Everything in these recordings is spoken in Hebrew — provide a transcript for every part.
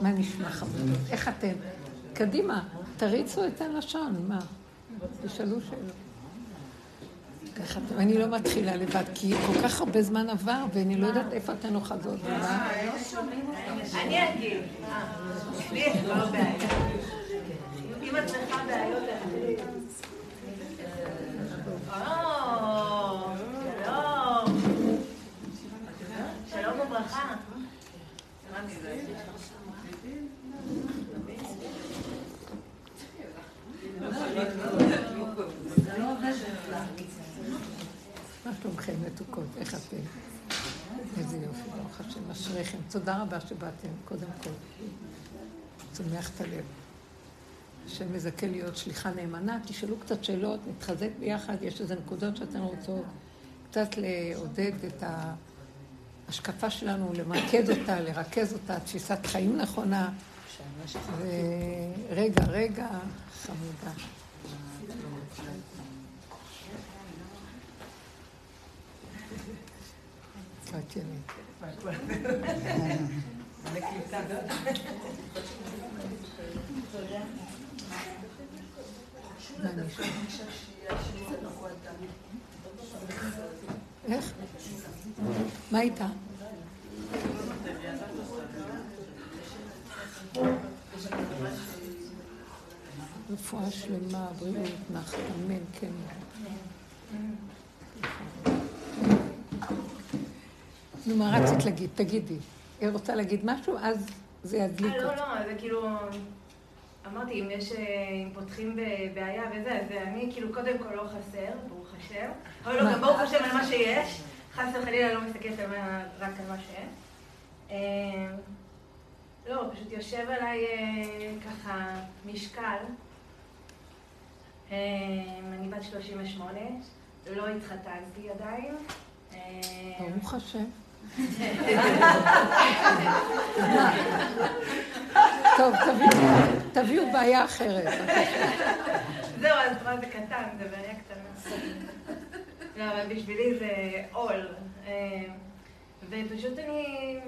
מה נשמע חמודות? איך אתם? קדימה, תריצו את הלשון, מה? תשאלו שאלות. אני לא מתחילה לבד, כי כל כך הרבה זמן עבר, ואני לא יודעת איפה אתן אוחזות. אני אגיד. לי יש לא בעיה. אם את צריכה בעיות, שלומכם מתוקות? איך אתם? איזה יופי, ברוך השם, אשריכם. תודה רבה שבאתם, קודם כל. צומח את הלב. השם מזכה להיות שליחה נאמנה, תשאלו קצת שאלות, נתחזק ביחד, יש איזה נקודות שאתן רוצות קצת לעודד את ההשקפה שלנו, למרכז אותה, לרכז אותה, תפיסת חיים נכונה. ורגע, רגע, חמודה. קטייני. איך? מה איתה? רפואה שלמה, בריאות, נחת, אמן, כן. נו, מה רצית להגיד? תגידי. היא רוצה להגיד משהו, אז זה ידליק אותי. לא, לא, זה כאילו... אמרתי, אם יש, אם פותחים בבעיה וזה, אז אני כאילו קודם כל לא חסר, ברוך השם. אבל לא, גם ברוך השם על מה שיש. חס וחלילה לא מסתכלת רק על מה שאין. לא, פשוט יושב עליי ככה משקל. אני בת 38, לא התחתנתי עדיין. ברוך השם. טוב, תביאו בעיה אחרת. זהו, אז מה זה קטן, זה בעיה קטנה. לא, אבל בשבילי זה עול. אה, ופשוט אני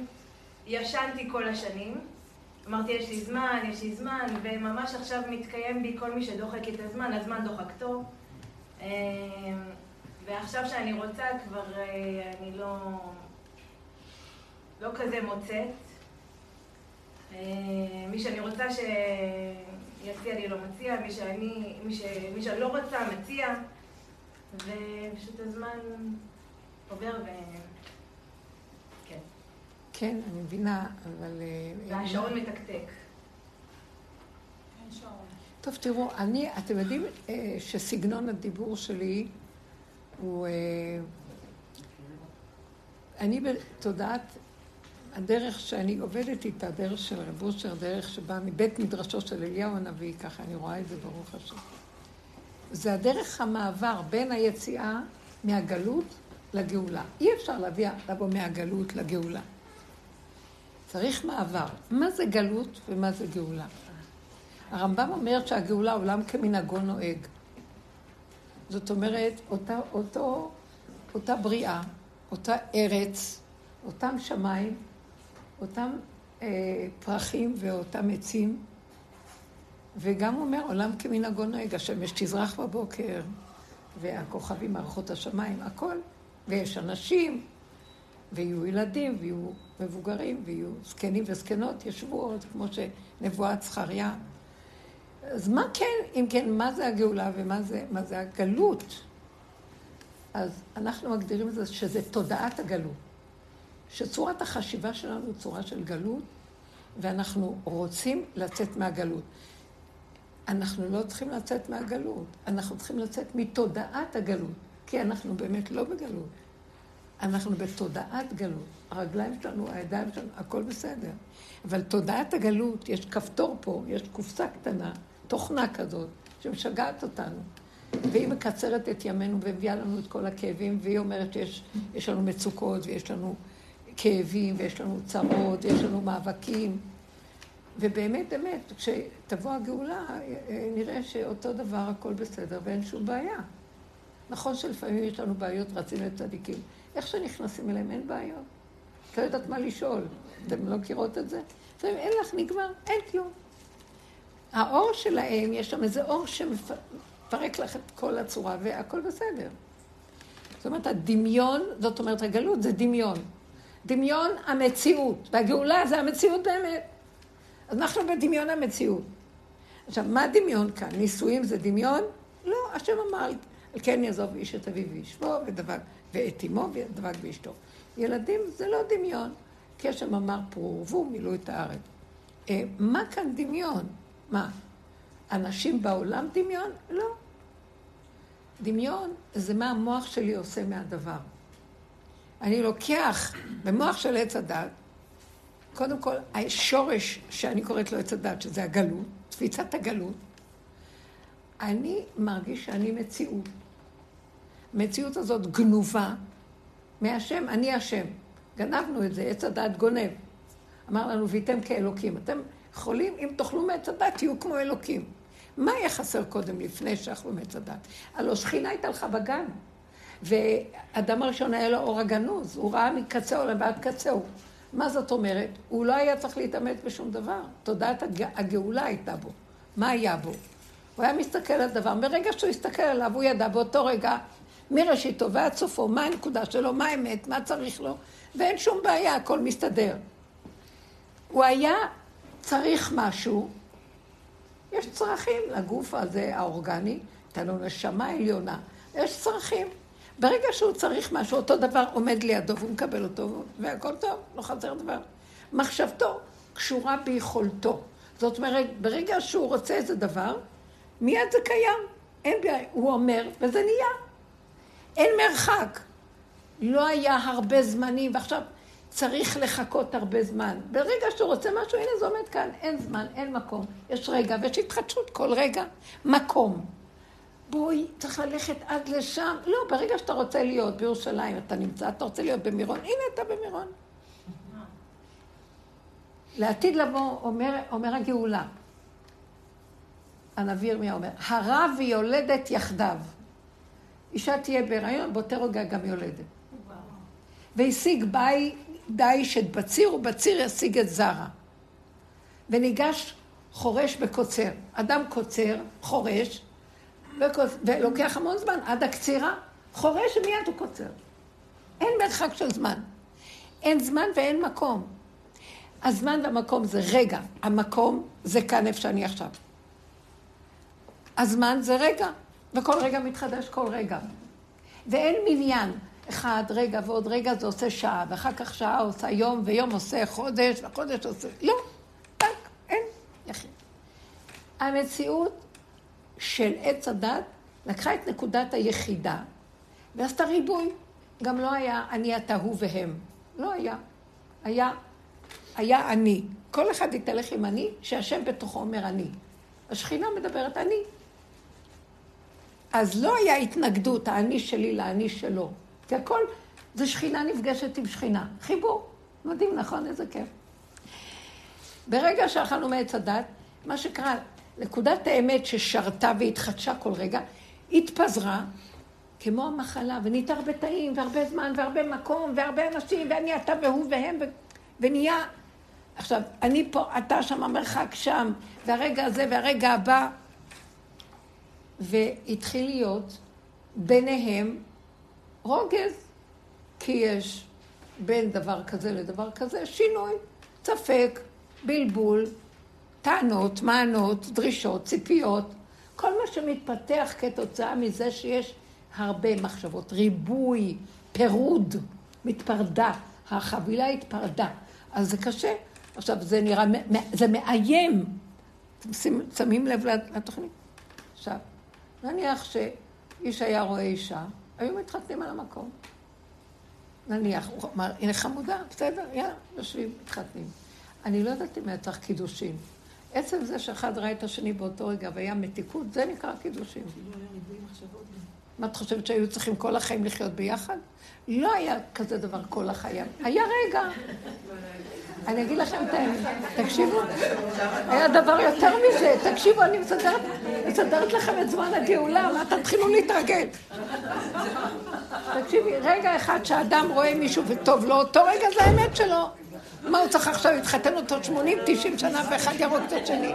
ישנתי כל השנים. אמרתי, יש לי זמן, יש לי זמן, וממש עכשיו מתקיים בי כל מי שדוחק את הזמן, הזמן דוחק טוב. אה, ועכשיו שאני רוצה, כבר אה, אני לא... לא כזה מוצאת. אה, מי שאני רוצה שיציע לי לא מציע, מי שאני, מי, ש, מי שאני לא רוצה מציע, ופשוט הזמן עובר ו... כן. כן, אני מבינה, אבל... אה, והשעון מתקתק. טוב, תראו, אני, אתם יודעים אה, שסגנון הדיבור שלי הוא... אני בתודעת הדרך שאני עובדת איתה, דרך של רב אושר, דרך שבאה מבית מדרשו של אליהו הנביא, ככה אני רואה את זה ברוך השם. זה הדרך המעבר בין היציאה מהגלות לגאולה. אי אפשר להביא, לבוא מהגלות לגאולה. צריך מעבר. מה זה גלות ומה זה גאולה? הרמב"ם אומר שהגאולה עולם כמנהגו נוהג. זאת אומרת, אותה, אותו, אותה בריאה, אותה ארץ, אותם שמיים, אותם אה, פרחים ואותם עצים, וגם הוא אומר, עולם כמנהגו נוהג, השמש תזרח בבוקר, והכוכבים מערכות השמיים, הכל, ויש אנשים, ויהיו ילדים, ויהיו מבוגרים, ויהיו זקנים וזקנות, ישבו עוד, כמו שנבואת זכריה. אז מה כן, אם כן, מה זה הגאולה ומה זה, זה הגלות? אז אנחנו מגדירים את זה שזה תודעת הגלות. שצורת החשיבה שלנו היא צורה של גלות, ואנחנו רוצים לצאת מהגלות. אנחנו לא צריכים לצאת מהגלות, אנחנו צריכים לצאת מתודעת הגלות, כי אנחנו באמת לא בגלות. אנחנו בתודעת גלות. הרגליים שלנו, הידיים שלנו, הכל בסדר. אבל תודעת הגלות, יש כפתור פה, יש קופסה קטנה, תוכנה כזאת, שמשגעת אותנו. והיא מקצרת את ימינו ומביאה לנו את כל הכאבים, והיא אומרת שיש לנו מצוקות ויש לנו כאבים, ויש לנו צרות, ויש לנו מאבקים. ובאמת, באמת, כשתבוא הגאולה, נראה שאותו דבר הכל בסדר ואין שום בעיה. נכון שלפעמים יש לנו בעיות, רצים לצדיקים. איך שנכנסים אליהם אין בעיות. את לא יודעת מה לשאול. אתם לא מכירות את זה? לפעמים אין לך, נגמר, אין כלום. האור שלהם, יש שם איזה אור שמפרק לך את כל הצורה, והכל בסדר. זאת אומרת, הדמיון, זאת אומרת, הגלות זה דמיון. דמיון המציאות, והגאולה זה המציאות באמת. אז אנחנו בדמיון המציאות. עכשיו, מה דמיון כאן? נישואים זה דמיון? לא, השם אמר, על כן יעזוב איש את אביו ואשתו, ודבק, ואת אמו ודבק באשתו. ילדים זה לא דמיון, כי השם אמר פרו ורבו, מילאו את הארץ. אה, מה כאן דמיון? מה? אנשים בעולם דמיון? לא. דמיון זה מה המוח שלי עושה מהדבר. אני לוקח במוח של עץ הדת, קודם כל, השורש שאני קוראת לו עץ הדת, שזה הגלות, תפיסת הגלות, אני מרגיש שאני מציאות. המציאות הזאת גנובה מהשם, אני השם. גנבנו את זה, עץ הדת גונב. אמר לנו, ויתם כאלוקים. אתם יכולים, אם תאכלו מעץ הדת, תהיו כמו אלוקים. מה היה חסר קודם, לפני שאכלו מעץ הדת? הלוא שכינה הייתה לך בגן. ואדם הראשון היה לו אור הגנוז, הוא ראה מקצהו לבעד קצהו. מה זאת אומרת? הוא לא היה צריך להתעמת בשום דבר. תודעת הג... הגאולה הייתה בו. מה היה בו? הוא היה מסתכל על דבר. מרגע שהוא הסתכל עליו, הוא ידע באותו רגע, מראשיתו ועד סופו, מה הנקודה שלו, מה האמת, מה צריך לו, ואין שום בעיה, הכל מסתדר. הוא היה צריך משהו, יש צרכים לגוף הזה, האורגני, הייתה לו נשמה עליונה, יש צרכים. ברגע שהוא צריך משהו, אותו דבר עומד לידו והוא מקבל אותו, והכל טוב, לא חסר דבר. מחשבתו קשורה ביכולתו. זאת אומרת, ברגע שהוא רוצה איזה דבר, מיד זה קיים. אין בעיה, הוא אומר, וזה נהיה. אין מרחק. לא היה הרבה זמנים, ועכשיו צריך לחכות הרבה זמן. ברגע שהוא רוצה משהו, הנה זה עומד כאן, אין זמן, אין מקום. יש רגע, ויש התחדשות כל רגע. מקום. בואי, צריך ללכת עד לשם. לא, ברגע שאתה רוצה להיות בירושלים, אתה נמצא, אתה רוצה להיות במירון, הנה אתה במירון. לעתיד לבוא, אומר, אומר הגאולה, הנביא ירמיה אומר, הרע ויולדת יחדיו. אישה תהיה בהיריון, באותו רגע גם יולדת. והשיג בי דיש את בציר, ובציר ישיג את זרע. וניגש חורש בקוצר. אדם קוצר, חורש, ולוקח המון זמן עד הקצירה, חורש ומיד הוא קוצר. אין מרחק של זמן. אין זמן ואין מקום. הזמן והמקום זה רגע, המקום זה כאן איפה שאני עכשיו. הזמן זה רגע, וכל רגע מתחדש כל רגע. ואין מניין. אחד, רגע ועוד רגע זה עושה שעה, ואחר כך שעה עושה יום, ויום עושה חודש, וחודש עושה... לא, טק, אין, יחיד. המציאות של עץ הדת לקחה את נקודת היחידה ועשתה ריבוי. גם לא היה אני, אתה, הוא והם. לא היה. היה, היה אני. כל אחד יתהלך עם אני, שהשם בתוכו אומר אני. השכינה מדברת אני. אז לא היה התנגדות, האני שלי לאני שלו. כי הכל זה שכינה נפגשת עם שכינה. חיבור. מדהים, נכון? איזה כיף. ברגע שאכלנו מעץ הדת, מה שקרה, נקודת האמת ששרתה והתחדשה כל רגע, התפזרה כמו המחלה, ונהייתה הרבה תאים, והרבה זמן, והרבה מקום, והרבה אנשים, ואני, אתה והוא והם, ו... ונהיה... עכשיו, אני פה, אתה שם, המרחק שם, והרגע הזה והרגע הבא, והתחיל להיות ביניהם רוגז, כי יש בין דבר כזה לדבר כזה שינוי, ספק, בלבול, טענות, מענות, דרישות, ציפיות, כל מה שמתפתח כתוצאה מזה שיש הרבה מחשבות, ריבוי, פירוד, מתפרדה, החבילה התפרדה, אז זה קשה. עכשיו, זה נראה, זה מאיים. אתם שמים לב לתוכנית? עכשיו, נניח שאיש היה רואה אישה, היו מתחתנים על המקום. נניח, הוא אמר, הנה חמודה, בסדר, יאללה, יושבים, מתחתנים. אני לא יודעת אם היה צריך קידושין. עצם זה שאחד ראה את השני באותו רגע והיה מתיקות, זה נקרא קידושים. מה את חושבת שהיו צריכים כל החיים לחיות ביחד? לא היה כזה דבר כל החיים. היה רגע. אני אגיד לכם את האמת, תקשיבו, היה דבר יותר מזה, תקשיבו, אני מסדרת, מסדרת לכם את זמן הגאולה, מה תתחילו להתרגל. תקשיבי, רגע אחד שאדם רואה מישהו וטוב לו, אותו רגע זה האמת שלו. מה הוא צריך עכשיו להתחתן אותו 80-90 שנה ואחד ירוק את השני?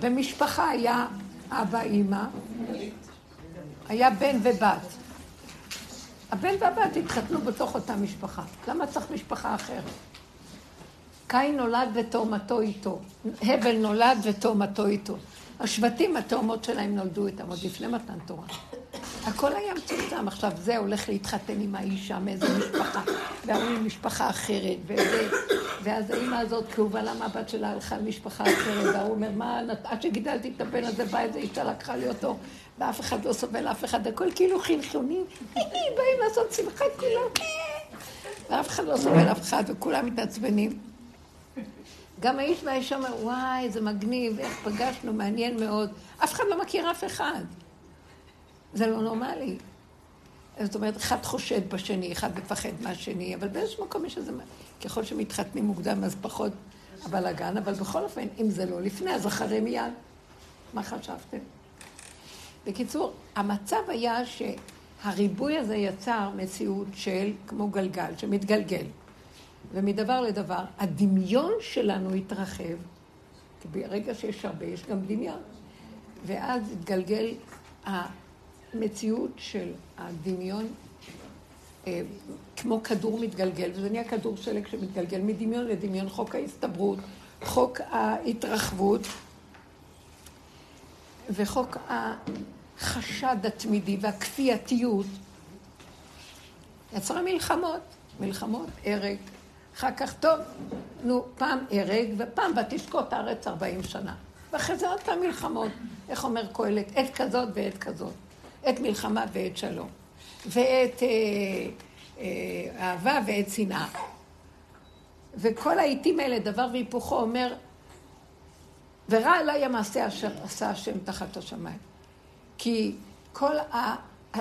במשפחה היה אבא, אימא, היה בן ובת. הבן והבת התחתנו בתוך אותה משפחה. למה צריך משפחה אחרת? קין נולד ותאומתו איתו. הבל נולד ותאומתו איתו. השבטים, התאומות שלהם נולדו איתם עוד לפני מתן תורה. הכל היה מצומצם. עכשיו, זה הולך להתחתן עם האישה מאיזה משפחה, והוא עם משפחה אחרת, וזה, ואז האימא הזאת כאובה למה הבת שלה הלכה למשפחה אחרת, והוא אומר, מה, עד שגידלתי את הבן הזה, באה איזה אישה לקחה לי אותו, ואף אחד לא סובל אף אחד, הכל כאילו חינכונים, באים לעשות שמחה כולם, ואף אחד לא סובל אף אחד, וכולם מתעצבנים. גם האיש והאישה אומר, וואי, איזה מגניב, איך פגשנו, מעניין מאוד. אף אחד לא מכיר אף אחד. זה לא נורמלי. זאת אומרת, אחד חושד בשני, אחד מפחד מהשני, אבל באיזשהו מקום יש איזה... ככל שמתחתנים מוקדם, אז פחות הבלאגן, אבל בכל אופן, אם זה לא לפני, אז אחרי מיד. מה חשבתם? בקיצור, המצב היה שהריבוי הזה יצר מציאות של, כמו גלגל, שמתגלגל. ומדבר לדבר, הדמיון שלנו התרחב, כי ברגע שיש הרבה, יש גם דמיון. ואז התגלגל המציאות של הדמיון אה, כמו כדור מתגלגל, וזה נהיה כדור שלג שמתגלגל מדמיון לדמיון, חוק ההסתברות, חוק ההתרחבות וחוק החשד התמידי והכפייתיות. יצרה מלחמות, מלחמות, הרג. אחר כך, טוב, נו, פעם הרג, ופעם ותשקוט הארץ ארבעים שנה. ואחרי זה עוד פעם מלחמות. איך אומר קהלת? עת כזאת ועת כזאת. עת מלחמה ועת שלום. ועת אה, אה, אהבה ועת שנאה. וכל העיתים האלה, דבר והיפוכו, אומר, ורע עליי המעשה אשר עשה השם תחת השמיים. כי כל ה...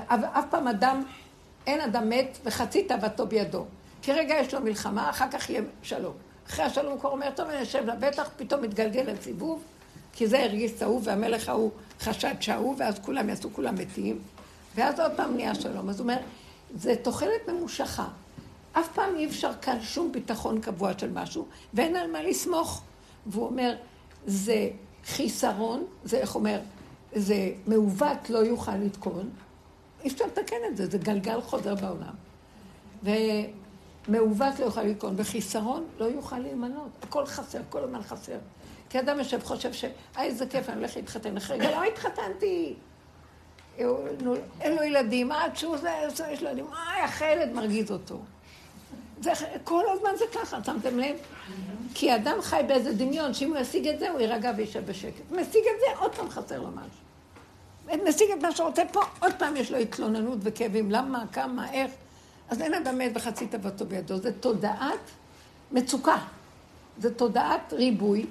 אף פעם אדם, אין אדם מת וחצי תאוותו בידו. כי רגע יש לו מלחמה, אחר כך יהיה שלום. אחרי השלום הוא כבר אומר, טוב, אני יושב לבטח, פתאום מתגלגל לסיבוב, כי זה הרגיש צהוב, והמלך ההוא חשד שההוא, ואז כולם יעשו, כולם מתים, ואז עוד פעם נהיה שלום. אז הוא אומר, זה תוחלת ממושכה. אף פעם אי אפשר כאן שום ביטחון קבוע של משהו, ואין על מה לסמוך. והוא אומר, זה חיסרון, זה איך אומר, זה מעוות לא יוכל לתקון, אי אפשר לתקן את זה, זה גלגל חוזר בעולם. ומעוות לא יוכל לתקון, וחיסרון לא יוכל להימנות. הכל חסר, כל הזמן חסר. כי אדם יושב, חושב ש... אה, איזה כיף, אני הולך להתחתן אחרי רגע, לא התחתנתי. אין לו ילדים, שהוא זה, יש לו ילדים, אה, איך הילד מרגיז אותו. זה, כל הזמן זה ככה, שמתם לב? כי אדם חי באיזה דמיון, שאם הוא ישיג את זה, הוא יירגע וישב בשקט. משיג את זה, עוד פעם חסר לו משהו. משיג את מה שהוא רוצה פה, עוד פעם יש לו התלוננות וכאבים, למה, כמה, איך. אז אין אדם מת וחצי תוותו בידו. זה תודעת מצוקה. זה תודעת ריבוי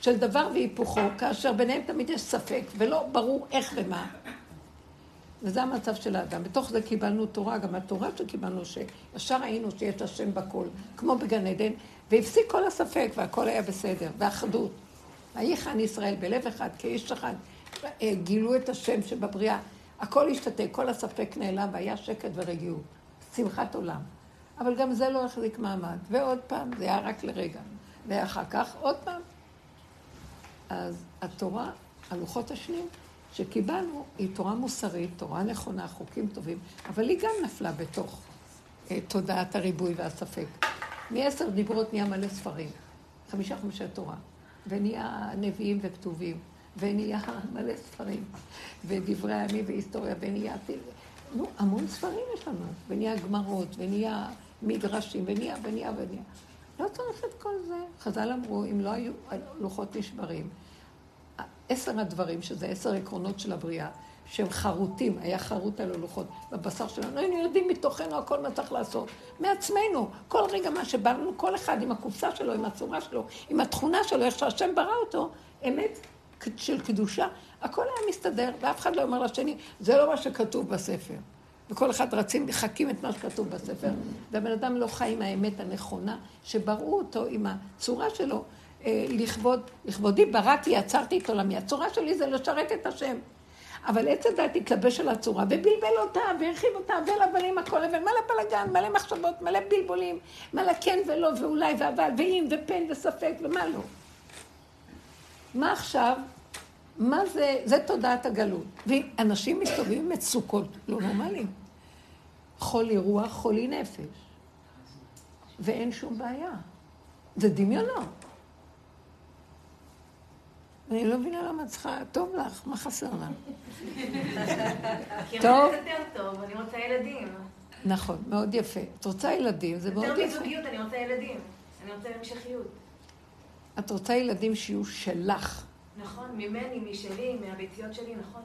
של דבר והיפוכו, כאשר ביניהם תמיד יש ספק, ולא ברור איך ומה. וזה המצב של האדם. בתוך זה קיבלנו תורה, גם התורה שקיבלנו, שישר ראינו שיש השם בכל, כמו בגן עדן, והפסיק כל הספק, והכל היה בסדר, ואחדות. ויחן ישראל בלב אחד, כאיש אחד. אה, גילו את השם שבבריאה. הכל השתתק, כל הספק נעלם, והיה שקט ורגיעות. שמחת עולם. אבל גם זה לא החזיק מעמד. ועוד פעם, זה היה רק לרגע. ואחר כך, עוד פעם. אז התורה, הלוחות השניים, שקיבלנו היא תורה מוסרית, תורה נכונה, חוקים טובים, אבל היא גם נפלה בתוך אה, תודעת הריבוי והספק. מעשר דיברות נהיה מלא ספרים, חמישה חמישה תורה, ונהיה נביאים וכתובים, ונהיה מלא ספרים, ודברי הימים והיסטוריה, ונהיה... נו, המון ספרים יש לנו, ונהיה גמרות, ונהיה מדרשים, ונהיה, ונהיה, ונהיה. לא צריך את כל זה. חז"ל אמרו, אם לא היו לוחות נשברים, עשר הדברים, שזה עשר עקרונות של הבריאה, שהם חרוטים, היה חרוט על הלוחות בבשר שלנו, היינו יודעים מתוכנו הכל מה צריך לעשות, מעצמנו. כל רגע מה שבא לנו, כל אחד עם הקופסה שלו, עם הצורה שלו, עם התכונה שלו, איך שהשם ברא אותו, אמת של קדושה, הכל היה מסתדר, ואף אחד לא אומר לשני, זה לא מה שכתוב בספר. וכל אחד רצים, מחקים את מה שכתוב בספר, והבן אדם לא חי עם האמת הנכונה, שבראו אותו עם הצורה שלו, לכבוד, לכבודי בראתי, עצרתי את עולמי. הצורה שלי זה לשרת את השם. אבל עץ הדת התלבש על הצורה, ובלבל אותה, והרחיב אותה, ולבנים הכל, ומלא בלאגן, מלא מחשבות, מלא בלבולים, מלא כן ולא, ואולי, ואבל, ואם, ופן, וספק, ומה לא. מה עכשיו? מה זה? זה תודעת הגלות. ואנשים מסתובבים מצוקות לא נורמליים. חולי רוח, חולי נפש. ואין שום בעיה. זה דמיונות. אני לא מבינה למה את צריכה, טוב לך, מה חסר לך? טוב. אני רוצה ילדים. נכון, מאוד יפה. את רוצה ילדים, זה מאוד יפה. יותר מזוגיות, אני רוצה ילדים. אני רוצה המשכיות. את רוצה ילדים שיהיו שלך. נכון, ממני, משלי, מהביציות שלי, נכון.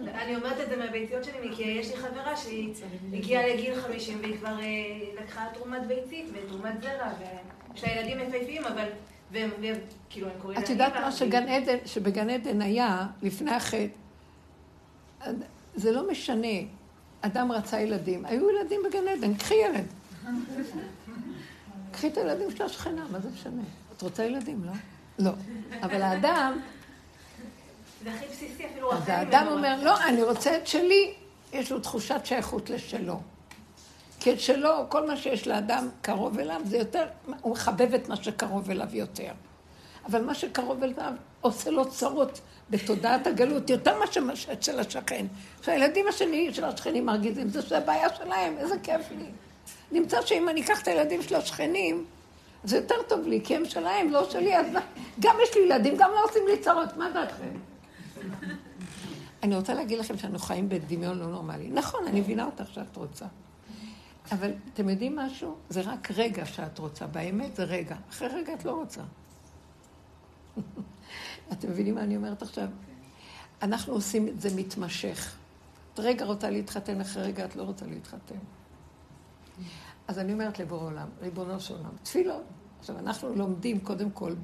אני אומרת את זה מהביציות שלי, כי יש לי חברה שהיא הגיעה לגיל 50 והיא כבר אה, לקחה תרומת ביצית ותרומת זרע, ויש לה ילדים יפהפיים, אבל... והם, כאילו, הם קוראים... את יודעת מה שגן עדן, שבגן עדן היה, לפני החטא, זה לא משנה, אדם רצה ילדים, היו ילדים בגן עדן, קחי ילד. קחי את הילדים של השכנה, מה זה משנה? את רוצה ילדים, לא? לא. אבל האדם... זה הכי בסיסי, אפילו אז האדם אומר, לא, אני רוצה את שלי, יש לו תחושת שייכות לשלו. כי את שלו, כל מה שיש לאדם קרוב אליו, זה יותר, הוא מחבב את מה שקרוב אליו יותר. אבל מה שקרוב אליו עושה לו צרות בתודעת הגלות, יותר מאשר אצל השכן. שהילדים השני של השכנים מרגיזים, זה שהבעיה שלהם, איזה כיף לי. נמצא שאם אני אקח את הילדים של השכנים, זה יותר טוב לי, כי הם שלהם, לא שלי, אז גם יש לי ילדים, גם לא עושים לי צרות, מה דעתכם? אני רוצה להגיד לכם שאנחנו חיים בדמיון לא נורמלי. נכון, אני מבינה אותך שאת רוצה. אבל אתם יודעים משהו? זה רק רגע שאת רוצה. באמת זה רגע. אחרי רגע את לא רוצה. אתם מבינים מה אני אומרת עכשיו? אנחנו עושים את זה מתמשך. את רגע רוצה להתחתן, אחרי רגע את לא רוצה להתחתן. אז אני אומרת לבורא עולם, ריבונו של עולם, תפילות. עכשיו, אנחנו לומדים קודם כל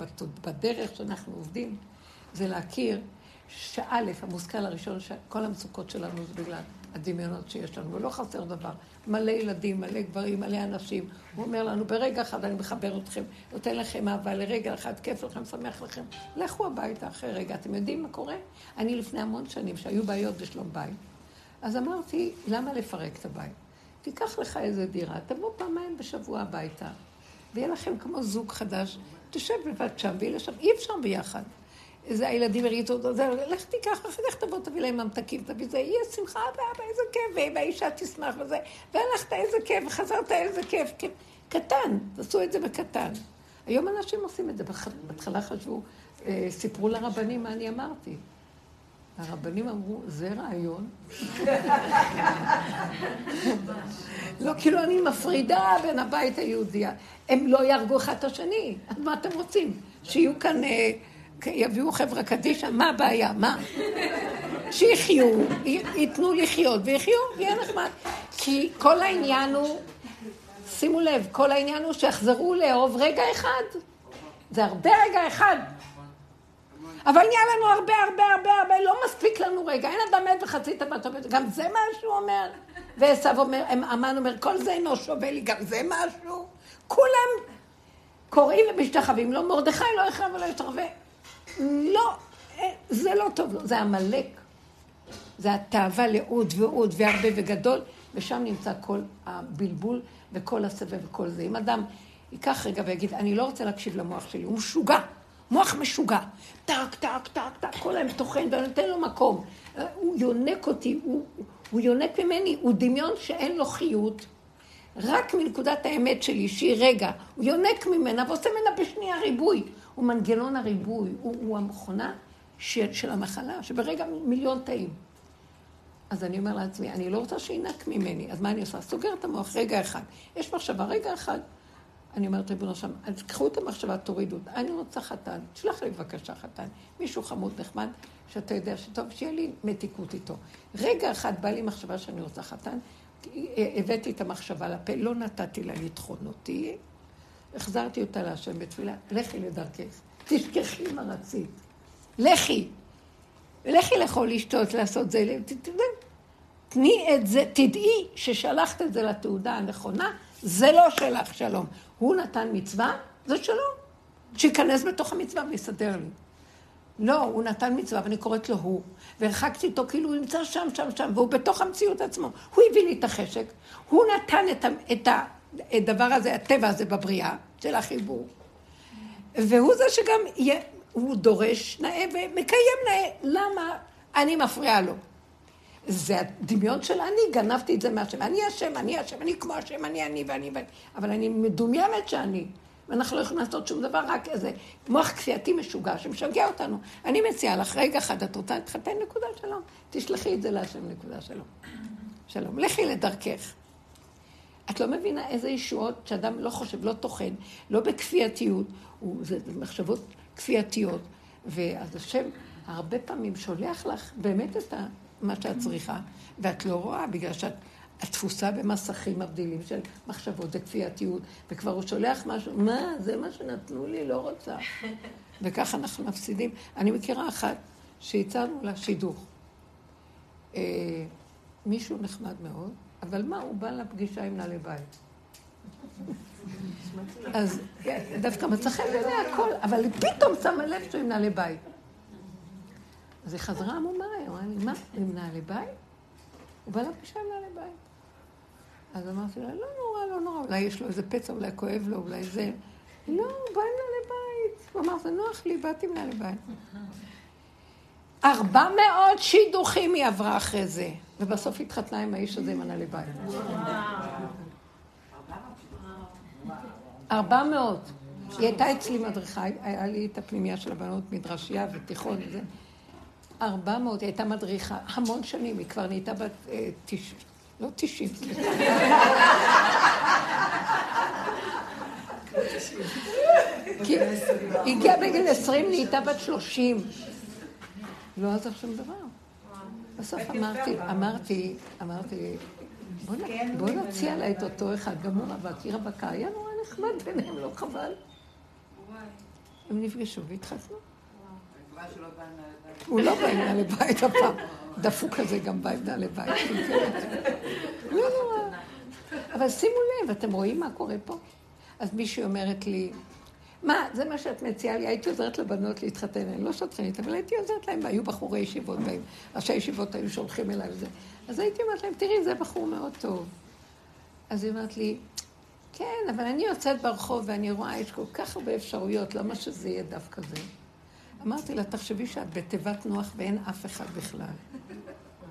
בדרך שאנחנו עובדים, זה להכיר שא', המושכל הראשון, שכל המצוקות שלנו זה בגלל הדמיונות שיש לנו, ולא חסר דבר. מלא ילדים, מלא גברים, מלא אנשים. הוא אומר לנו, ברגע אחד אני מחבר אתכם, נותן לכם אהבה, לרגע אחד כיף לכם, שמח לכם. לכו הביתה אחרי רגע. אתם יודעים מה קורה? אני לפני המון שנים, שהיו בעיות בשלום בית, אז אמרתי, למה לפרק את הבית? תיקח לך איזה דירה, תבוא פעמיים בשבוע הביתה, ויהיה לכם כמו זוג חדש, תשב לבד שם, ויהיה לשם, אי אפשר ביחד. זה הילדים הריצו אותו, זה, לך תיקח, אחר כך תבוא, תביא להם ממתקים, תביא זה, יהיה שמחה, ואבא, איזה כיף, והאישה תשמח וזה, והלכת, איזה כיף, וחזרת, איזה כיף, כיף. קטן, תעשו את זה בקטן. היום אנשים עושים את זה, בהתחלה חשבו, אה, סיפרו לרבנים מה אני אמרתי. הרבנים אמרו, זה רעיון. לא, כאילו אני מפרידה בין הבית היהודי. הם לא יהרגו אחד את השני. אז מה אתם רוצים? שיהיו כאן... אה, יביאו חברה קדישא, מה הבעיה? מה? שיחיו, ייתנו לחיות ויחיו, ויהיה נחמד. כי כל העניין הוא, שימו לב, כל העניין הוא שיחזרו לאהוב רגע אחד. זה הרבה רגע אחד. אבל נהיה לנו הרבה, הרבה, הרבה, הרבה, לא מספיק לנו רגע. אין אדם מת וחצי טבעת עובד. גם זה מה שהוא אומר. ועשו אומר, המן אומר, כל זה אינו שווה לי, גם זה משהו. כולם קוראים ומשתחווים. לא מרדכי לא יחרב ולא ישתחווה. לא, אה, זה לא טוב לו, זה עמלק. זה התאווה לעוד ועוד והרבה וגדול, ושם נמצא כל הבלבול וכל הסבב וכל זה. אם אדם ייקח רגע ויגיד, אני לא רוצה להקשיב למוח שלי, הוא משוגע, מוח משוגע. טק, טק, טק, טק, כל היום טוחן ואני נותן לו מקום. הוא יונק אותי, הוא, הוא יונק ממני, הוא דמיון שאין לו חיות. רק מנקודת האמת שלי, שהיא רגע, הוא יונק ממנה ועושה ממנה בשנייה ריבוי. הוא מנגנון הריבוי, הוא, הוא המכונה של, של המחלה, שברגע מיליון תאים. אז אני אומר לעצמי, אני לא רוצה שינק ממני, אז מה אני עושה? סוגר את המוח רגע אחד. יש מחשבה, רגע אחד. אני אומרת, ריבונו שם, אז קחו את המחשבה, תורידו. אני רוצה חתן, תשלח לי בבקשה חתן. מישהו חמוד נחמד, שאתה יודע שטוב, שיהיה לי מתיקות איתו. רגע אחד בא לי מחשבה שאני רוצה חתן, הבאתי את המחשבה לפה, לא נתתי לה לטחון אותי, החזרתי אותה להשם בתפילה, לכי לדרכך, תשכחי מה רצית. לכי. לכי לאכול, לשתות, לעשות זה, תני את זה, תדעי ששלחת את זה לתעודה הנכונה, זה לא שלך שלום. הוא נתן מצווה, זה שלו. שייכנס בתוך המצווה ויסדר לי. לא, הוא נתן מצווה ואני קוראת לו הוא, והרחקתי אותו כאילו הוא נמצא שם, שם, שם, והוא בתוך המציאות עצמו. הוא הביא לי את החשק, הוא נתן את, את הדבר הזה, הטבע הזה בבריאה של החיבור. והוא זה שגם, יהיה, הוא דורש נאה ומקיים נאה. למה אני מפריעה לו? זה הדמיון של אני, גנבתי את זה מהשם. אני השם, אני השם, אני כמו השם, אני אני ואני ואני. אבל אני מדומיינת שאני. ואנחנו לא יכולים לעשות שום דבר, רק איזה מוח כפייתי משוגע שמשגע אותנו. אני מציעה לך, רגע אחד, את רוצה להתחתן? נקודה שלום. תשלחי את זה להשם, נקודה שלום. שלום. לכי לדרכך. את לא מבינה איזה ישועות שאדם לא חושב, לא טוחן, לא בכפייתיות, זה, זה מחשבות כפייתיות. ואז השם הרבה פעמים שולח לך באמת את מה שאת צריכה, ואת לא רואה, בגלל שאת התפוסה במסכים מבדילים של מחשבות, זה כפייתיות, וכבר הוא שולח משהו, מה, זה מה שנתנו לי, לא רוצה. וככה אנחנו מפסידים. אני מכירה אחת שהצענו לה שידוך. אה, מישהו נחמד מאוד, אבל מה, הוא בא לפגישה עם נעלי בית. אז דווקא מצא חן בעיני הכל, אבל היא פתאום שמה לב שהוא עם נעלי בית. אז היא חזרה עמומה, היא אמרה לי, מה, עם נעלי בית? הוא בא לפגישה עם נעלי בית. אז אמרתי לה, לא נורא, לא נורא, אולי יש לו איזה פצע, אולי כואב לו, אולי זה. לא, הוא בא עם נעלי בית. הוא אמר, זה נוח לי, באתי עם נעלי בית. ארבע מאות שידוכים היא עברה אחרי זה, ובסוף התחתנה עם האיש הזה עם. ארבע מאות. היא הייתה אצלי מדריכה, היה לי את הפנימייה של הבנות, מדרשייה ותיכון וזה. ארבע מאות, היא הייתה מדריכה המון שנים, היא כבר נהייתה בת אה, תשעים. לא תשעים, היא הגיעה בגיל עשרים, נהייתה בת שלושים. לא עזר שום דבר. בסוף אמרתי, אמרתי, אמרתי, בוא נציע לה את אותו אחד, גם הוא רווק, היא רווקה, היה נורא נחמד ביניהם, לא חבל. הם נפגשו והתחתנו. הוא לא בא עם נעלי בית הפעם. דפוק כזה גם בא עם נעלי בית. לא נורא. אבל שימו לב, אתם רואים מה קורה פה? אז מישהי אומרת לי, מה, זה מה שאת מציעה לי, הייתי עוזרת לבנות להתחתן, אני לא שטחנית, אבל הייתי עוזרת להם, והיו בחורי ישיבות ראשי ישיבות היו שולחים אליי וזה. אז הייתי אומרת להם, תראי, זה בחור מאוד טוב. אז היא אומרת לי, כן, אבל אני יוצאת ברחוב ואני רואה, יש כל כך הרבה אפשרויות, למה שזה יהיה דווקא זה? אמרתי לה, תחשבי שאת בתיבת נוח ואין אף אחד בכלל.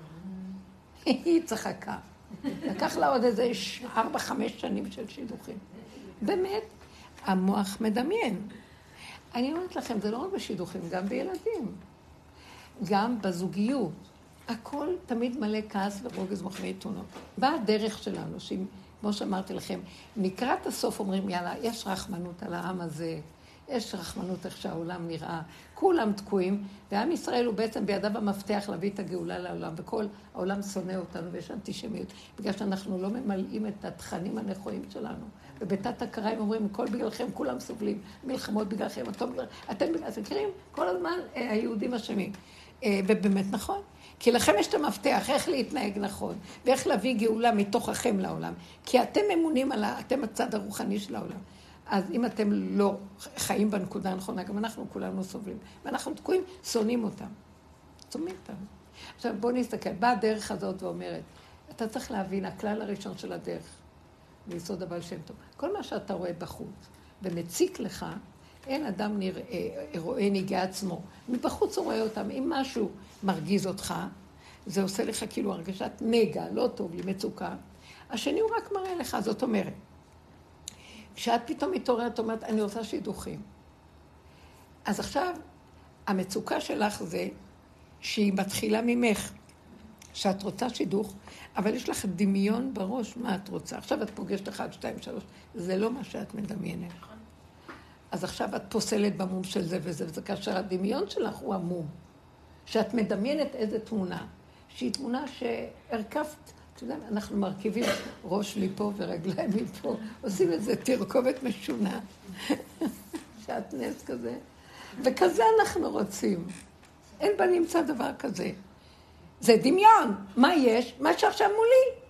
היא צחקה. לקח לה עוד איזה ארבע, חמש שנים של שידוכים. באמת, המוח מדמיין. אני אומרת לכם, זה לא רק בשידוכים, גם בילדים. גם בזוגיות. הכל תמיד מלא כעס ורוגז מחמיא תאונות. באה הדרך שלנו, שאם, כמו שאמרתי לכם, לקראת הסוף אומרים, יאללה, יש רחמנות על העם הזה, יש רחמנות איך שהעולם נראה, כולם תקועים, ועם ישראל הוא בעצם בידיו המפתח להביא את הגאולה לעולם, וכל העולם שונא אותנו ויש אנטישמיות, בגלל שאנחנו לא ממלאים את התכנים הנכונים שלנו. ובתת הכרה הם אומרים, הכל בגללכם, כולם סובלים, מלחמות בגללכם, אתם אתם מכירים? כל הזמן אה, היהודים אשמים. אה, ובאמת נכון. כי לכם יש את המפתח, איך להתנהג נכון, ואיך להביא גאולה מתוככם לעולם. כי אתם אמונים על ה... אתם הצד הרוחני של העולם. אז אם אתם לא חיים בנקודה הנכונה, גם אנחנו כולנו סובלים. ואנחנו תקועים, שונאים אותם. שונאים אותם. עכשיו בואו נסתכל, באה הדרך הזאת ואומרת, אתה צריך להבין, הכלל הראשון של הדרך, ליסוד הבעל שם טוב, כל מה שאתה רואה בחוץ ומציק לך, אין אדם נראה, רואה נהיגה עצמו. מבחוץ הוא רואה אותם. אם משהו מרגיז אותך, זה עושה לך כאילו הרגשת נגע, לא טוב לי, מצוקה. השני הוא רק מראה לך, זאת אומרת, כשאת פתאום מתעוררת, אומרת, אני רוצה שידוכים. אז עכשיו, המצוקה שלך זה שהיא מתחילה ממך, שאת רוצה שידוך, אבל יש לך דמיון בראש מה את רוצה. עכשיו את פוגשת אחד, שתיים, שלוש, זה לא מה שאת מדמיינת. אז עכשיו את פוסלת במום של זה וזה וזה, כאשר הדמיון שלך הוא המום. שאת מדמיינת איזה תמונה, שהיא תמונה שהרכבת אתה יודע, אנחנו מרכיבים ראש מפה ורגליים מפה, עושים איזה תרכובת משונה, שעטנז כזה, וכזה אנחנו רוצים. אין בנמצא דבר כזה. זה דמיון. מה יש? מה שעכשיו מולי.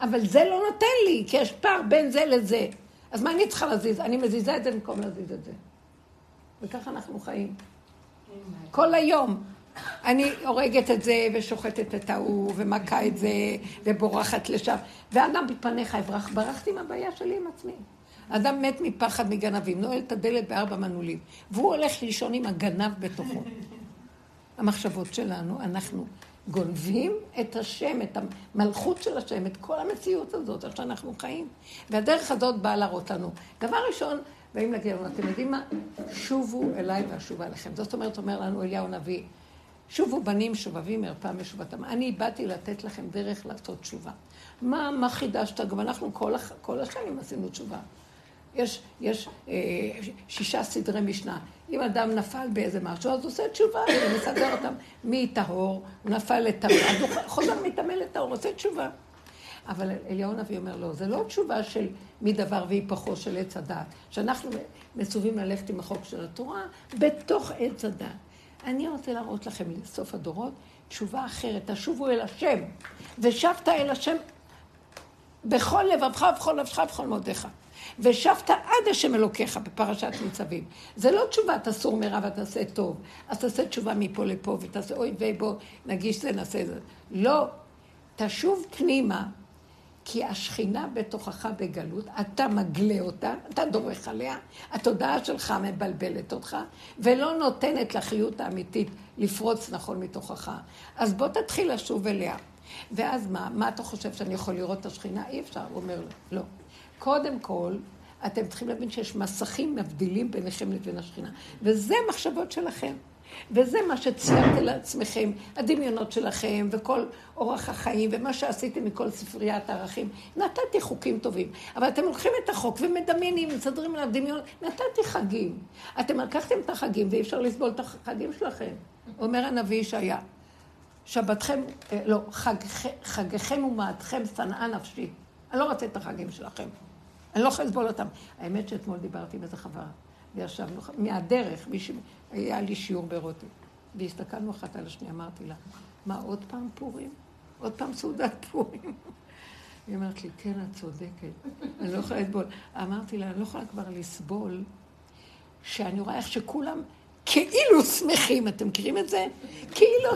אבל זה לא נותן לי, כי יש פער בין זה לזה. אז מה אני צריכה להזיז? אני מזיזה את זה במקום להזיז את זה. וככה אנחנו חיים. כל היום. אני הורגת את זה ושוחטת את ההוא ומכה את זה ובורחת לשם. ואדם בפניך אברח, ברחתי מהבעיה שלי עם עצמי. אדם מת מפחד מגנבים, נועל את הדלת בארבע מנעולים, והוא הולך לישון עם הגנב בתוכו. המחשבות שלנו, אנחנו גונבים את השם, את המלכות של השם, את כל המציאות הזאת, איך שאנחנו חיים. והדרך הזאת באה להראות לנו. דבר ראשון, באים להגיד לנו, אתם יודעים מה? שובו אליי ואשובה לכם. זאת אומרת, אומר לנו אליהו הנביא, שובו בנים שובבים מערפה משובתם. אני באתי לתת לכם דרך לעשות תשובה. מה, מה חידשת? גם אנחנו כל, כל השנים עשינו תשובה. יש, יש אה, שישה סדרי משנה. אם אדם נפל באיזה משהו, אז עושה תשובה, הוא מסדר אותם מטהור, הוא נפל לטמא, אז הוא חוזר מטמא לטהור, עושה תשובה. אבל אליהו הנביא אומר, לא, זה לא תשובה של מדבר והיפכו של עץ הדת, שאנחנו מצווים ללכת עם החוק של התורה בתוך עץ הדת. אני רוצה להראות לכם לסוף הדורות תשובה אחרת, תשובו אל השם, ושבת אל השם בכל לבבך ובכל נפשך ובכל מאודיך. ושבת עד השם אלוקיך בפרשת ניצבים. זה לא תשובה, תסור מרע ותעשה טוב. אז תעשה תשובה מפה לפה ותעשה אוי ויי בוא נגיש זה נעשה זה. לא, תשוב פנימה, כי השכינה בתוכך בגלות, אתה מגלה אותה, אתה דורך עליה, התודעה שלך מבלבלת אותך, ולא נותנת לחיות האמיתית לפרוץ נכון מתוכך. אז בוא תתחיל לשוב אליה. ואז מה? מה אתה חושב שאני יכול לראות את השכינה? אי אפשר, הוא אומר לו, לא. קודם כל, אתם צריכים להבין שיש מסכים מבדילים ביניכם לבין השכינה. וזה מחשבות שלכם. וזה מה שציירתם לעצמכם, הדמיונות שלכם, וכל אורח החיים, ומה שעשיתם מכל ספריית הערכים. נתתי חוקים טובים. אבל אתם לוקחים את החוק ומדמיינים, מסדרים עליו דמיון. נתתי חגים. אתם לקחתם את החגים, ואי אפשר לסבול את החגים שלכם. אומר הנביא ישעיה, שבתכם, אה, לא, חג, חגיכם ומעטכם שנאה נפשי. אני לא רוצה את החגים שלכם. אני לא יכולה לסבול אותם. האמת שאתמול דיברתי עם איזה חברה, וישבנו, מהדרך, מישהו, היה לי שיעור ברוטי, והסתכלנו אחת על השנייה, אמרתי לה, מה, עוד פעם פורים? עוד פעם סעודת פורים? היא אומרת לי, כן, את צודקת, אני לא יכולה לסבול. אמרתי לה, אני לא יכולה כבר לסבול שאני רואה איך שכולם כאילו שמחים, אתם מכירים את זה? כאילו,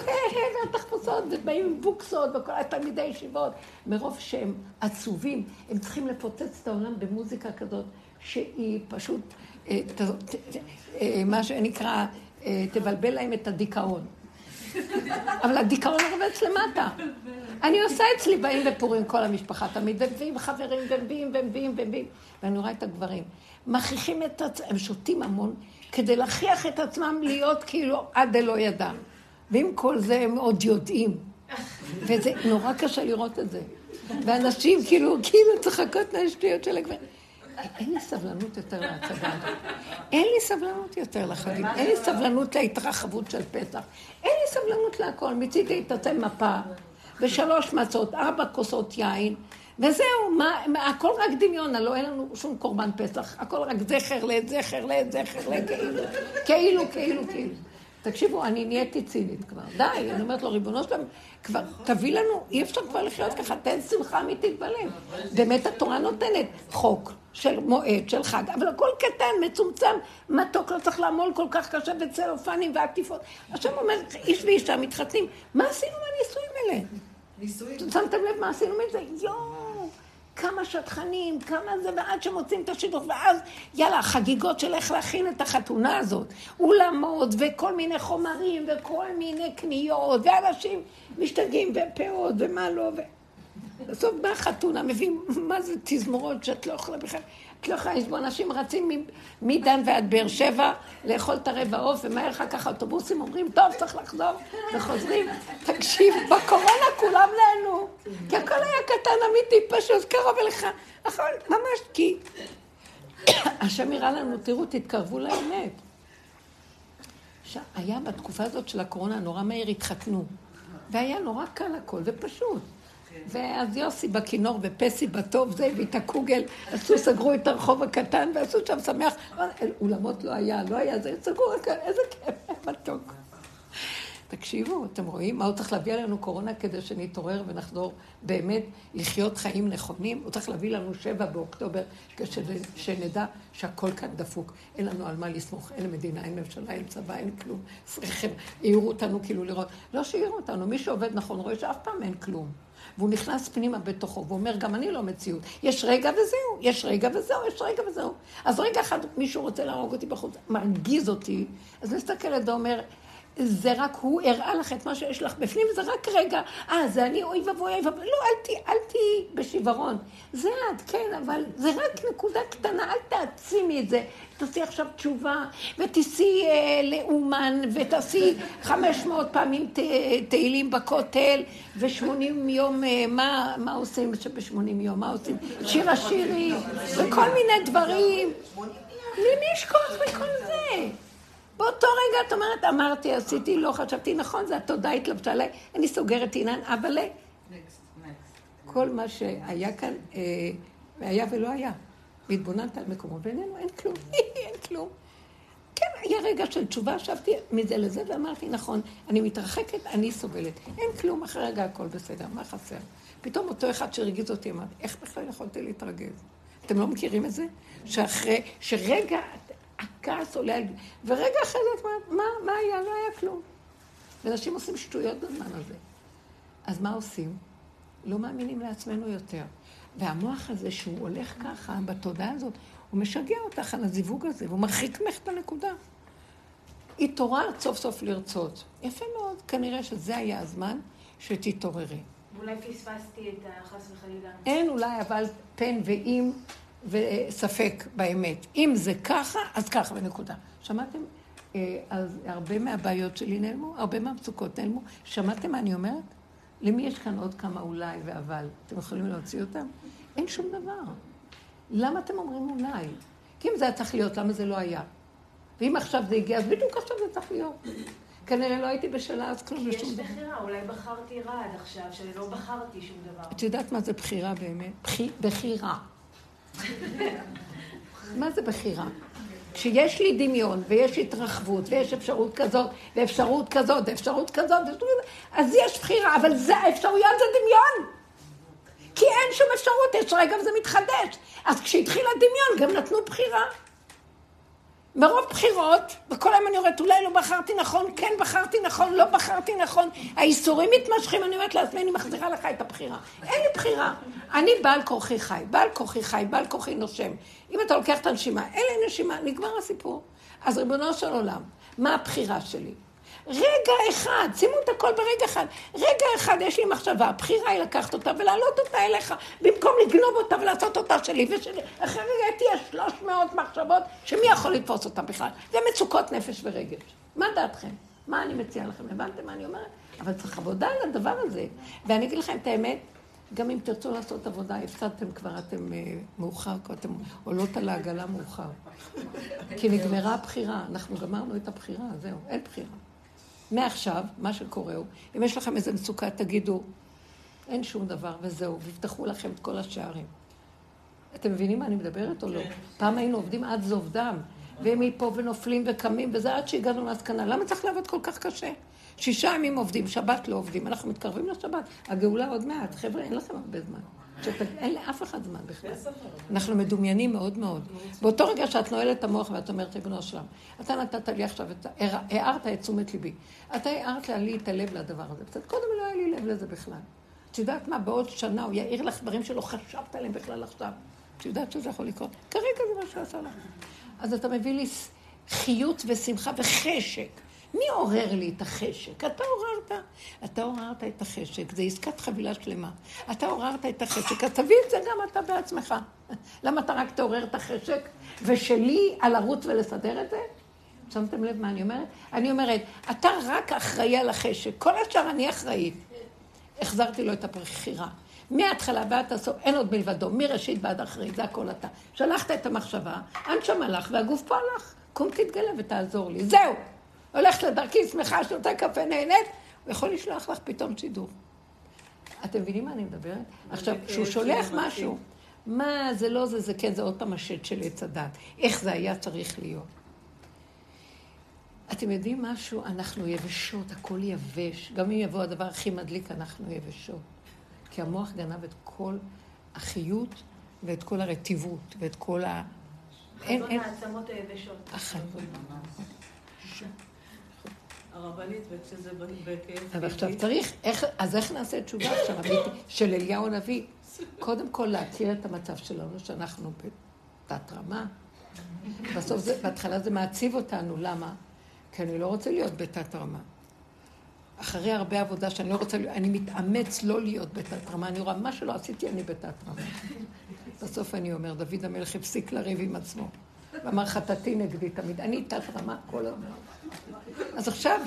והתחפושות, ובאים עם בוקסות, וכל התלמידי ישיבות. מרוב שהם עצובים, הם צריכים לפוצץ את העולם במוזיקה כזאת, שהיא פשוט, אה, אה, מה שנקרא, אה, תבלבל להם את הדיכאון. אבל הדיכאון רובץ למטה. אני עושה אצלי, באים בפורים כל המשפחה תמיד, ומביאים חברים, ומביאים, ומביאים, ומביאים. ואני רואה את הגברים. מכריחים את עצמם, הם שותים המון. כדי להכריח את עצמם להיות כאילו עד דלא ידם. ועם כל זה הם עוד יודעים. וזה נורא קשה לראות את זה. ואנשים כאילו, כאילו צחקות מהשטויות של הגברים. אין לי סבלנות יותר להצגה. אין לי סבלנות יותר לחגים. אין לי סבלנות להתרחבות של פסח. אין לי סבלנות להכל. מצידי תצא מפה, ושלוש מצות, ארבע כוסות יין, וזהו, מה, מה, הכל רק דמיון, הלוא אין לנו שום קורבן פסח, הכל רק זכר לעת זכר לעת זכר לעת כאילו, כאילו, כאילו, כאילו. תקשיבו, אני נהייתי צינית כבר, די, אני אומרת לו, ריבונו שלם, כבר, תביא לנו, אי אפשר כבר לחיות ככה, תן שמחה אמיתית בלב. באמת התורה נותנת חוק של מועד, של חג, אבל הכל קטן, מצומצם, מתוק, לא צריך לעמול כל כך קשה בצלופנים ועטיפות. עכשיו אומר, איש ואישה מתחתנים, מה עשינו מהנישואים האלה? נישואים. שמתם לב מה עשינו מזה? יואו. כמה שטחנים, כמה זה, ועד שמוצאים את השידוך, ואז יאללה, חגיגות של איך להכין את החתונה הזאת. אולמות וכל מיני חומרים וכל מיני קניות, ואנשים משתגעים ופאות ומה לא, ו... בסוף באה חתונה, מביאים, מה זה תזמורות שאת לא יכולה בכלל. לא יכולה לסבול, אנשים רצים מדן ועד באר שבע לאכול את הרבע עוף, ומהר אחר כך האוטובוסים אומרים, טוב, צריך לחזור, וחוזרים. תקשיב, בקורונה כולם נהנו, כי הכל היה קטן, אמיתי, פשוט, קרוב אליך. נכון, ממש, כי השם יראה לנו, תראו, תתקרבו לאמת. היה בתקופה הזאת של הקורונה, נורא מהר התחתנו, והיה נורא קל הכל, ופשוט. ואז יוסי בכינור ופסי בטוב זה, הביא את הקוגל, עשו, סגרו את הרחוב הקטן ועשו שם שמח. אולמות לא היה, לא היה זה, סגרו, איזה כיף, מתוק. תקשיבו, אתם רואים מה הוא צריך להביא עלינו קורונה כדי שנתעורר ונחזור באמת לחיות חיים נכונים? הוא צריך להביא לנו שבע באוקטובר כשנדע שהכל כאן דפוק. אין לנו על מה לסמוך, אין מדינה, אין ממשלה, אין צבא, אין כלום. צריכים, העירו אותנו כאילו לראות. לא שהעירו אותנו, מי שעובד נכון רואה שאף פעם אין כלום. והוא נכנס פנימה בתוכו, ואומר, גם אני לא מציאות. יש רגע וזהו, יש רגע וזהו, יש רגע וזהו. אז רגע אחד מישהו רוצה להרוג אותי בחוץ, מרגיז אותי, אז מסתכלת ואומר, זה רק הוא הראה לך את מה שיש לך בפנים, זה רק רגע. אה, זה אני, אוי ואבוי, אוי ואבוי. לא, אל תהיי אל תהיי בשיוורון. זה את, כן, אבל זה רק נקודה קטנה, אל תעצימי את זה. תעשי עכשיו תשובה, ותיסעי אה, לאומן, ותעשי 500 פעמים ת, תהילים בכותל, ו-80 יום, אה, מה, מה עושים ב-80 יום? מה עושים? שיר השירים, וכל מיני דברים. למי יש כוח לכל זה? באותו רגע את אומרת, אמרתי, עשיתי, לא חשבתי, נכון, זה התודה התלבשה עליי, אני סוגרת עינן, אבל כל מה שהיה כאן, אה, היה ולא היה. והתבוננת על מקומו, ואיננו, אין כלום, אין כלום. כן, היה רגע של תשובה, שבתי מזה לזה, ואמרתי, נכון, אני מתרחקת, אני סובלת. אין כלום, אחרי רגע הכל בסדר, מה חסר? פתאום אותו אחד שהרגיז אותי, אמרתי, איך בכלל יכולתי להתרגז? אתם לא מכירים את זה? שאחרי, שרגע הכעס עולה על... ורגע אחרי זה את אומרת, מה, מה היה? לא היה כלום. ואנשים עושים שטויות בזמן הזה. אז מה עושים? לא מאמינים לעצמנו יותר. והמוח הזה, שהוא הולך ככה, בתודעה הזאת, הוא משגע אותך על הזיווג הזה, והוא מרחיק ממך את הנקודה. התעוררת סוף סוף לרצות. יפה מאוד, כנראה שזה היה הזמן שתתעוררי. ואולי פספסתי את החס וחלילה. אין אולי, אבל פן ואם וספק באמת. אם זה ככה, אז ככה, ונקודה. שמעתם? אה, אז הרבה מהבעיות שלי נעלמו, הרבה מהמצוקות נעלמו. שמעתם מה אני אומרת? למי יש כאן עוד כמה אולי ואבל? אתם יכולים להוציא אותם? אין שום דבר. למה אתם אומרים אולי? כי אם זה היה צריך להיות, למה זה לא היה? ואם עכשיו זה הגיע, אז בדיוק עכשיו זה צריך להיות. כנראה לא הייתי בשלה אז כלום ושום דבר. יש בחירה, אולי בחרתי רע עד עכשיו, שלא בחרתי שום דבר. את יודעת מה זה בחירה באמת? בחירה. מה זה בחירה? כשיש לי דמיון, ויש התרחבות, ויש אפשרות כזאת, ואפשרות כזאת, ואפשרות כזאת, אז יש בחירה, אבל זה, האפשרויות זה דמיון. כי אין שום אפשרות, יש רגע וזה מתחדש. אז כשהתחיל הדמיון, גם נתנו בחירה. מרוב בחירות, וכל היום אני אומרת, אולי לא בחרתי נכון, כן בחרתי נכון, לא בחרתי נכון, האיסורים מתמשכים, אני אומרת לעצמי, אני מחזירה לך את הבחירה. אין לי בחירה. אני בעל כורחי חי, בעל כורחי חי, בעל כורחי נושם. אם אתה לוקח את הנשימה, אין לי נשימה, נגמר הסיפור. אז ריבונו של עולם, מה הבחירה שלי? רגע אחד, שימו את הכל ברגע אחד. רגע אחד יש לי מחשבה, הבחירה היא לקחת אותה ולהעלות אותה אליך, במקום לגנוב אותה ולעשות אותה שלי ושלי. אחרי רגע תהיה שלוש מאות מחשבות, שמי יכול לתפוס אותה בכלל? זה מצוקות נפש ורגש. מה דעתכם? מה אני מציעה לכם? הבנתם מה אני אומרת? אבל צריך עבודה על הדבר הזה. ואני אגיד לכם את האמת, גם אם תרצו לעשות עבודה, הפסדתם כבר, אתם uh, מאוחר, כי אתם עולות על העגלה מאוחר. כי נגמרה הבחירה, אנחנו גמרנו את הבחירה, זהו, אין בחירה. מעכשיו, מה שקורה הוא, אם יש לכם איזה מצוקה, תגידו, אין שום דבר וזהו, ויפתחו לכם את כל השערים. אתם מבינים מה אני מדברת או לא? כן. פעם היינו עובדים עד זוב דם, והם מפה ונופלים וקמים, וזה עד שהגענו להסקנה. למה צריך לעבוד כל כך קשה? שישה ימים עובדים, שבת לא עובדים, אנחנו מתקרבים לשבת. הגאולה עוד מעט. חבר'ה, אין לכם הרבה זמן. אין לאף אחד זמן בכלל. אנחנו מדומיינים מאוד מאוד. באותו רגע שאת נועלת את המוח ואת אומרת, ריבונו שלם, אתה נתת לי עכשיו, הערת את תשומת ליבי. אתה הערת לי את הלב לדבר הזה. קודם לא היה לי לב לזה בכלל. את יודעת מה, בעוד שנה הוא יעיר לך דברים שלא חשבת עליהם בכלל עכשיו. את יודעת שזה יכול לקרות? כרגע זה מה שעשה לך. אז אתה מביא לי חיות ושמחה וחשק. מי עורר לי את החשק? אתה עוררת. אתה עוררת את החשק, זה עסקת חבילה שלמה. אתה עוררת את החשק, אז תביא את זה גם אתה בעצמך. למה אתה רק תעורר את החשק, ושלי על לרוץ ולסדר את זה? שמתם לב מה אני אומרת? אני אומרת, אתה רק אחראי על החשק, כל השאר אני אחראית. החזרתי לו את הבחירה. מההתחלה ועד הסוף, אין עוד מלבדו, מראשית ועד אחרית, זה הכל אתה. שלחת את המחשבה, הנשמה לך והגוף פה הלך. קום תתגלה ותעזור לי. זהו. הולכת לדרכי, שמחה, שותה קפה, נהנית, הוא יכול לשלוח לך פתאום שידור. אתם מבינים מה אני מדברת? עכשיו, כשהוא שולח משהו, מה, זה לא זה, זה כן, זה עוד פעם השד של עץ הדת. איך זה היה צריך להיות. אתם יודעים משהו? אנחנו יבשות, הכל יבש. גם אם יבוא הדבר הכי מדליק, אנחנו יבשות. כי המוח גנב את כל החיות ואת כל הרטיבות ואת כל ה... חזון העצמות היבשות. החזון. הרבנית, וכשזה בכאב... אבל עכשיו צריך, איך, אז איך נעשה תשובה עכשיו, של אליהו הנביא? קודם כל להכיר את המצב שלנו, שאנחנו בתת רמה. בסוף זה, בהתחלה זה מעציב אותנו, למה? כי אני לא רוצה להיות בתת רמה. אחרי הרבה עבודה שאני לא רוצה, אני מתאמץ לא להיות בתת רמה, אני רואה מה שלא עשיתי, אני בתת רמה. בסוף אני אומר, דוד המלך הפסיק לריב עם עצמו. ואמר חטאתי נגדי תמיד, אני תת רמה כל הזמן. אז עכשיו,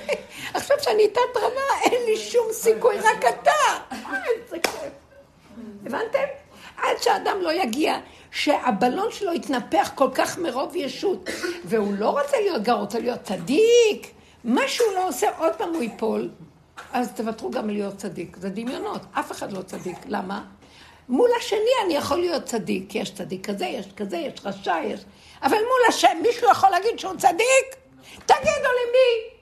עכשיו שאני תת רמה, אין לי שום סיכוי, רק אתה. איזה כיף. הבנתם? עד שאדם לא יגיע, שהבלון שלו יתנפח כל כך מרוב ישות, והוא לא רוצה להיות גר, רוצה להיות צדיק. מה שהוא לא עושה, עוד פעם הוא ייפול, אז תוותרו גם להיות צדיק. זה דמיונות, אף אחד לא צדיק. למה? מול השני אני יכול להיות צדיק, יש צדיק כזה, יש כזה, יש רשע, יש... אבל מול השם, מישהו יכול להגיד שהוא צדיק? תגידו לי מי.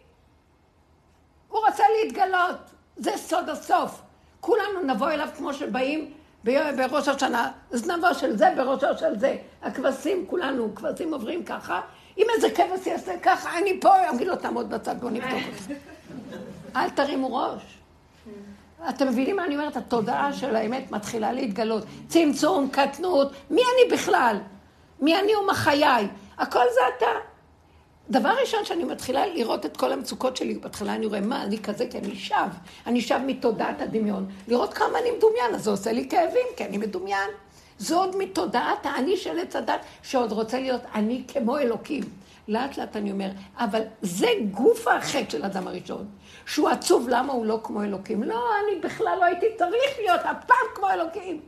הוא רוצה להתגלות, זה סוד הסוף. כולנו נבוא אליו כמו שבאים בראש השנה, זנבו של זה בראשו של זה. הכבשים, כולנו, כבשים עוברים ככה. אם איזה כבש יעשה ככה, אני פה, אגיד לו, תעמוד בצד, בוא נבדוק זה. אל תרימו ראש. אתם מבינים מה אני אומרת? התודעה של האמת מתחילה להתגלות. צמצום, קטנות, מי אני בכלל? מי אני ומה חיי? הכל זה אתה. דבר ראשון שאני מתחילה לראות את כל המצוקות שלי, בהתחלה אני רואה, מה, אני כזה, כי אני שב. אני שב מתודעת הדמיון. לראות כמה אני מדומיין, אז זה עושה לי כאבים, כי אני מדומיין. זה עוד מתודעת האני של עץ הדת, שעוד רוצה להיות אני כמו אלוקים. לאט לאט אני אומר, אבל זה גוף החטא של אדם הראשון, שהוא עצוב למה הוא לא כמו אלוקים. לא, אני בכלל לא הייתי צריך להיות הפעם כמו אלוקים.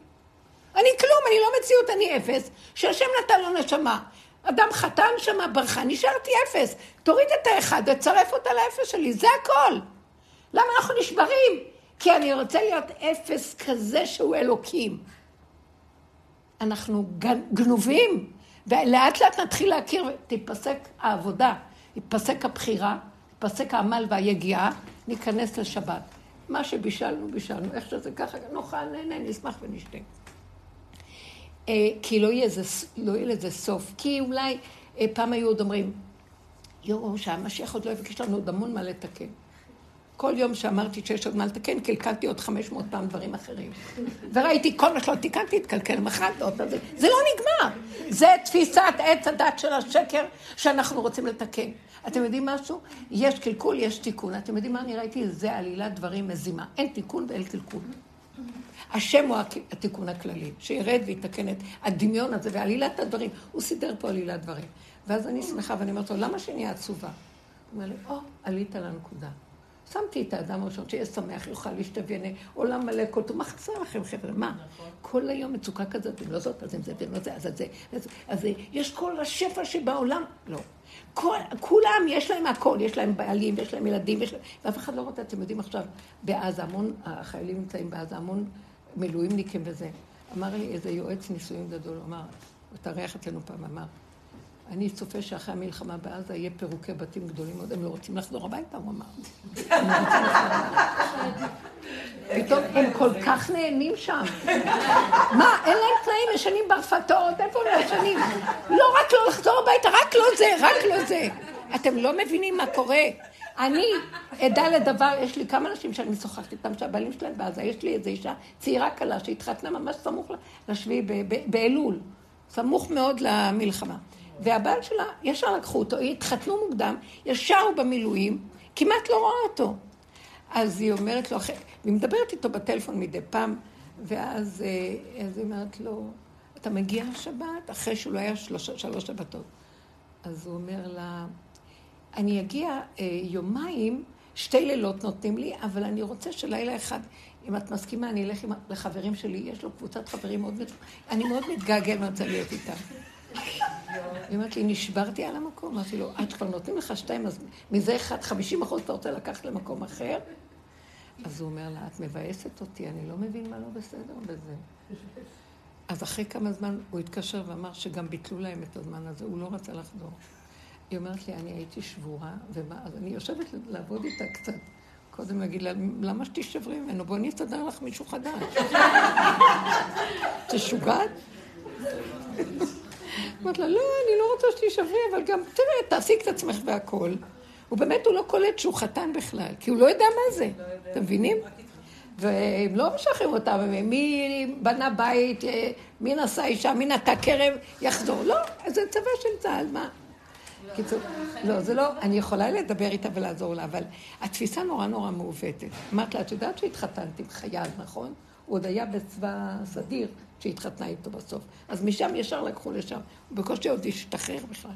אני כלום, אני לא מציאות, אני אפס, שהשם נתן לו נשמה. אדם חתן שמה ברחה, נשארתי אפס. תוריד את האחד וצרף אותה לאפס שלי, זה הכל. למה אנחנו נשברים? כי אני רוצה להיות אפס כזה שהוא אלוקים. אנחנו גנובים, ולאט לאט נתחיל להכיר, תיפסק העבודה, תיפסק הבחירה, תיפסק העמל והיגיעה, ניכנס לשבת. מה שבישלנו, בישלנו, איך שזה ככה, נאכל, נהנה, נשמח ונשתה. אה, כי לא יהיה, זה, לא יהיה לזה סוף. כי אולי אה, פעם היו עוד אומרים, יואו, שהמשיח עוד לא יבקש לנו עוד המון מה לתקן. כל יום שאמרתי שיש עוד מה לתקן, קלקלתי עוד 500 פעם דברים אחרים. וראיתי כל מה שלא תיקנתי, התקלקל מחר, זה, זה לא נגמר. זה תפיסת עץ הדת של השקר שאנחנו רוצים לתקן. אתם יודעים משהו? יש קלקול, יש תיקון. אתם יודעים מה אני ראיתי? זה עלילת דברים מזימה. אין תיקון ואין קלקול. השם הוא התיקון הכללי, שירד ויתקן את הדמיון הזה ועלילת הדברים. הוא סידר פה עלילת דברים. ואז אני שמחה ואני אומרת לו, למה שאני עצובה? הוא אומר לי, או, עלית לנקודה. שמתי את האדם הראשון, שיהיה שמח, יוכל להשתוויין, עולם מלא כל טוב. מה חסר לכם, חבר'ה? מה? כל היום מצוקה כזאת, אם לא זאת, אז אם זה, ואם לא זה, אז זה. אז, אז יש כל השפע שבעולם. לא. כל, כולם, יש להם הכל, יש להם בעלים, יש להם ילדים, יש להם... ואף אחד לא רוצה, אתם יודעים עכשיו, בעזה, המון, החיילים נמצאים בעזה, המון מילואימניקים וזה. אמר לי איזה יועץ נישואים גדול, אמר, התארח אצלנו פעם, אמר, אני צופה שאחרי המלחמה בעזה יהיה פירוקי בתים גדולים מאוד, הם לא רוצים לחזור הביתה, הוא אמר. פתאום הם כל כך נהנים שם. מה, אין להם תנאים, ישנים ברפתות, איפה הם ישנים? לא רק לא לחזור הביתה, רק לא זה, רק לא זה. אתם לא מבינים מה קורה. אני עדה לדבר, יש לי כמה אנשים שאני משוחחת איתם, שהבעלים שלהם בעזה, יש לי איזו אישה צעירה קלה שהתחתנה ממש סמוך לשביעי באלול, סמוך מאוד למלחמה. והבעל שלה, ישר לקחו אותו, התחתנו מוקדם, ישר הוא במילואים, כמעט לא רואה אותו. אז היא אומרת לו, והיא מדברת איתו בטלפון מדי פעם, ואז אה, היא אומרת לו, אתה מגיע לשבת? אחרי שהוא לא היה שלוש, שלוש שבתות. אז הוא אומר לה, אני אגיע אה, יומיים, שתי לילות נותנים לי, אבל אני רוצה שלילה אחד, אם את מסכימה, אני אלך עם, לחברים שלי, יש לו קבוצת חברים מאוד, אני מאוד מתגעגע ואני רוצה להיות איתם. היא אומרת לי, נשברתי על המקום. אמרתי לו, עד כבר נותנים לך שתיים, אז מזה אחד, חמישים אחוז אתה רוצה לקחת למקום אחר? אז הוא אומר לה, את מבאסת אותי, אני לא מבין מה לא בסדר בזה. אז אחרי כמה זמן הוא התקשר ואמר שגם ביטלו להם את הזמן הזה, הוא לא רצה לחזור. היא אומרת לי, אני הייתי שבורה, ומה, אז אני יושבת לעבוד איתה קצת. קודם להגיד לה, למה שתישברי ממנו? בואי נסתדר לך מישהו חדש. תשוגעת? אמרת לה, לא, אני לא רוצה שתישברי, אבל גם, תראה, תעשי את עצמך והכול. הוא באמת, הוא לא קולט שהוא חתן בכלל, כי הוא לא יודע מה זה. אתם מבינים? והם לא משחררים אותם, מי בנה בית, אה, מי נשא אישה, מי נטע כרם, יחזור. לא, זה צבא של צה"ל, מה? קיצור, לא, זה לא, אני יכולה לדבר איתה ולעזור לה, אבל התפיסה נורא נורא מעוותת. אמרת לה, את יודעת שהתחתנת עם חייל, נכון? הוא עוד היה בצבא סדיר שהתחתנה איתו בסוף. אז משם ישר לקחו לשם. הוא בקושי עוד השתחרר בכלל.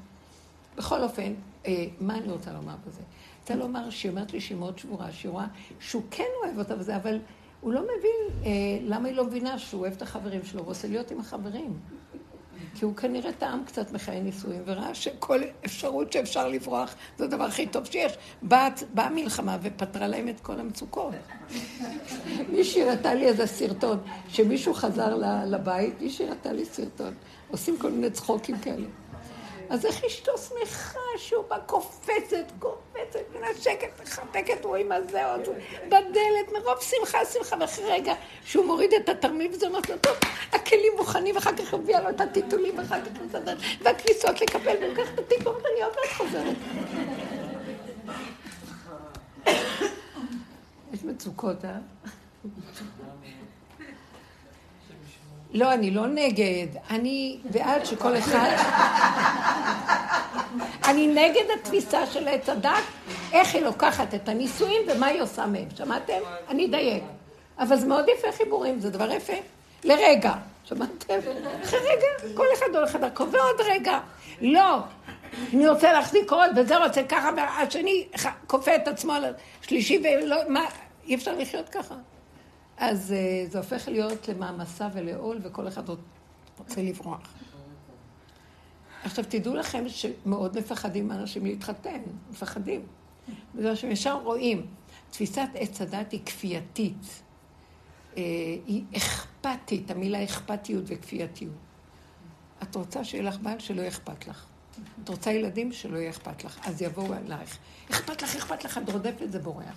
בכל אופן, אה, מה אני רוצה לומר בזה? רוצה לומר שהיא אומרת לי שהיא מאוד שבורה, שהיא רואה שהוא כן אוהב אותה וזה, אבל הוא לא מבין אה, למה היא לא מבינה שהוא אוהב את החברים שלו ועושה להיות עם החברים. כי הוא כנראה טעם קצת מחיי נישואים, וראה שכל אפשרות שאפשר לברוח זה הדבר הכי טוב שיש. באה בא מלחמה ופתרה להם את כל המצוקות. מישהי הראתה לי איזה סרטון, שמישהו חזר לבית, מישהי הראתה לי סרטון. עושים כל מיני צחוקים כאלה. אז איך אשתו שמחה שהוא בא קופצת, קופצת, מנשקת, מחבקת, רואים מה זה עוד, בדלת, מרוב שמחה, שמחה, ואחרי רגע שהוא מוריד את התרמיל וזה אומר לו, טוב, הכלים מוכנים, ואחר כך הביאה לו את הטיטולים, ואחר כך מסדר, והכניסות לקבל, והוא לקח את התיק, אני עוד מעט חוזרת. יש מצוקות, אה? לא, אני לא נגד. אני בעד שכל אחד... אני נגד התפיסה של עץ הדת, איך היא לוקחת את הנישואים ומה היא עושה מהם. שמעתם? אני אדייק. אבל זה מאוד יפה חיבורים, זה דבר יפה. לרגע. שמעתם? אחרי רגע, כל אחד הולך לדרכו, ועוד רגע. לא, אני רוצה להחזיק עוד, וזה רוצה ככה, והשני כופה את עצמו על השלישי, ולא, מה, אי אפשר לחיות ככה. אז uh, זה הופך להיות למעמסה ולעול, וכל אחד רוצה לברוח. עכשיו, תדעו לכם שמאוד מפחדים אנשים להתחתן, מפחדים. בגלל שהם ישר רואים, תפיסת עץ הדת היא כפייתית. אה, היא אכפתית, המילה אכפתיות וכפייתיות. את רוצה שיהיה לך בעל שלא יהיה אכפת לך. את רוצה ילדים שלא יהיה אכפת לך, אז יבואו אלייך. אכפת לך, אכפת לך, את רודפת, זה בורח.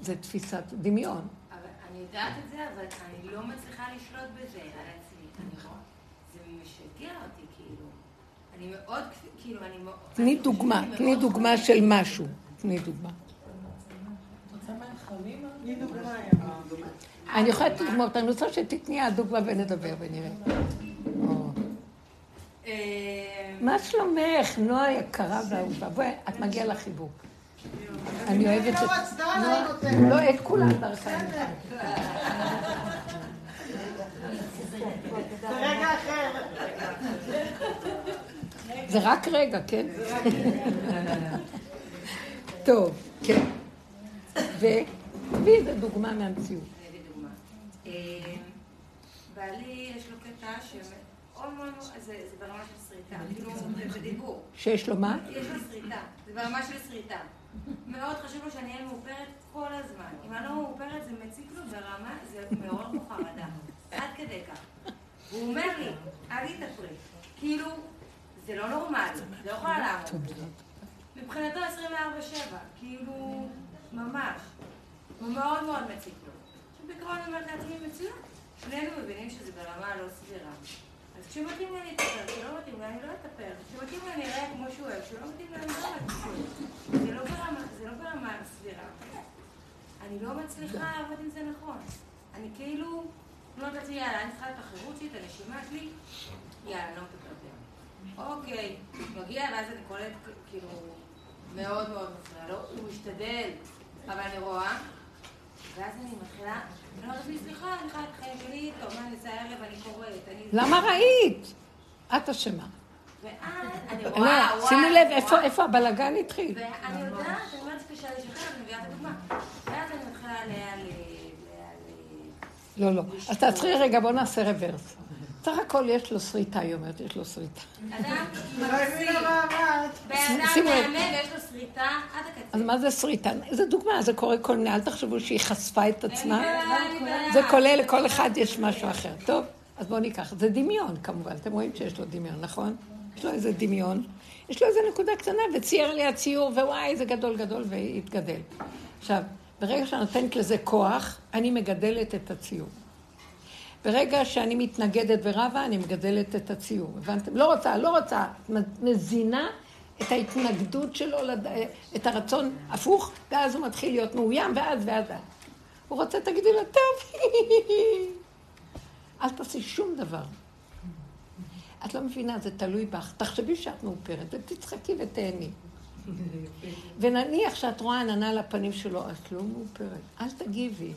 זה תפיסת דמיון. יודעת את זה, אבל אני לא מצליחה לשלוט בזה על עצמי. נכון. זה משגע אותי, כאילו. אני מאוד, כאילו, אני מאוד... תני דוגמה, תני דוגמה של משהו. תני דוגמה. אני יכולה לתת דוגמאות, אני רוצה שתתני הדוגמה ונדבר ונראה. אה, מה שלומך, נועה יקרה ואהובה? בואי, את מגיעה לחיבוק. אני אוהבת את... לא, לא, את כולם דרכה. זה רגע אחר. זה רק רגע, כן? טוב, כן. ותביאי איזה דוגמה מהמציאות. אה, בעלי יש לו קטע מאוד, זה ברמה של שריטה, כאילו בדיבור. שיש לו מה? יש לו שריטה, זה ברמה של שריטה. מאוד חשוב לו שאני אהיה מאופרת כל הזמן. אם אני לא מאופרת זה מציק לו ברמה, זה מעורר פה חרדה. עד כדי כך. הוא אומר לי, אל תתאפרי. כאילו, זה לא נורמלי, לא יכולה לעמוד. מבחינתו 24-7, כאילו, ממש. הוא מאוד מאוד מציק לו. בעיקרון אני אומרת לעצמי מצוין. שנינו מבינים שזה ברמה לא סבירה. אז כשמתאים לי להתאפר, כשלא מתאים לי אני לא אתאפר. כשמתאים לי אני אראה כמו שהוא אוהב, כשלא מתאים לי אני לא אראה זה לא ברמה, זה לא ברמה סבירה. אני לא מצליחה לעבוד עם זה נכון. אני כאילו, אומרת לעצמי, יאללה, אני צריכה את החירות שלי, את הנשימה שלי, יאללה, לא מטפלת. אוקיי, מגיע, ואז אני קולט, כאילו, מאוד מאוד מפריע לו, הוא משתדל, אבל אני רואה, ואז אני מתחילה... למה ראית? את אשמה. לא, שימי לב, איפה הבלגן התחיל? ואני יודעת, אני אומרת שקשה לשחרר, אני מביאה את הדוגמה. ואז אני מתחילה ל... לא, לא. אז תעצרי רגע, בואו נעשה רוורס. סך הכל יש לו שריטה, היא אומרת, יש לו שריטה. אדם מקסים. באדם מהמם ויש לו שריטה עד הקצה. אז מה זה שריטה? זו דוגמה, זה קורה כל מיני, אל תחשבו שהיא חשפה את עצמה. זה כולל, לכל אחד יש משהו אחר. טוב, אז בואו ניקח. זה דמיון, כמובן. אתם רואים שיש לו דמיון, נכון? יש לו איזה דמיון. יש לו איזה נקודה קטנה, וצייר לי הציור, ווואי, זה גדול גדול, והתגדל. עכשיו, ברגע שאני נותנת לזה כוח, אני מגדלת את הציור. ברגע שאני מתנגדת ורבה, אני מגדלת את הציור. הבנתם? לא רוצה, לא רוצה. מזינה את ההתנגדות שלו, את הרצון הפוך, ואז הוא מתחיל להיות מאוים, ואז, ואז, ואז. הוא רוצה, תגידי לו, טוב, אל תעשי שום דבר. את לא מבינה, זה תלוי בך. תחשבי שאת מאופרת, ותצחקי ותהני. ונניח שאת רואה עננה על הפנים שלו, את לא מאופרת. אל תגיבי.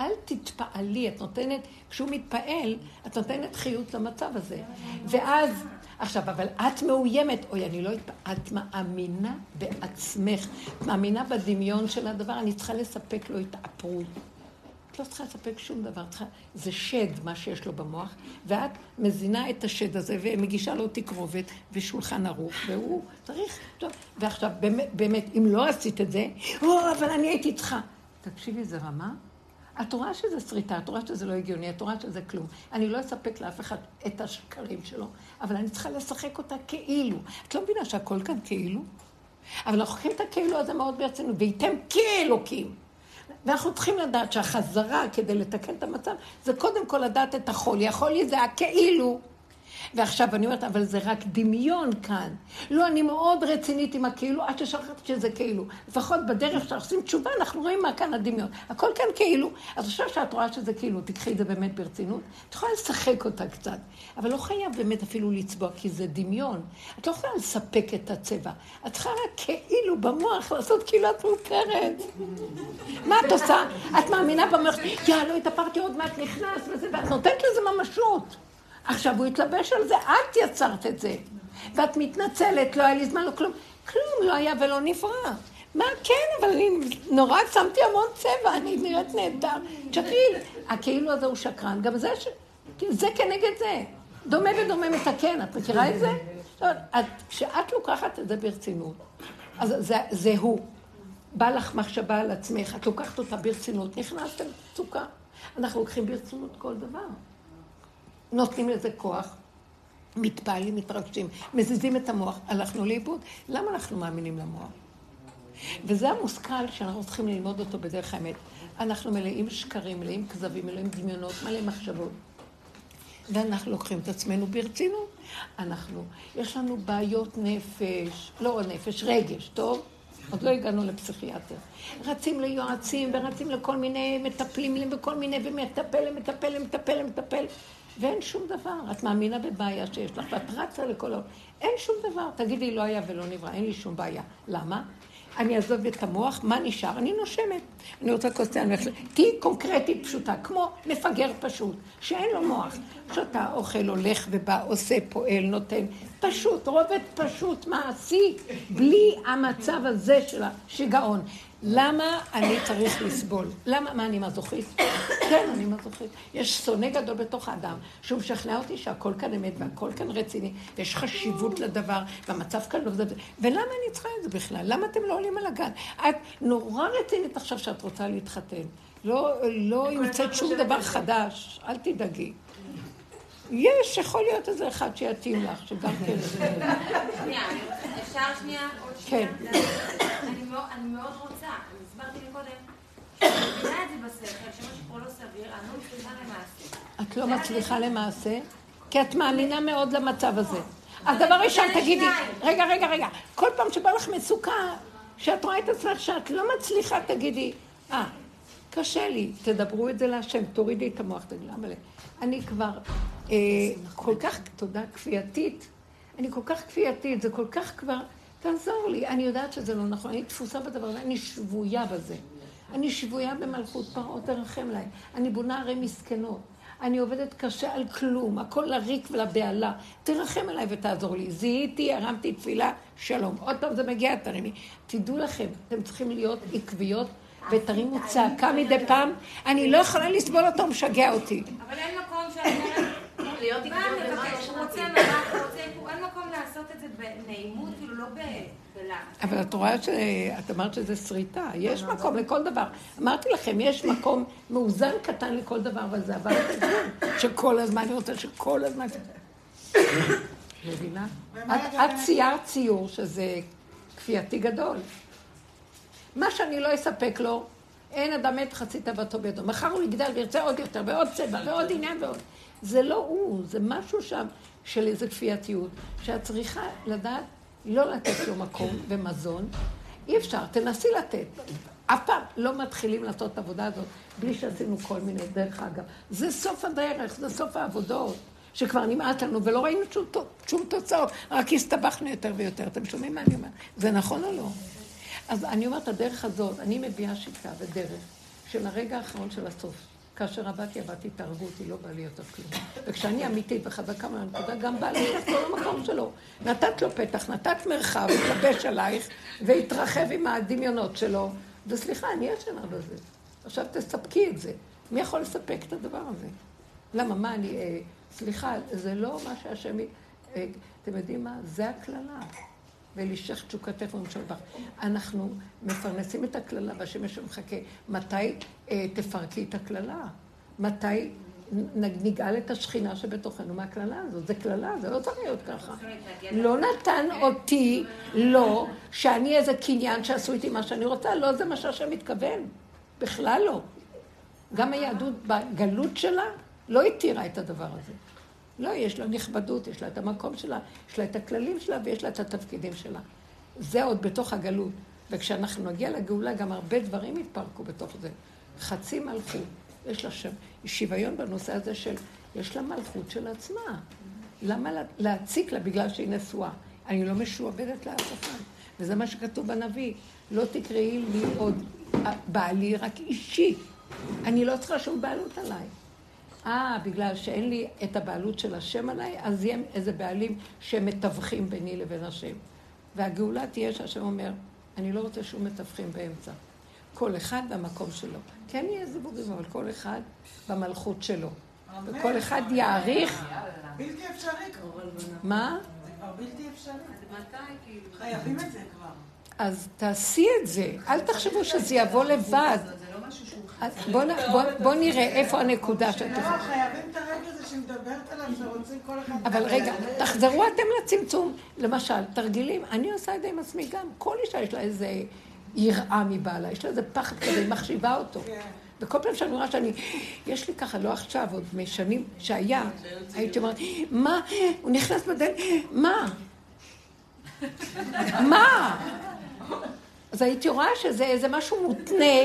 אל תתפעלי, את נותנת, כשהוא מתפעל, את נותנת חיות למצב הזה. ואז, עכשיו, אבל את מאוימת, אוי, אני לא אתפעל, את מאמינה בעצמך, את מאמינה בדמיון של הדבר, אני צריכה לספק לו התאפרות. את לא צריכה לספק שום דבר, צריכה, זה שד, מה שיש לו במוח, ואת מזינה את השד הזה ומגישה לו תקרובת ושולחן ערוך, והוא צריך, טוב, ועכשיו, באמת, באמת, אם לא עשית את זה, או, אבל אני הייתי צריכה. תקשיבי, זה רמה? את רואה שזה שריטה, את רואה שזה לא הגיוני, את רואה שזה כלום. אני לא אספק לאף אחד את השקרים שלו, אבל אני צריכה לשחק אותה כאילו. את לא מבינה שהכל כאן כאילו? אבל אנחנו לוקחים את הכאילו הזה מאוד ברצינות, וייתם כאלוקים. ואנחנו צריכים לדעת שהחזרה כדי לתקן את המצב, זה קודם כל לדעת את החולי. החולי זה הכאילו. ועכשיו אני אומרת, אבל זה רק דמיון כאן. לא, אני מאוד רצינית עם הכאילו, עד ששכחתי שזה כאילו. לפחות בדרך שאנחנו עושים תשובה, אנחנו רואים מה כאן הדמיון. הכל כאן כאילו. אז עכשיו שאת רואה שזה כאילו, תקחי את זה באמת ברצינות. את יכולה לשחק אותה קצת, אבל לא חייב באמת אפילו לצבוע, כי זה דמיון. את לא יכולה לספק את הצבע. את צריכה רק כאילו במוח לעשות כאילו את מוכרת. מה את עושה? את מאמינה במוח, יא, לא התאפרתי עוד מעט נכנס וזה, ואת נותנת לזה ממשות. עכשיו הוא התלבש על זה, את יצרת את זה. ואת מתנצלת, לא היה לי זמן, לא כלום. כלום לא היה ולא נברא. מה כן, אבל אני נורא שמתי המון צבע, אני נראית נהדר. תשכחי, הכאילו הזה הוא שקרן, גם זה, ש... זה כנגד זה. דומה ודומה מתקן, את מכירה את זה? כשאת לוקחת את זה ברצינות, אז זה, זה הוא. בא לך מחשבה על עצמך, את לוקחת אותה ברצינות, נכנסת למצוקה. אנחנו לוקחים ברצינות כל דבר. נותנים לזה כוח, מתפעלים, מתרגשים, מזיזים את המוח, הלכנו לאיבוד. למה אנחנו מאמינים למוח? וזה המושכל שאנחנו צריכים ללמוד אותו בדרך האמת. אנחנו מלאים שקרים, מלאים כזבים, מלאים דמיונות, מלא מחשבות. ואנחנו לוקחים את עצמנו ברצינות. אנחנו, יש לנו בעיות נפש, לא נפש, רגש, טוב? עוד לא הגענו לפסיכיאטר. רצים ליועצים ורצים לכל מיני מטפלים וכל מיני, ומטפל למטפל למטפל למטפל. ואין שום דבר. את מאמינה בבעיה שיש לך, ואת רצה לכל העולם. אין שום דבר. תגידי, לא היה ולא נברא, אין לי שום בעיה. למה? אני אעזוב את המוח, מה נשאר? אני נושמת. אני רוצה כוס תה, תהיי קונקרטית פשוטה, כמו מפגר פשוט, שאין לו מוח. שותה, אוכל, הולך ובא, עושה, פועל, נותן. פשוט, רובד פשוט, מעשי, בלי המצב הזה של השיגעון. למה אני צריך לסבול? למה, מה, אני מזוכיסט? כן, אני מזוכיסט. יש שונא גדול בתוך האדם, שהוא משכנע אותי שהכל כאן אמת והכל כאן רציני, ויש חשיבות לדבר, והמצב כאן לא... ולמה אני צריכה את זה בכלל? למה אתם לא עולים על הגן? את נורא רצינית עכשיו שאת רוצה להתחתן. לא, לא המצאת שום דבר חדש, אל תדאגי. יש, יכול להיות איזה אחד שיתאים לך, שגם כן... שנייה, אפשר שנייה? כן. אני מאוד רוצה, אני הסברתי לי קודם, אני מבינה את זה בשכל, שמה שקורה לא סביר, אני לא מצליחה למעשה. את לא מצליחה למעשה? כי את מאמינה מאוד למצב הזה. אז דבר ראשון, תגידי, רגע, רגע, רגע, כל פעם שבא לך מצוקה, שאת רואה את עצמך שאת לא מצליחה, תגידי, אה, קשה לי, תדברו את זה להשם, תורידי את המוח, תגידי, למה אני כבר כל כך, תודה, כפייתית, אני כל כך כפייתית, זה כל כך כבר... תעזור לי. אני יודעת שזה לא נכון, אני תפוסה בדבר הזה, אני שבויה בזה. אני שבויה במלכות פרעה, תרחם עליי. אני בונה ערי מסכנות. אני עובדת קשה על כלום, הכל לריק ולבהלה. תרחם עליי ותעזור לי. זיהיתי, הרמתי תפילה, שלום. עוד פעם זה מגיע, תרימי. תדעו לכם, אתם צריכים להיות עקביות ותרימו צעקה מדי פעם. אני לא יכולה לסבול אותו, משגע אותי. אבל אין מקום שאני להיות עקביות במה הוא רוצה, אין מקום לעשות את זה בנעימות, כאילו לא בלחץ. אבל את רואה שאת אמרת שזה שריטה, יש מקום לכל דבר. אמרתי לכם, יש מקום מאוזן קטן לכל דבר, אבל זה עבר את הגבול, שכל הזמן, אני רוצה שכל הזמן... מבינה? את ציירת ציור שזה כפייתי גדול. מה שאני לא אספק לו, אין אדם מת חצי תאוותו בידו. מחר הוא יגדל וירצה עוד יותר, ועוד צבע, ועוד עניין ועוד. זה לא הוא, זה משהו שם של איזו כפייתיות, שאת צריכה לדעת לא לתת לו מקום ומזון. אי אפשר, תנסי לתת. אף פעם לא מתחילים לעשות את העבודה הזאת בלי שעשינו כל מיני, דרך אגב. זה סוף הדרך, זה סוף העבודות, שכבר נמאס לנו ולא ראינו שום, שום תוצאות, רק הסתבכנו יותר ויותר. אתם שומעים מה אני אומרת? זה נכון או לא? אז אני אומרת, הדרך הזאת, אני מביאה שיטה ודרך של הרגע האחרון של הסוף. כאשר עבדתי, עבדתי, תהרגו אותי, לא בא לי יותר כלום. וכשאני אמיתית וחזקה מהנקודה, גם בא לי לחזור למקום שלו. נתת לו פתח, נתת מרחב, התלבש עלייך, והתרחב עם הדמיונות שלו. וסליחה, אני אשמה בזה. עכשיו תספקי את זה. מי יכול לספק את הדבר הזה? למה, מה אני... אה, סליחה, זה לא מה שהשם... אה, אתם יודעים מה? זה הקללה. ולשך תשוקתך בך. אנחנו מפרנסים את הקללה, והשמש מחכה. מתי אה, תפרקי את הקללה? מתי נגאל את השכינה שבתוכנו מהקללה הזאת? זה קללה, זה לא צריך להיות ככה. לא נתן אותי, לא, שאני איזה קניין שעשו איתי מה שאני רוצה, לא זה מה שהשם מתכוון. בכלל לא. גם היהדות בגלות שלה לא התירה את הדבר הזה. לא, יש לה נכבדות, יש לה את המקום שלה, יש לה את הכללים שלה ויש לה את התפקידים שלה. זה עוד בתוך הגלות. וכשאנחנו נגיע לגאולה, גם הרבה דברים יתפרקו בתוך זה. חצי מלכות, יש לה שם שוויון בנושא הזה של, יש לה מלכות של עצמה. למה להציק לה בגלל שהיא נשואה? אני לא משועבדת לאף אחד. וזה מה שכתוב בנביא. לא תקראי לי עוד בעלי, רק אישי. אני לא צריכה שום בעלות עליי. אה, בגלל שאין לי את הבעלות של השם עליי, אז יהיה איזה בעלים שמתווכים ביני לבין השם. והגאולה תהיה שהשם אומר, אני לא רוצה שום מתווכים באמצע. כל אחד במקום שלו. כן יהיה זיווגים, אבל כל אחד במלכות שלו. וכל אחד יעריך... בלתי אפשרי כבר. מה? זה כבר בלתי אפשרי. חייבים את זה כבר. אז תעשי את זה, אל תחשבו שזה יבוא לבד. בואו נראה איפה הנקודה שאתם... לא, חייבים את הרגע הזה שמדברת עליו, שרוצים כל אחד... אבל רגע, תחזרו אתם לצמצום. למשל, תרגילים, אני עושה את זה עם עצמי גם. כל אישה יש לה איזה יראה מבעלה, יש לה איזה פחד כזה, היא מחשיבה אותו. כן. וכל פעם שאני רואה שאני, יש לי ככה, לא עכשיו, עוד משנים שהיה, הייתי אומרת, מה? הוא נכנס בדלת, מה? מה? אז הייתי רואה שזה איזה משהו מותנה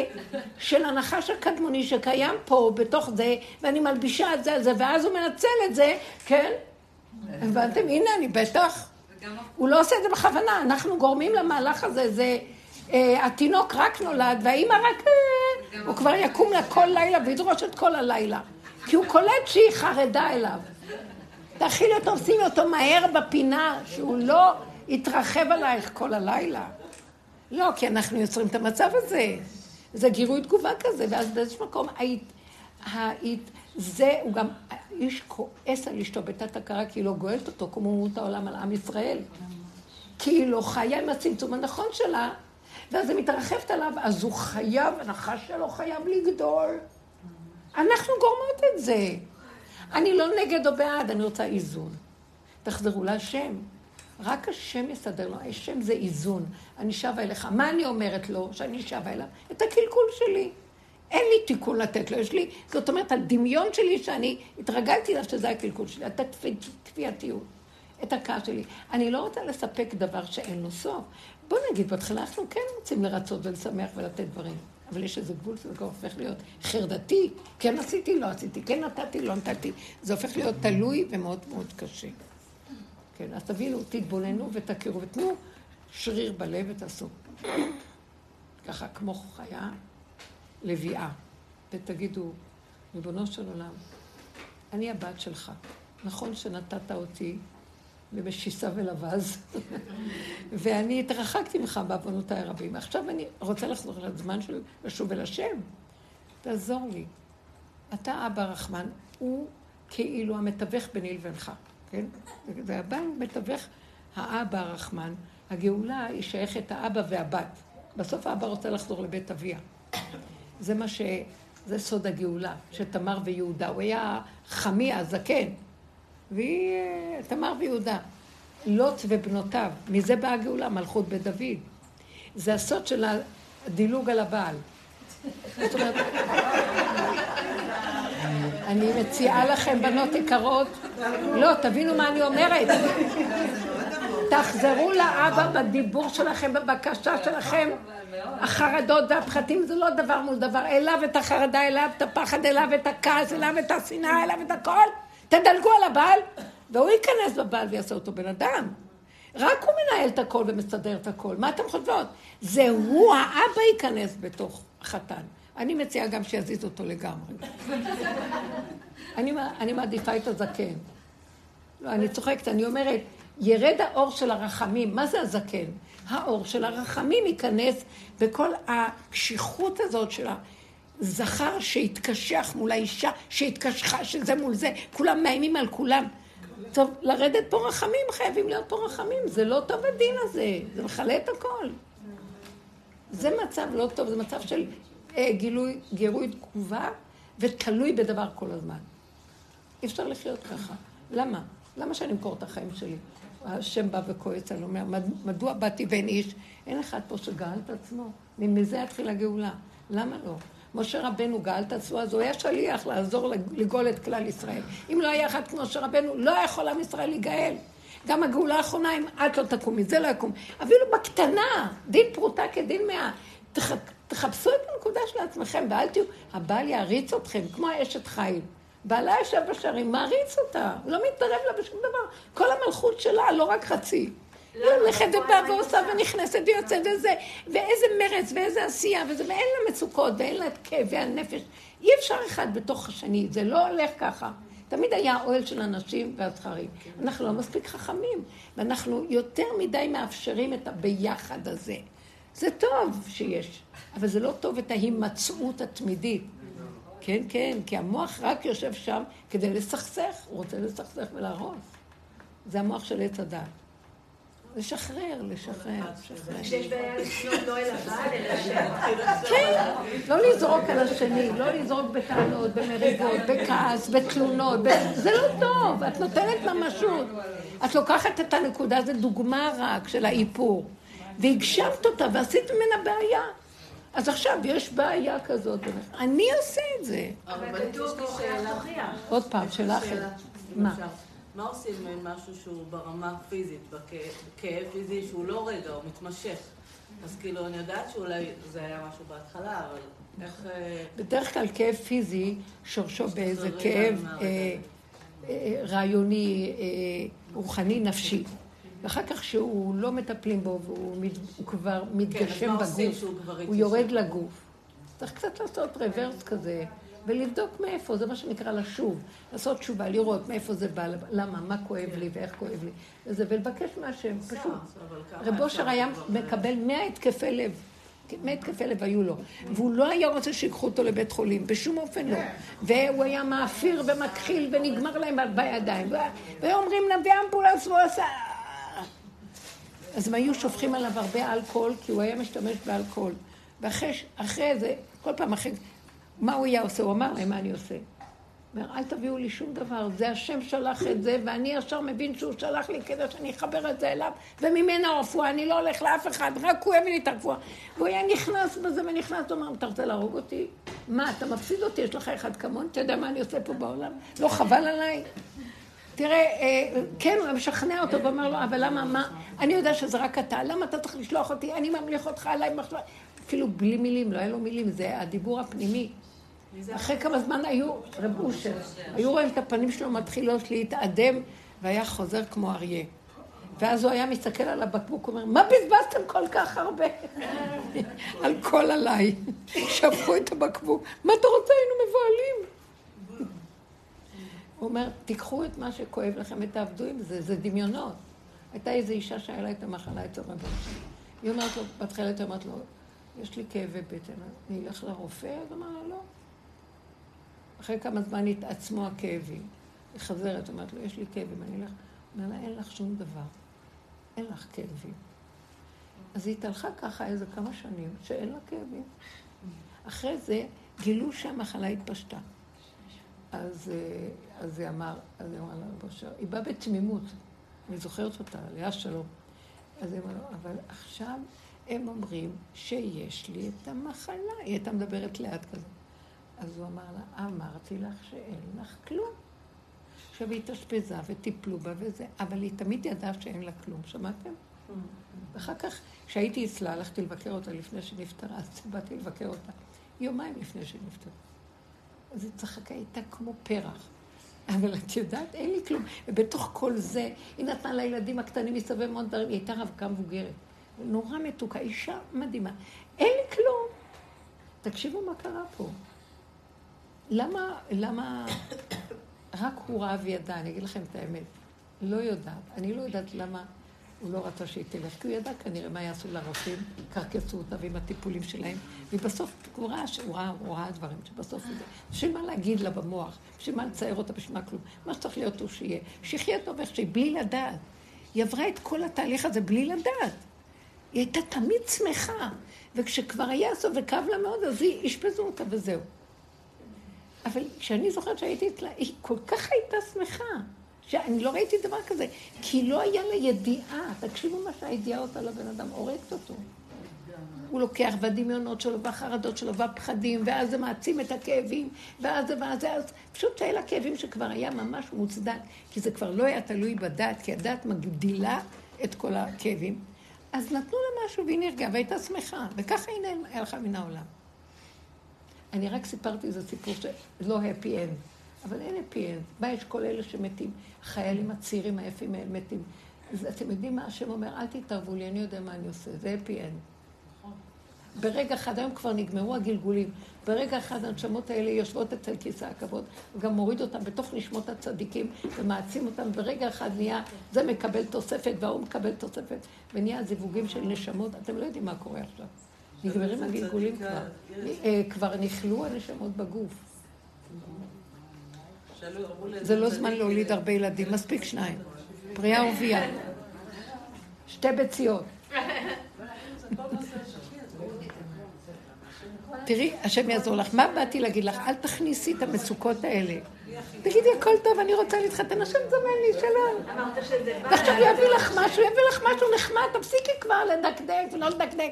של הנחש הקדמוני שקיים פה, בתוך זה, ואני מלבישה את זה על זה, ואז הוא מנצל את זה, כן? הבנתם? הנה, אני בטח. הוא לא עושה את זה בכוונה, אנחנו גורמים למהלך הזה, זה... אה, התינוק רק נולד, והאימא רק... אה, הוא כבר יקום לה כל לילה וידרוש את כל הלילה. כי הוא קולט שהיא חרדה אליו. תאכילי אותו, שימי אותו מהר בפינה, שהוא לא יתרחב עלייך כל הלילה. לא, כי אנחנו יוצרים את המצב הזה. זה גירוי תגובה כזה, ואז באיזשהו מקום, היית, היית, זה, הוא גם, איש כועס על אשתו בתת הכרה, כי היא לא גואלת אותו, כמו אומות העולם על עם ישראל. כי היא לא חיה עם הצמצום הנכון שלה, ואז היא מתרחבת עליו, אז הוא חייב, הנחש שלו חייב לגדול. אנחנו גורמות את זה. אני לא נגד או בעד, אני רוצה איזון. תחזרו להשם. רק השם יסדר לו, השם זה איזון. אני שבה אליך. מה אני אומרת לו שאני שבה אליו? את הקלקול שלי. אין לי תיקון לתת לו, יש לי, זאת אומרת, הדמיון שלי שאני התרגלתי אליו שזה הקלקול שלי, את הכפייתיות, את הכעס שלי. אני לא רוצה לספק דבר שאין לו סוף. בוא נגיד, בהתחלה אנחנו כן רוצים לרצות ולשמח ולתת דברים, אבל יש איזה גבול שזה כבר הופך להיות חרדתי, כן עשיתי, לא עשיתי, כן נתתי, לא נתתי. זה הופך להיות תלוי ומאוד מאוד קשה. כן, אז תבינו, תתבוננו ותכירו, ותנו שריר בלב ותעשו. ככה, כמו חיה לביאה, ותגידו, ריבונו של עולם, אני הבת שלך. נכון שנתת אותי במשיסה ולבז, ואני התרחקתי ממך בעוונותיי הרבים. עכשיו אני רוצה לחזור לזמן של לשוב אל השם. תעזור לי. אתה אבא רחמן, הוא כאילו המתווך ביני לבינך. כן? והבעל מתווך האבא הרחמן. הגאולה היא שייכת האבא והבת. בסוף האבא רוצה לחזור לבית אביה. זה מה ש... זה סוד הגאולה, שתמר ויהודה. הוא היה חמי הזקן, והיא... תמר ויהודה. לוט ובנותיו, מזה באה הגאולה, מלכות בית דוד. זה הסוד של הדילוג על הבעל. זאת אומרת, אני מציעה לכם, בנות יקרות, לא, תבינו מה אני אומרת. תחזרו לאבא בדיבור שלכם, בבקשה שלכם. החרדות והפחתים זה לא דבר מול דבר. אליו את החרדה, אליו את הפחד, אליו את הכעס, אליו את השנאה, אליו את הכל. תדלגו על הבעל, והוא ייכנס בבעל ויעשה אותו בן אדם. רק הוא מנהל את הכל ומסדר את הכל. מה אתם חושבות? זה הוא, האבא ייכנס בתוך החתן. אני מציעה גם שיזיז אותו לגמרי. אני, אני מעדיפה את הזקן. לא, אני צוחקת, אני אומרת, ירד האור של הרחמים. מה זה הזקן? האור של הרחמים ייכנס בכל הקשיחות הזאת של הזכר שהתקשח מול האישה, שהתקשחה, שזה מול זה, כולם מאיימים על כולם. טוב, לרדת פה רחמים, חייבים להיות פה רחמים. זה לא טוב הדין הזה, זה מכלה את הכל. זה מצב לא טוב, זה מצב של גילוי, גירוי תגובה, ותלוי בדבר כל הזמן. אי אפשר לחיות ככה. למה? למה שאני אמכור את החיים שלי? השם בא וכועץ על אומר, מדוע באתי ואין איש? אין אחד פה שגאל את עצמו. מזה יתחיל הגאולה. למה לא? משה רבנו גאל את עצמו, אז הוא היה שליח לעזור לגאול את כלל ישראל. אם לא היה אחד כמו משה רבנו, לא יכול עם ישראל להיגאל. גם הגאולה האחרונה, אם את לא תקומי, זה לא יקום. אפילו בקטנה, דין פרוטה כדין מאה. תחפשו את הנקודה של עצמכם, ואל תהיו, הבעל יעריץ אתכם, כמו האשת חיל. בעלה יושב בשערים, מעריץ אותה, לא מתערב לה בשום דבר. כל המלכות שלה, לא רק חצי. היא הולכת ובאה ועושה ונכנסת ויוצאת וזה, ואיזה מרץ ואיזה עשייה וזה, ואין לה מצוקות ואין לה את כאבי הנפש. אי אפשר אחד בתוך השני, זה לא הולך ככה. תמיד היה אוהל של אנשים והזכרים. אנחנו לא מספיק חכמים, ואנחנו יותר מדי מאפשרים את הביחד הזה. זה טוב שיש, אבל זה לא טוב את ההימצאות התמידית. כן, כן, כי המוח רק יושב שם כדי לסכסך, הוא רוצה לסכסך ולהרוס. זה המוח של עץ הדת. לשחרר, לשחרר, לשחרר. כשיש בעיה לפנות לא אל הבעל, אלא שם. כן, לא לזרוק על השני, לא לזרוק בטענות, במריבות, בכעס, בתלונות, זה לא טוב, את נותנת ממשות. את לוקחת את הנקודה, זו דוגמה רק של האיפור, והגשמת אותה ועשית ממנה בעיה. אז עכשיו יש בעיה כזאת. אני עושה את זה. אבל כתוב הוכיח עוד פעם, שאלה אחרת. מה? מה עושים עם משהו שהוא ברמה פיזית, בכאב פיזי שהוא לא רגע, הוא מתמשך? אז כאילו, אני יודעת שאולי זה היה משהו בהתחלה, אבל איך... אה, בדרך כלל כאב פיזי שורשו באיזה כאב אה, אה, רעיוני, רוחני, נפשי. ואחר כך שהוא לא מטפלים בו והוא כבר מתגשם בגוף, הוא יורד לגוף. צריך קצת לעשות רוורס כזה. ולבדוק מאיפה, זה מה שנקרא לשוב, לעשות תשובה, לראות מאיפה זה בא, למה, מה כואב לי ואיך כואב לי, וזה, ולבקש מהשם, פשוט. רב אושר היה מקבל מאה התקפי לב, מאה התקפי לב היו לו, והוא לא היה רוצה שיקחו אותו לבית חולים, בשום אופן לא. והוא היה מאפיר ומכחיל ונגמר להם בידיים, והיו אומרים נביא אמבולנס והוא עשה... אז הם היו שופכים עליו הרבה אלכוהול, כי הוא היה משתמש באלכוהול. ואחרי זה, כל פעם אחרי... מה הוא היה עושה? הוא אמר להם, מה אני עושה? הוא אומר, אל תביאו לי שום דבר, זה השם שלח את זה, ואני ישר מבין שהוא שלח לי כדי שאני אחבר את זה אליו, וממנה הרפואה, אני לא הולך לאף אחד, רק הוא הביא לי את הרפואה. והוא היה נכנס בזה ונכנס, הוא אמר, אתה רוצה להרוג אותי? מה, אתה מפסיד אותי, יש לך אחד כמון, אתה יודע מה אני עושה פה בעולם? לא חבל עליי? תראה, אה, כן, הוא משכנע אותו ואומר לו, אבל למה, מה? אני יודע שזה רק אתה, למה אתה צריך לשלוח אותי? אני ממליך אותך עליי מחשבה. אפילו בלי מילים, לא היה לו מילים, זה הדיבור הפנימי. אחרי כמה זמן היו, רב אושר, היו רואים את הפנים שלו מתחילות להתאדם, והיה חוזר כמו אריה. ואז הוא היה מסתכל על הבקבוק, אומר, מה בזבזתם כל כך הרבה? על כל עליי. שפכו את הבקבוק. מה אתה רוצה? היינו מבוהלים. הוא אומר, תיקחו את מה שכואב לכם ותעבדו עם זה, זה דמיונות. הייתה איזו אישה שהיה לה את המחלה אצל רב אושר. היא אומרת לו, בהתחלה היא אומרת לו, יש לי כאבי בטן, אני אלך לרופא? אז אמר לה, לא. אחרי כמה זמן התעצמו הכאבים. היא חזרת, אומרת לו, יש לי כאבים, אני אלך. אומר לה, אין לך שום דבר. אין לך כאבים. אז היא התהלכה ככה איזה כמה שנים, שאין לה כאבים. אחרי זה גילו שהמחלה התפשטה. אז, אה, אז היא אמר, אז היא אמרה לה, בושר, היא באה בתמימות. אני זוכרת אותה, עליה שלום. אז הם אמרו, אבל עכשיו הם אומרים שיש לי את המחלה. היא הייתה מדברת לאט כזה. אז הוא אמר לה, אמרתי לך שאין לך כלום. עכשיו היא התאשפזה וטיפלו בה וזה, אבל היא תמיד ידעה שאין לה כלום, שמעתם? ואחר כך, כשהייתי אצלה, הלכתי לבקר אותה לפני שנפטרה, אז באתי לבקר אותה, יומיים לפני שנפטרה. אז היא צחקה, הייתה כמו פרח. אבל את יודעת, אין לי כלום. ובתוך כל זה, היא נתנה לילדים הקטנים מסתובב מאוד דברים, היא הייתה רווקה מבוגרת. נורא מתוקה, אישה מדהימה. אין לי כלום. תקשיבו מה קרה פה. למה, למה רק הוא ראה וידע, אני אגיד לכם את האמת. לא יודעת. אני לא יודעת למה הוא לא רצה שהיא תלך, כי הוא ידע כנראה מה יעשו לרופאים, קרקסו אותה ועם הטיפולים שלהם, ובסוף הוא ראה, הוא ראה, הוא ראה דברים שבסוף זה. בשביל מה להגיד לה במוח? בשביל מה לצייר אותה? בשביל מה כלום? מה שצריך להיות הוא שיהיה. שיחיה טוב איך שהיא, בלי לדעת. היא עברה את כל התהליך הזה בלי לדעת. היא הייתה תמיד שמחה, וכשכבר היה סוף וכאב לה מאוד, אז היא אשפזו אותה וזהו. אבל כשאני זוכרת שהייתי אצלה, היא כל כך הייתה שמחה, שאני לא ראיתי דבר כזה, כי לא היה לה ידיעה. תקשיבו מה שהידיעה עושה לבן אדם, הורגת אותו. הוא לוקח בדמיונות שלו, והחרדות שלו, והפחדים, ואז זה מעצים את הכאבים, ואז זה ואז זה, אז פשוט שהיה לה כאבים שכבר היה ממש מוצדק, כי זה כבר לא היה תלוי בדת, כי הדת מגדילה את כל הכאבים. אז נתנו לה משהו והיא נרגעה והייתה שמחה, וככה היא הלכה מן העולם. אני רק סיפרתי איזה סיפור שלא happy end, אבל אין happy end. מה יש כל אלה שמתים? החיילים הצעירים היפים האלה מתים. אז אתם יודעים מה השם אומר? אל תתערבו לי, אני יודע מה אני עושה. זה end. ברגע אחד, היום כבר נגמרו הגלגולים, ברגע אחד הנשמות האלה יושבות אצל כיסא הכבוד, וגם מוריד אותם בתוך נשמות הצדיקים, ומעצים אותם, ברגע אחד נהיה, זה מקבל תוספת וההוא מקבל תוספת, ונהיה זיווגים של נשמות, אתם לא יודעים מה קורה עכשיו. נגמרים הגלגולים כבר. אה, כבר נכלו הנשמות בגוף. זה לא זמן להוליד הרבה ילדים, מספיק שניים. פריאה ורבייה. שתי ביציות. תראי, השם יעזור לך. מה באתי להגיד לך? אל תכניסי את המצוקות האלה. תגידי, הכל טוב, אני רוצה להתחתן, השם זמן לי, שלום. אמרת שזה בא. ועכשיו יביא לך משהו, יביא לך משהו נחמד, תפסיקי כבר לדקדק ולא לדקדק.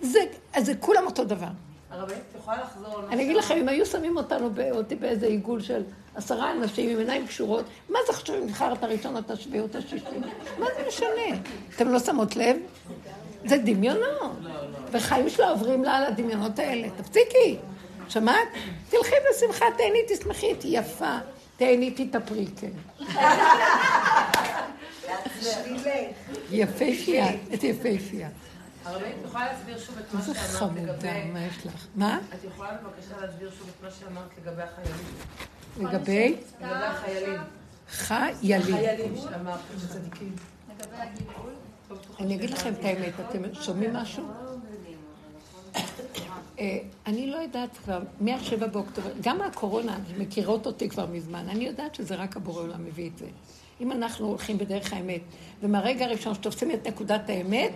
זה, זה כולם אותו דבר. הרבנית, את יכולה לחזור אני אגיד לכם, אם היו שמים אותנו, אותי באיזה עיגול של עשרה אנשים עם עיניים קשורות, מה זה חשוב אם נבחר את הראשון, את השביעי או את השישי? מה זה משנה? אתם לא שמות לב? זה דמיונות. וחיים שלה עוברים לה על הדמיונות האלה. תפסיקי. שמעת? תלכי בשמחה, תהני, תשמחי, את יפה. תהני, תתאפרי, כן. יפהפייה, את יפהפייה. הרבנית, את יכולה להסביר שוב את מה שאמרת לגבי... איזה חמודה, מה יש לך? מה? את יכולה בבקשה להסביר שוב את מה שאמרת לגבי החיילים. לגבי? לגבי החיילים. חיילים. חיילים שאמרת, צדיקים. לגבי הגלגול? אני אגיד לכם את האמת, אתם שומעים משהו? אה, אני לא יודעת כבר, מ-7 באוקטובר, גם מהקורונה, מכירות אותי כבר מזמן, אני יודעת שזה רק הבורא עולם מביא את זה. אם אנחנו הולכים בדרך האמת, ומהרגע הראשון שתופסים את נקודת האמת,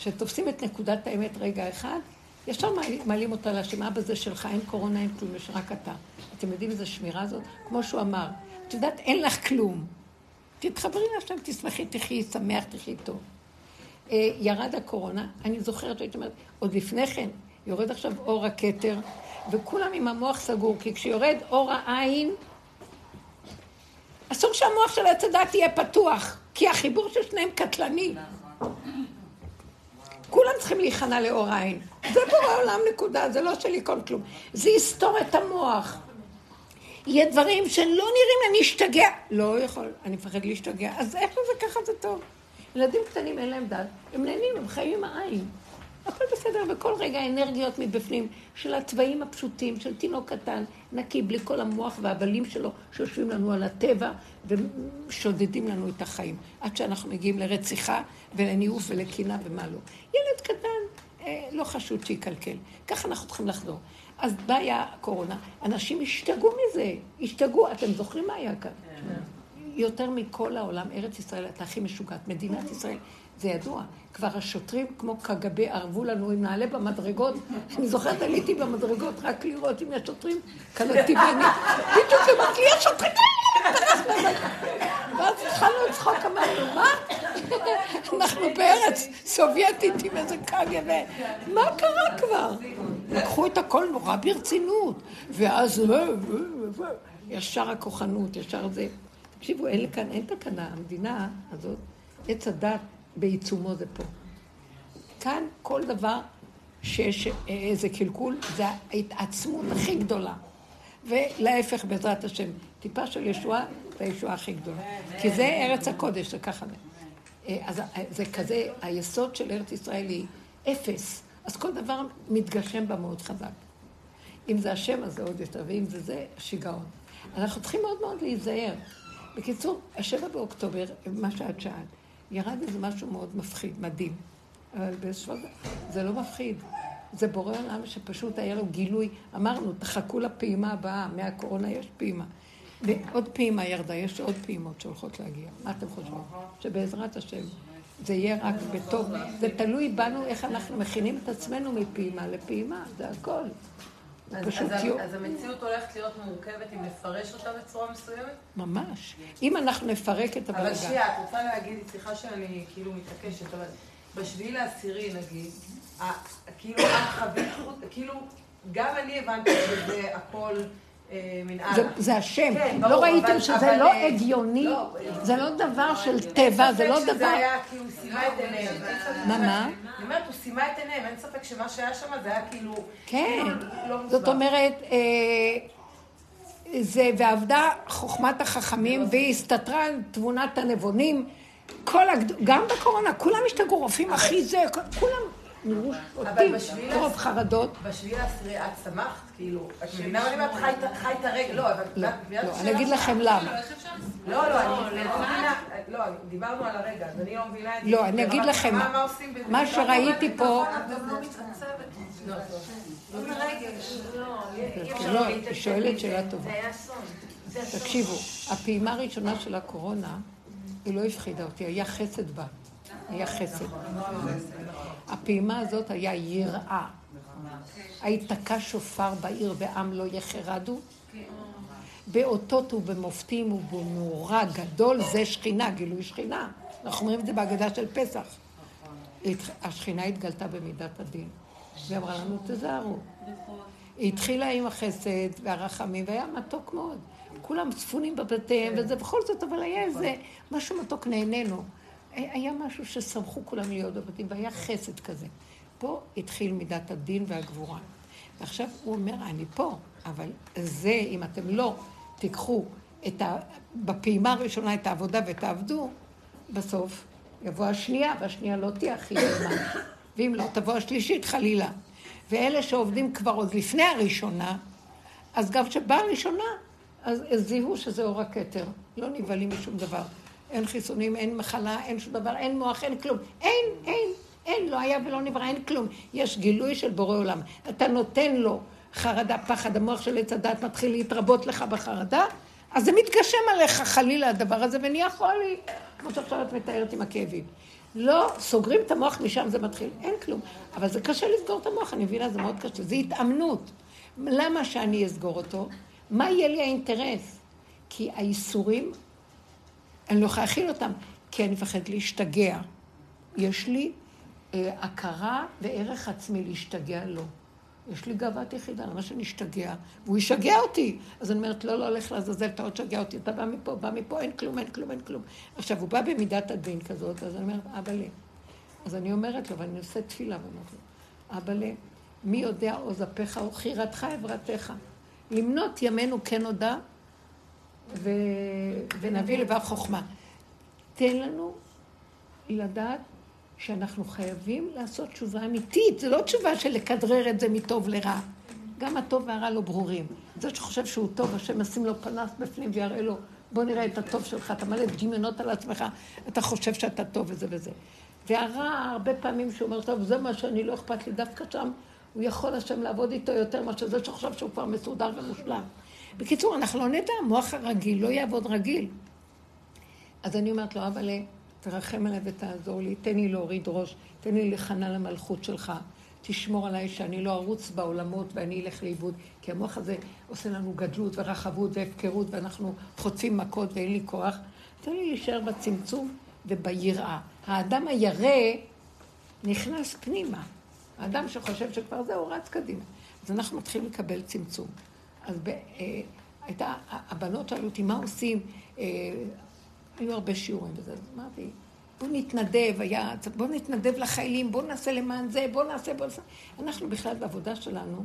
שתופסים את נקודת האמת רגע אחד, ישר מעלים אותה להשם, אבא זה שלך, אין קורונה, אין כלום, יש רק אתה. אתם יודעים איזה שמירה זאת? כמו שהוא אמר, את יודעת, אין לך כלום. תתחברי להשם, תשמחי, תחי, שמח, תחי טוב. אה, ירד הקורונה, אני זוכרת שהייתי אומרת, עוד לפני כן, יורד עכשיו אור הכתר, וכולם עם המוח סגור, כי כשיורד אור העין, אסור שהמוח של הדת יהיה פתוח, כי החיבור של שניהם קטלני. כולם צריכים להיכנע לאור העין. זה בורא עולם נקודה, זה לא שלי כל כלום. זה יסתור את המוח. יהיה דברים שלא נראים אני אשתגע. לא יכול, אני מפחד להשתגע. אז איך זה ככה זה טוב? ילדים קטנים אין להם דת, הם נהנים, הם חיים עם העין. הכל בסדר, וכל רגע אנרגיות מבפנים של הצבעים הפשוטים, של תינוק קטן, נקי, בלי כל המוח והבלים שלו, שיושבים לנו על הטבע ושודדים לנו את החיים. עד שאנחנו מגיעים לרציחה ולניאוף ולקינה ומה לא. ילד קטן, אה, לא חשוד שיקלקל. ככה אנחנו צריכים לחזור. אז באה הקורונה, אנשים השתגעו מזה, השתגעו. אתם זוכרים מה היה כאן? יותר מכל העולם, ארץ ישראל הייתה הכי משוגעת. מדינת ישראל, זה ידוע. כבר השוטרים כמו קג"ב ערבו לנו עם נעלה במדרגות. אני זוכרת, עליתי במדרגות רק לראות אם יש שוטרים, קלטתי ואני, בדיוק אמרתי לי, השוטרים האלה! ואז התחלנו לצחוק, אמרנו, מה? אנחנו בארץ סובייטית עם איזה קג"ב. מה קרה כבר? לקחו את הכל נורא ברצינות, ואז ישר הכוחנות, ישר זה. תקשיבו, אין כאן, אין תקנה, המדינה הזאת, עץ הדת בעיצומו זה פה. כאן כל דבר שיש איזה קלקול, זה ההתעצמות הכי גדולה. ולהפך, בעזרת השם, טיפה של ישועה, זה הישועה הכי גדולה. כי זה ארץ הקודש, זה ככה. אז זה כזה, היסוד של ארץ ישראל היא אפס. אז כל דבר מתגשם בה מאוד חזק. אם זה השם, אז זה עוד יותר, ואם זה זה, שיגעון. אנחנו צריכים מאוד מאוד להיזהר. בקיצור, השבע באוקטובר, מה שאת שאלת, ירד איזה משהו מאוד מפחיד, מדהים. אבל בסופו של זה לא מפחיד. זה בורא עולם שפשוט היה לו גילוי. אמרנו, תחכו לפעימה הבאה, מהקורונה יש פעימה. ועוד פעימה ירדה, יש עוד פעימות שהולכות להגיע. מה אתם חושבים? שבעזרת השם זה יהיה רק בטוב. זה תלוי בנו איך אנחנו מכינים את עצמנו מפעימה לפעימה, זה הכל. אז, אז, אז המציאות הולכת להיות מורכבת אם נפרש אותה בצורה מסוימת? ממש. אם אנחנו נפרק את הבלגן. אבל שנייה, את רוצה להגיד, סליחה שאני כאילו מתעקשת, אבל בשביעי לעשירי נגיד, כאילו את חווית, כאילו גם אני הבנתי שזה הכל... אה, זה השם. כן, לא ראיתם שזה לא אה, הגיוני? לא, זה לא דבר של טבע, זה לא דבר... שזה היה כאילו סימה את עיניהם. מה, מה? אני אומרת, הוא סימה את עיניהם, אין ספק שמה שהיה שם זה היה כאילו... כן. כאילו לא זאת אומרת, אה, זה, ועבדה חוכמת החכמים, והיא הסתתרה תבונת הנבונים. כל הגד... גם בקורונה, כולם השתגעו, רופאים הכי זה, כולם נראו אותי, טוב חרדות. בשביל העשירי את שמחת? כאילו, את מבינה מה אני אומרת? חי את הרגע, לא, אבל... לא, לא, אני אגיד לכם למה. לא, לא, אני לא מבינה, לא, דיברנו על הרגע, אז אני לא מבינה את זה. לא, אני אגיד לכם, מה שראיתי פה... לא, היא שואלת שאלה טובה. תקשיבו, הפעימה הראשונה של הקורונה, היא לא הפחידה אותי, היה חסד בה. היה חסד. הפעימה הזאת היה יראה. היתקע שופר בעיר ועם לא יחרדו. באותות ובמופתים ובנורא גדול זה שכינה, גילוי שכינה. אנחנו אומרים את זה בהגדה של פסח. השכינה התגלתה במידת הדין. והיא אמרה לנו, תזהרו. היא התחילה עם החסד והרחמים, והיה מתוק מאוד. כולם צפונים בבתיהם, וזה בכל זאת, אבל היה איזה משהו מתוק, נהנינו. היה משהו ששמחו כולם להיות בבתים, והיה חסד כזה. פה התחיל מידת הדין והגבורה. ועכשיו הוא אומר, אני פה, אבל זה, אם אתם לא תיקחו את ה... בפעימה הראשונה את העבודה ותעבדו, בסוף יבוא השנייה, והשנייה לא תהיה הכי נעימה. ואם לא, תבוא השלישית חלילה. ואלה שעובדים כבר עוד לפני הראשונה, אז גם כשבאה הראשונה, אז זיהו שזה אור הכתר. לא נבהלים משום דבר. אין חיסונים, אין מחלה, אין שום דבר, אין מוח, אין כלום. אין, אין, אין, לא היה ולא נברא, אין כלום. יש גילוי של בורא עולם. אתה נותן לו חרדה, פחד, המוח של עץ הדת מתחיל להתרבות לך בחרדה, אז זה מתגשם עליך חלילה הדבר הזה ונהיה חולי, כמו שעכשיו את מתארת עם הכאבים. לא, סוגרים את המוח, משם זה מתחיל, אין כלום. אבל זה קשה לסגור את המוח, אני מבינה, זה מאוד קשה. זה התאמנות. למה שאני אסגור אותו? מה יהיה לי האינטרס? כי האיסורים אני לא יכולה להכיל אותם, כי אני מפחדת להשתגע. יש לי אה, הכרה וערך עצמי להשתגע לו. יש לי גאוות יחידה, למה שאני אשתגע? והוא ישגע אותי. אז אני אומרת, לא, לא, הולך לעזאזל, אתה עוד תשגע אותי, אתה בא מפה, בא מפה, אין כלום, אין כלום, אין כלום. עכשיו, הוא בא במידת הדין כזאת, אז אני אומרת, אבא לי. אז אני אומרת לו, ואני עושה תפילה, ואומרת לו, אבא לי, מי יודע עוז אפיך וחירתך עברתך. למנות ימינו כן הודה, ו... ונביא לבב חוכמה. תן לנו לדעת שאנחנו חייבים לעשות תשובה אמיתית. זה לא תשובה של לכדרר את זה מטוב לרע. גם הטוב והרע לא ברורים. זה שחושב שהוא טוב, השם ישים לו פנס בפנים ויראה לו, בוא נראה את הטוב שלך, אתה מלא דמיונות על עצמך, אתה חושב שאתה טוב וזה וזה. והרע, הרבה פעמים שהוא אומר, טוב, זה מה שאני לא אכפת לי, דווקא שם הוא יכול השם לעבוד איתו יותר מאשר זה שחושב שהוא כבר מסודר ומושלם. בקיצור, אנחנו לא נדע, המוח הרגיל לא יעבוד רגיל. אז אני אומרת לו, אבל תרחם עליי ותעזור לי, תן לי להוריד ראש, תן לי להיכנע למלכות שלך, תשמור עליי שאני לא ארוץ בעולמות ואני אלך לאיבוד, כי המוח הזה עושה לנו גדלות ורחבות והפקרות ואנחנו חוטפים מכות ואין לי כוח. תן לי להישאר בצמצום וביראה. האדם הירא נכנס פנימה. האדם שחושב שכבר זהו, רץ קדימה. אז אנחנו מתחילים לקבל צמצום. אז ב, אה, הייתה, הבנות שאלו אותי, מה עושים? אה, היו הרבה שיעורים בזה, אז אמרתי, בואו נתנדב, היה, בואו נתנדב לחיילים, בואו נעשה למען זה, בואו נעשה, בואו נעשה. אנחנו בכלל בעבודה שלנו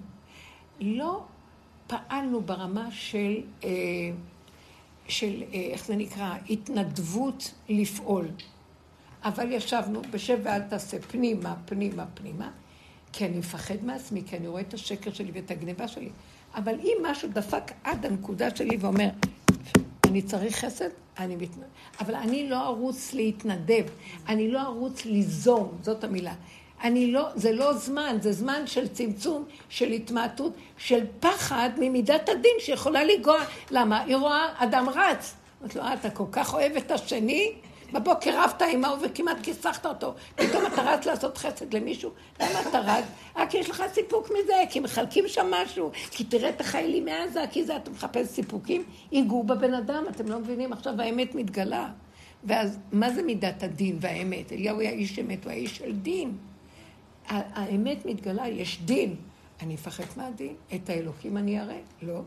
לא פעלנו ברמה של, אה, של אה, איך זה נקרא, התנדבות לפעול. אבל ישבנו, בשב ואל תעשה פנימה, פנימה, פנימה, כי אני מפחד מעצמי, כי אני רואה את השקר שלי ואת הגניבה שלי. אבל אם משהו דפק עד הנקודה שלי ואומר, אני צריך חסד, אני מתנדב. אבל אני לא ארוץ להתנדב, אני לא ארוץ ליזום, זאת המילה. אני לא, זה לא זמן, זה זמן של צמצום, של התמעטות, של פחד ממידת הדין שיכולה לגוע. למה? היא רואה אדם רץ. אומרת לו, אה, אתה כל כך אוהב את השני, בבוקר רבת עם ההוא וכמעט כיסחת אותו, פתאום אתה רץ לעשות חסד למישהו, למה אתה רץ? רק יש לך סיפוק מזה, כי מחלקים שם משהו, כי תראה את החיילים מעזה, כי זה אתה מחפש סיפוקים, ייגעו בבן אדם, אתם לא מבינים, עכשיו האמת מתגלה. ואז, מה זה מידת הדין והאמת? אליהו היה איש אמת, הוא היה איש של דין. האמת מתגלה, יש דין. אני אפחד מהדין? את האלוקים אני אראה? לא.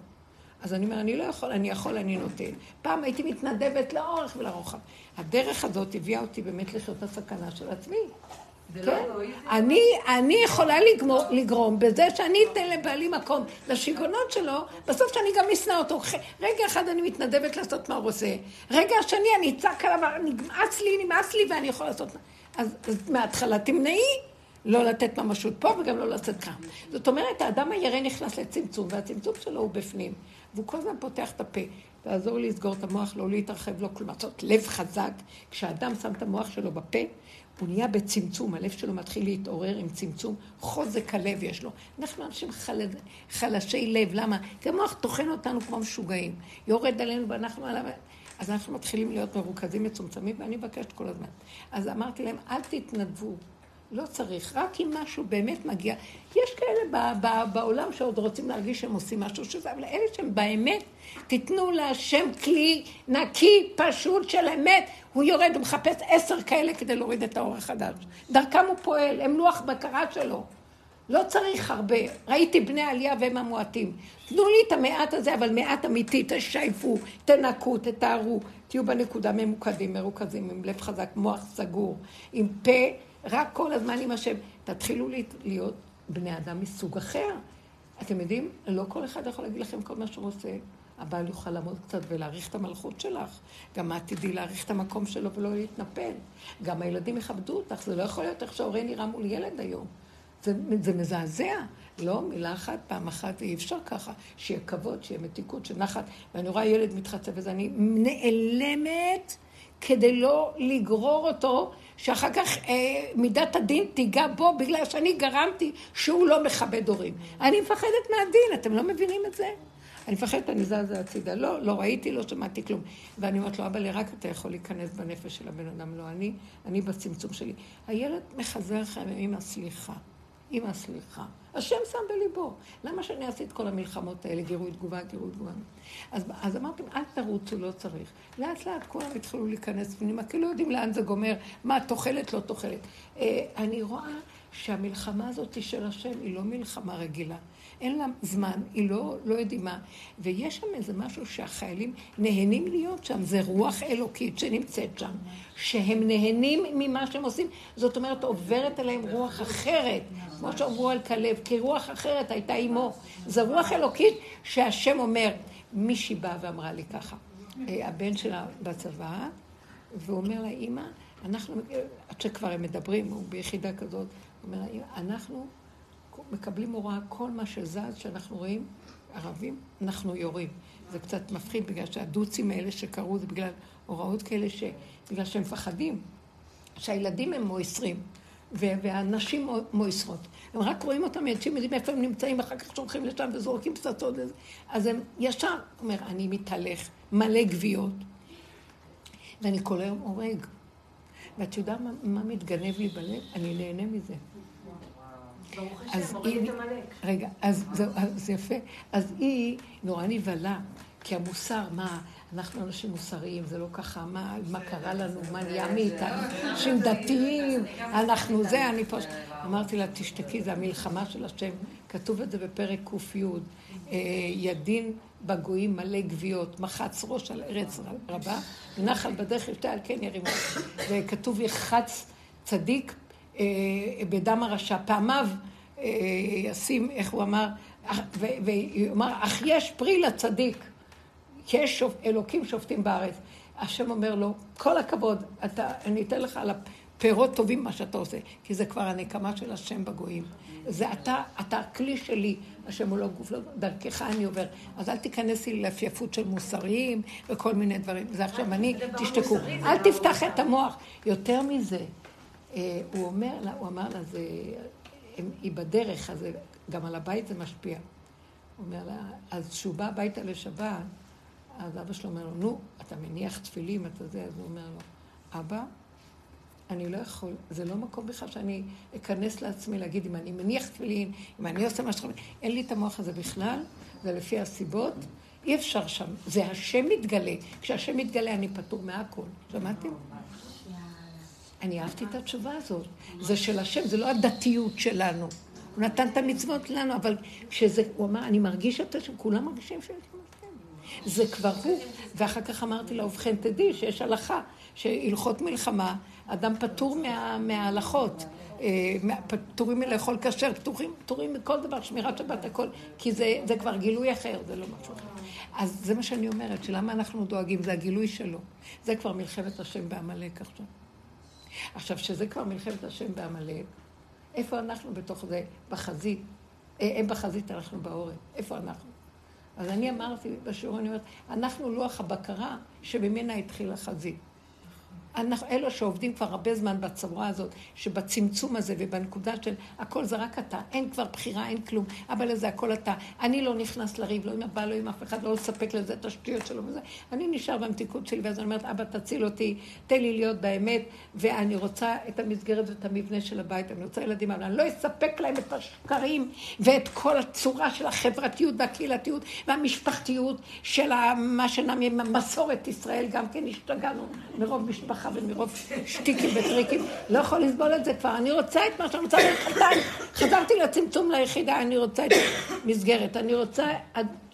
אז אני אומר, אני לא יכול, אני יכול, אני נותן. פעם הייתי מתנדבת לאורך ולרוחב. הדרך הזאת הביאה אותי באמת לחיות את הסכנה של עצמי. לא כן? לא אני, אני יכולה לגמור, לגרום בזה שאני אתן לבעלי מקום לשיגעונות שלו, בסוף שאני גם אשנא אותו. רגע אחד אני מתנדבת לעשות מה הוא עושה, רגע השני אני אצעק עליו, נמאס לי, נמאס לי ואני יכולה לעשות... אז, אז מההתחלה תמנעי לא לתת ממשות פה וגם לא לצאת כאן. זאת אומרת, האדם הירא נכנס לצמצום, והצמצום שלו הוא בפנים. והוא כל הזמן פותח את הפה. תעזור לי לסגור את המוח, לא להתרחב, לא כלום. לעשות לב חזק. כשאדם שם את המוח שלו בפה, הוא נהיה בצמצום, הלב שלו מתחיל להתעורר עם צמצום, חוזק הלב יש לו. אנחנו אנשים חל... חלשי לב, למה? כי המוח טוחן אותנו כמו משוגעים. יורד עלינו ואנחנו עליו... אז אנחנו מתחילים להיות מרוכזים, מצומצמים, ואני מבקשת כל הזמן. אז אמרתי להם, אל תתנדבו, לא צריך, רק אם משהו באמת מגיע. יש כאלה ב- ב- בעולם שעוד רוצים להרגיש שהם עושים משהו שזה, אבל אלה שהם באמת, תיתנו להשם כלי נקי, פשוט של אמת. הוא יורד, הוא מחפש עשר כאלה כדי להוריד את האור החדש. דרכם הוא פועל, הם לוח בקרה שלו. לא צריך הרבה. ראיתי בני עלייה והם המועטים. תנו לי את המעט הזה, אבל מעט אמיתי, תשייפו, תנקו, תתארו, תהיו בנקודה ממוקדים, מרוכזים, עם לב חזק, מוח סגור, עם פה רק כל הזמן עם השם. תתחילו להיות בני אדם מסוג אחר. אתם יודעים, לא כל אחד יכול להגיד לכם כל מה שהוא עושה. הבעל יוכל לעמוד קצת ולהעריך את המלכות שלך. גם את תדעי להעריך את המקום שלו ולא להתנפל. גם הילדים יכבדו אותך, זה לא יכול להיות איך שההורה נראה מול ילד היום. זה, זה מזעזע. לא, מילה אחת, פעם אחת, אי אפשר ככה. שיהיה כבוד, שיהיה מתיקות, שנחת. ואני רואה ילד מתחצף וזה, אני נעלמת כדי לא לגרור אותו שאחר כך אה, מידת הדין תיגע בו בגלל שאני גרמתי שהוא לא מכבד הורים. אני מפחדת מהדין, אתם לא מבינים את זה? אני מפחדת, אני זזה הצידה. לא, לא ראיתי, לא שמעתי כלום. ואני אומרת לו, אבא, רק אתה יכול להיכנס בנפש של הבן אדם, לא אני, אני בצמצום שלי. הילד מחזר לך, אמא, סליחה. אמא, סליחה. השם שם בליבו. למה שאני אעשה את כל המלחמות האלה, גירוי תגובה, גירוי תגובה? אז, אז אמרתם, אל תרוצו, לא צריך. לאט לאט כולם התחילו להיכנס פנימה, כי לא יודעים לאן זה גומר, מה, תוחלת, לא תוחלת. אה, אני רואה שהמלחמה הזאת של השם היא לא מלחמה רגילה. אין לה זמן, היא לא, לא יודעים מה. ויש שם איזה משהו שהחיילים נהנים להיות שם, זה רוח אלוקית שנמצאת שם, שהם נהנים ממה שהם עושים. זאת אומרת, עוברת עליהם רוח אחרת, כמו שאמרו על כלב, כי רוח אחרת הייתה עמו. זו רוח אלוקית שהשם אומר, מישהי באה ואמרה לי ככה, אה, הבן שלה בצבא, והוא אומר לה, אימא, אנחנו, עד שכבר הם מדברים, הוא ביחידה כזאת, הוא אומר לה, אנחנו מקבלים הוראה, כל מה שזז, שאנחנו רואים ערבים, אנחנו יורים. זה קצת מפחיד, בגלל שהדוצים האלה שקרו, זה בגלל הוראות כאלה, ש... בגלל שהם מפחדים. שהילדים הם מויסרים, והנשים מויסרות. הם רק רואים אותם, אנשים יודעים איפה הם נמצאים, אחר כך שולחים לשם וזורקים פצצות. אז הם ישר, אומר, אני מתהלך, מלא גוויות, ואני כל היום הורג. ואת יודעת מה, מה מתגנב לי בלב? אני נהנה מזה. ברוך השם, מוריד את עמלק. רגע, אז זה יפה. אז היא נורא נבהלה, כי המוסר, מה, אנחנו אנשים מוסריים, זה לא ככה, מה, מה קרה לנו, מה נהיה מאיתנו, אנשים דתיים, אנחנו זה, אני פה... אמרתי לה, תשתקי, זה המלחמה של השם. כתוב את זה בפרק ק"י, אה, ידין בגויים מלא גוויות, מחץ ראש על ארץ רבה, ונחל בדרך ישתה על כן ירימו. וכתוב יחץ צדיק בדם הרשע. פעמיו אה, ישים, איך הוא אמר, והוא אמר, אך יש פרי לצדיק, יש שופ, אלוקים שופטים בארץ. השם אומר לו, כל הכבוד, אתה, אני אתן לך על הפירות טובים מה שאתה עושה, כי זה כבר הנקמה של השם בגויים. זה אתה, אתה הכלי שלי, השם הוא לא גוף, לא, דרכך אני עובר. אז אל תיכנסי ליפייפות של מוסריים וכל מיני דברים. זה עכשיו אני, תשתקו. אל תפתח את המוח. יותר מזה, אה, הוא אומר לה, הוא אמר לה, זה, היא בדרך, אז גם על הבית זה משפיע. הוא אומר לה, אז כשהוא בא הביתה לשבת, אז אבא שלו אומר לו, נו, אתה מניח תפילים, אתה זה, אז הוא אומר לו, אבא, אני לא יכול, זה לא מקום בכלל שאני אכנס לעצמי להגיד אם אני מניח תפילין, אם אני עושה מה שאתה אין לי את המוח הזה בכלל, זה לפי הסיבות, אי אפשר שם, זה השם מתגלה, כשהשם מתגלה אני פטור מהכל, שמעתם? אני אהבתי את התשובה הזאת, זה של השם, זה לא הדתיות שלנו. הוא נתן את המצוות לנו, אבל כשזה, הוא אמר, אני מרגיש את השם, כולם מרגישים שיש השם. זה כבר הוא. ואחר כך אמרתי לה, ובכן תדעי שיש הלכה, שהלכות מלחמה, אדם פטור מה, מההלכות. אה, פטורים מלאכול כשר, פטורים, פטורים מכל דבר, שמירת שבת, הכל, כי זה, זה כבר גילוי אחר, זה לא משהו אחר. אז זה מה שאני אומרת, שלמה אנחנו דואגים, זה הגילוי שלו. זה כבר מלחמת השם בעמלק עכשיו. עכשיו, שזה כבר מלחמת השם בעמלק, איפה אנחנו בתוך זה? בחזית. אה, הם בחזית, אנחנו בעורף. איפה אנחנו? אז אני אמרתי בשיעור, אני אומרת, אנחנו לוח הבקרה שממנה התחילה החזית. אנחנו אלו שעובדים כבר הרבה זמן בצורה הזאת, שבצמצום הזה ובנקודה של הכל זה רק אתה, אין כבר בחירה, אין כלום, אבל לזה הכל אתה. אני לא נכנס לריב, לא עם הבעל, לא עם אף אחד, לא לספק לזה את השטויות שלו וזה. אני נשאר במתיקות שלי, ואז אני אומרת, אבא, תציל אותי, תן לי להיות באמת, ואני רוצה את המסגרת ואת המבנה של הבית, אני רוצה ילדים, אבל אני לא אספק להם את השקרים ואת כל הצורה של החברתיות והקהילתיות והמשפחתיות של מה שנע ממסורת ישראל, גם כן השתגענו מרוב משפחה. ככה ומרוב שטיקים וטריקים, לא יכול לסבול את זה כבר. אני רוצה את מה שאני רוצה להתחתן. חזרתי לצמצום ליחידה, אני רוצה את המסגרת, אני רוצה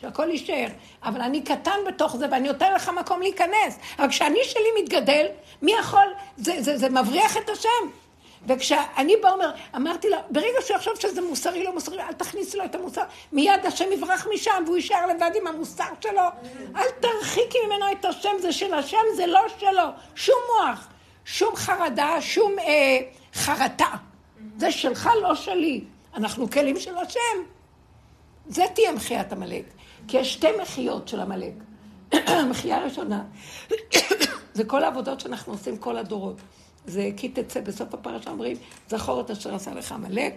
שהכל יישאר. אבל אני קטן בתוך זה ואני נותן לך מקום להיכנס. אבל כשאני שלי מתגדל, מי יכול? זה, זה, זה מבריח את השם. וכשאני בא אומר, אמרתי לה, ברגע שהוא יחשוב שזה מוסרי, לא מוסרי, אל תכניסי לו את המוסר, מיד השם יברח משם והוא יישאר לבד עם המוסר שלו. אל תרחיקי ממנו את השם, זה של השם, זה לא שלו. שום מוח, שום חרדה, שום אה, חרטה. זה שלך, לא שלי. אנחנו כלים של השם. זה תהיה מחיית עמלק. כי יש שתי מחיות של עמלק. המחייה הראשונה, זה כל העבודות שאנחנו עושים כל הדורות. זה כי תצא בסוף הפרשה אומרים, זכור את אשר עשה לך עמלק,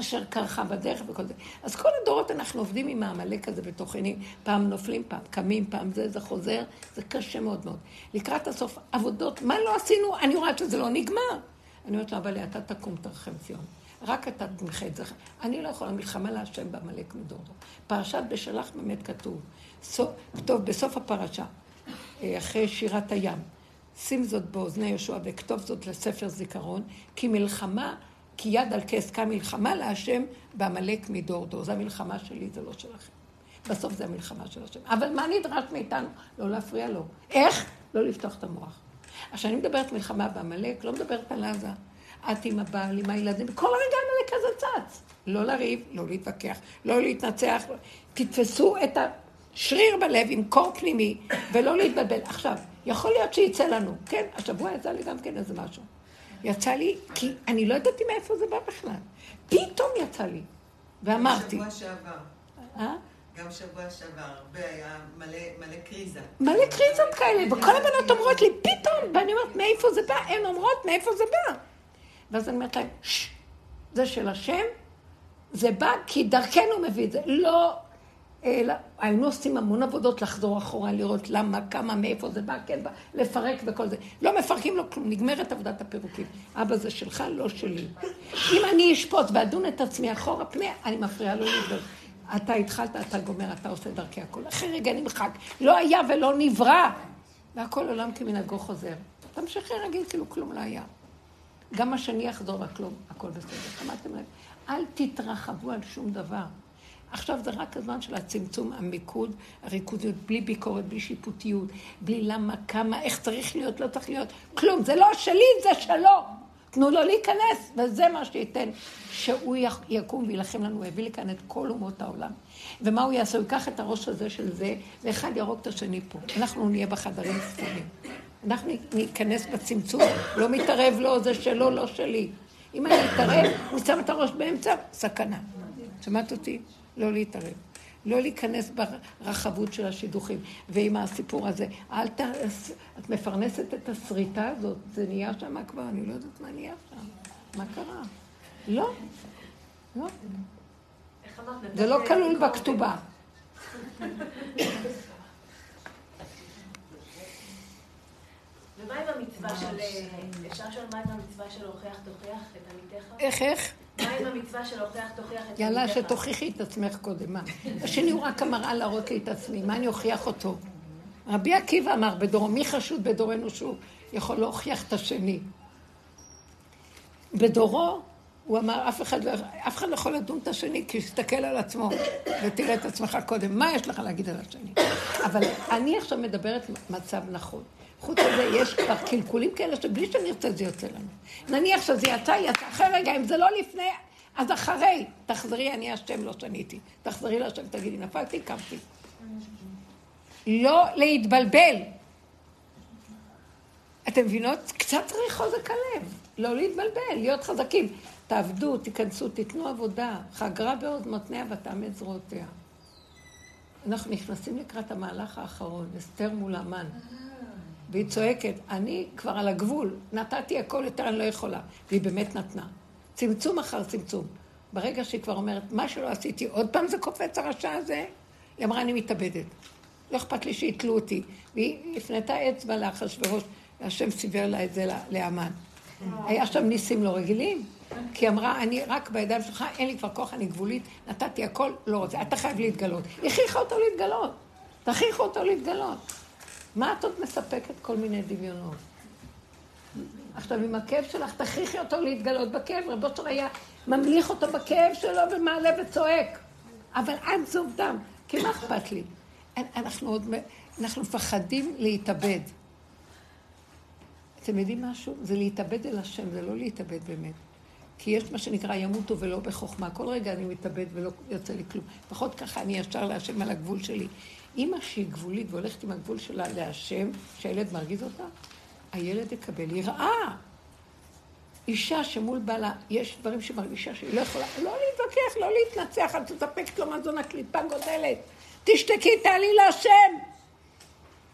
אשר קרחה בדרך וכל זה. אז כל הדורות אנחנו עובדים עם העמלק הזה בתוכני, פעם נופלים, פעם קמים, פעם זה, זה חוזר, זה קשה מאוד מאוד. לקראת הסוף, עבודות, מה לא עשינו? אני רואה שזה לא נגמר. אני אומרת לה, אבל אתה תקום תרחם ציון. רק אתה תמחה את זה. אני לא יכולה, מלחמה להשם בעמלק מדורדור. פרשת בשלח באמת כתוב, כתוב בסוף הפרשה, אה, אחרי שירת הים. שים זאת באוזני יהושע וכתוב זאת לספר זיכרון, כי מלחמה, כי יד על כס קם מלחמה להשם בעמלק מדור דור. זו המלחמה שלי, זה לא שלכם. בסוף זה המלחמה של השם. אבל מה נדרש מאיתנו? לא להפריע לו. איך? לא לפתוח את המוח. אז כשאני מדברת מלחמה בעמלק, לא מדברת על עזה. את עם הבעל, עם הילדים, כל רגע עמלק כזה צץ. לא לריב, לא להתווכח, לא להתנצח. תתפסו את השריר בלב עם קור פנימי, ולא להתבלבל. עכשיו, יכול להיות שיצא לנו. כן, השבוע יצא לי גם כן איזה משהו. יצא לי, כי אני לא ידעתי מאיפה זה בא בכלל. פתאום יצא לי. ואמרתי... שבוע שעבר. אה? גם שבוע שעבר, הרבה היה מלא, מלא קריזה. מלא קריזות כאלה, וכל הבנות אומרות לי, פתאום, ואני אומרת, מאיפה זה בא? הן אומרות, מאיפה זה בא? ואז אני אומרת להם, ששש, זה של השם, זה בא כי דרכנו מביא את זה. לא היינו עושים המון עבודות לחזור אחורה, לראות למה, כמה, מאיפה זה בא, כן בא, לפרק וכל זה. לא מפרקים לו כלום, נגמרת עבודת הפירוקים. אבא זה שלך, לא שלי. אם אני אשפוט ואדון את עצמי אחורה פני, אני מפריעה לו לבדוק. אתה התחלת, אתה גומר, אתה עושה דרכי הכול. אחרי רגע נמחק. לא היה ולא נברא. והכל עולם כמנהגו חוזר. תמשיכי רגיל כאילו כלום לא היה. גם מה שאני אחזור והכלום, הכל בסדר. שמעתם לב? אל תתרחבו על שום דבר. עכשיו זה רק הזמן של הצמצום, המיקוד, הריכוזיות, בלי ביקורת, בלי שיפוטיות, בלי למה, כמה, איך צריך להיות, לא צריך להיות, כלום. זה לא שלי, זה שלו. תנו לו להיכנס, וזה מה שייתן, שהוא יקום וילחם לנו, ויביא לכאן את כל אומות העולם. ומה הוא יעשה? הוא ייקח את הראש הזה של זה, ואחד יהרוג את השני פה. אנחנו נהיה בחדרים ספורים. אנחנו ניכנס בצמצום, לא מתערב, לא, זה שלו, לא שלי. אם אני אתערב, אני שם את הראש באמצע, סכנה. שמעת אותי? לא להתערב. לא להיכנס ברחבות של השידוכים. ועם הסיפור הזה, אל ת... את מפרנסת את הסריטה הזאת, זה נהיה שם כבר, אני לא יודעת מה נהיה שם. מה קרה? לא. לא. זה לא כלול בכתובה. ומה עם המצווה של... אפשר לשאול מה עם המצווה של הוכיח תוכיח את עמיתך? איך, איך? מה עם המצווה של הוכיח תוכיח את? יאללה, שתוכיחי את עצמך קודם, מה? השני הוא רק המראה להראות לי את עצמי, מה אני אוכיח אותו? רבי עקיבא אמר בדורו, מי חשוד בדורנו שהוא יכול להוכיח את השני? בדורו, הוא אמר, אף אחד, לא, אף אחד לא יכול לדון את השני, כי תסתכל על עצמו ותראה את עצמך קודם. מה יש לך להגיד על השני? אבל אני עכשיו מדברת מצב נכון. חוץ מזה, יש כבר קלקולים כאלה שבלי שנרצה זה יוצא לנו. נניח שזה יצא, יצא. אחרי רגע, אם זה לא לפני, אז אחרי. תחזרי, אני השם, לא שניתי. תחזרי להשם, תגידי, נפלתי, קמתי. לא להתבלבל. אתם מבינות? קצת צריך חוזק הלב. לא להתבלבל, להיות חזקים. תעבדו, תיכנסו, תיתנו עבודה. חגרה בעוז מתניה ותאמץ זרועותיה. אנחנו נכנסים לקראת המהלך האחרון, אסתר מול המן. והיא צועקת, אני כבר על הגבול, נתתי הכל יותר, אני לא יכולה. והיא באמת נתנה. צמצום אחר צמצום. ברגע שהיא כבר אומרת, מה שלא עשיתי, עוד פעם זה קופץ הרשע הזה? היא אמרה, אני מתאבדת. לא אכפת לי שיתלו אותי. והיא הפנתה אצבע לאחשוורוש, והשם סיבר לה את זה לאמן. היה שם ניסים לא רגילים. כי היא אמרה, אני רק בידיים שלך, אין לי כבר כוח, אני גבולית, נתתי הכל, לא רוצה, אתה חייב להתגלות. הכריחה אותו להתגלות. תכריחו אותו להתגלות. מה את עוד מספקת כל מיני דמיונות? עכשיו, עם הכאב שלך, תכריחי אותו להתגלות בכאב. רבו שלו היה ממליך אותו בכאב שלו ומעלה וצועק. אבל את זוב דם, כי מה אכפת לי? אנחנו עוד, אנחנו מפחדים להתאבד. אתם יודעים משהו? זה להתאבד אל השם, זה לא להתאבד באמת. כי יש מה שנקרא ימותו ולא בחוכמה. כל רגע אני מתאבד ולא יוצא לי כלום. לפחות ככה אני ישר להשם על הגבול שלי. אימא שהיא גבולית והולכת עם הגבול שלה להשם, שהילד מרגיז אותה, הילד יקבל יראה. אישה שמול בעלה, יש דברים שמרגישה שהיא לא יכולה, לא להתווכח, לא להתנצח, אל תספק לו מזון הקליפה גודלת. תשתקי, תעלי להשם.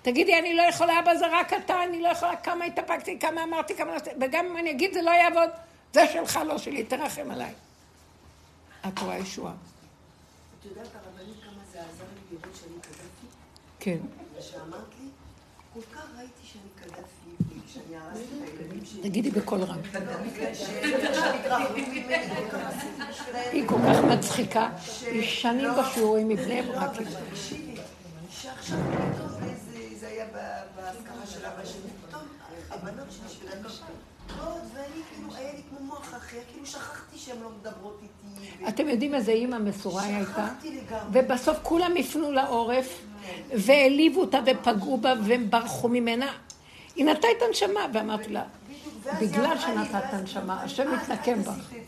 תגידי, אני לא יכולה, אבא זה רק אתה, אני לא יכולה, כמה התאפקתי, כמה אמרתי, כמה... וגם אם אני אגיד, זה לא יעבוד. זה שלך, לא שלי, תרחם עליי. את רואה ישועה. את יודעת, הרבנית, כמה זה עזר לי לראות שאני קדפי? כן. ושאמרת לי, כל כך ראיתי שאני קדפי, שאני הרסתי את הילדים שלי. תגידי בקול רם. לא היא כל כך מצחיקה, היא שנים בשיעורים מבני ברק. שעכשיו פתאום זה היה ב- באזכרה של אבא שלי, פתאום הבנות שלי שלנו באות, ואני כאילו, היה לי כמו מוח אחר, כאילו שכחתי שהן לא מדברות איתי. אתם יודעים איזה אימא מסורה היא הייתה? שכחתי לגמרי. ובסוף כולם הפנו לעורף, והעליבו אותה ופגעו בה והם ברחו ממנה. היא נתנה את הנשמה, ואמרתי לה, בגלל שנתת ואז- הנשמה, השם את- את מתנקם עשית בך. את.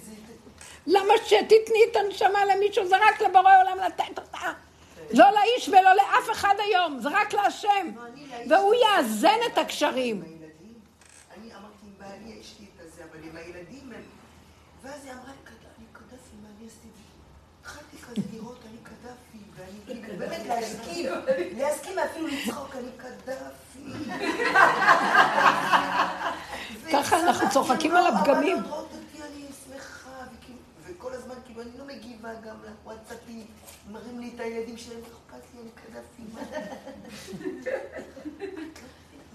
למה שתתני את הנשמה למישהו? זה רק לבורא עולם לתת אותה. לא לאיש ולא לאף אחד היום, זה רק להשם. והוא יאזן את הקשרים. עם הילדים, אני אמרתי עם בעלי, יש לי את הזה, אבל עם הילדים, הם- ואז היא אמרה לי, "קד- אני קדפי, מה אני עשיתי? התחלתי כזה לראות, אני קדפי, ואני כאילו, באמת להסכים, להסכים אפילו לצחוק, אני קדפי. ככה אנחנו צוחקים על הפגמים. וכאילו- וכל הזמן כאילו אני לא מגיבה. גם לוואטסאפים, מראים לי את הילדים שלהם, איך אכפת לי, אני קדפי, מה?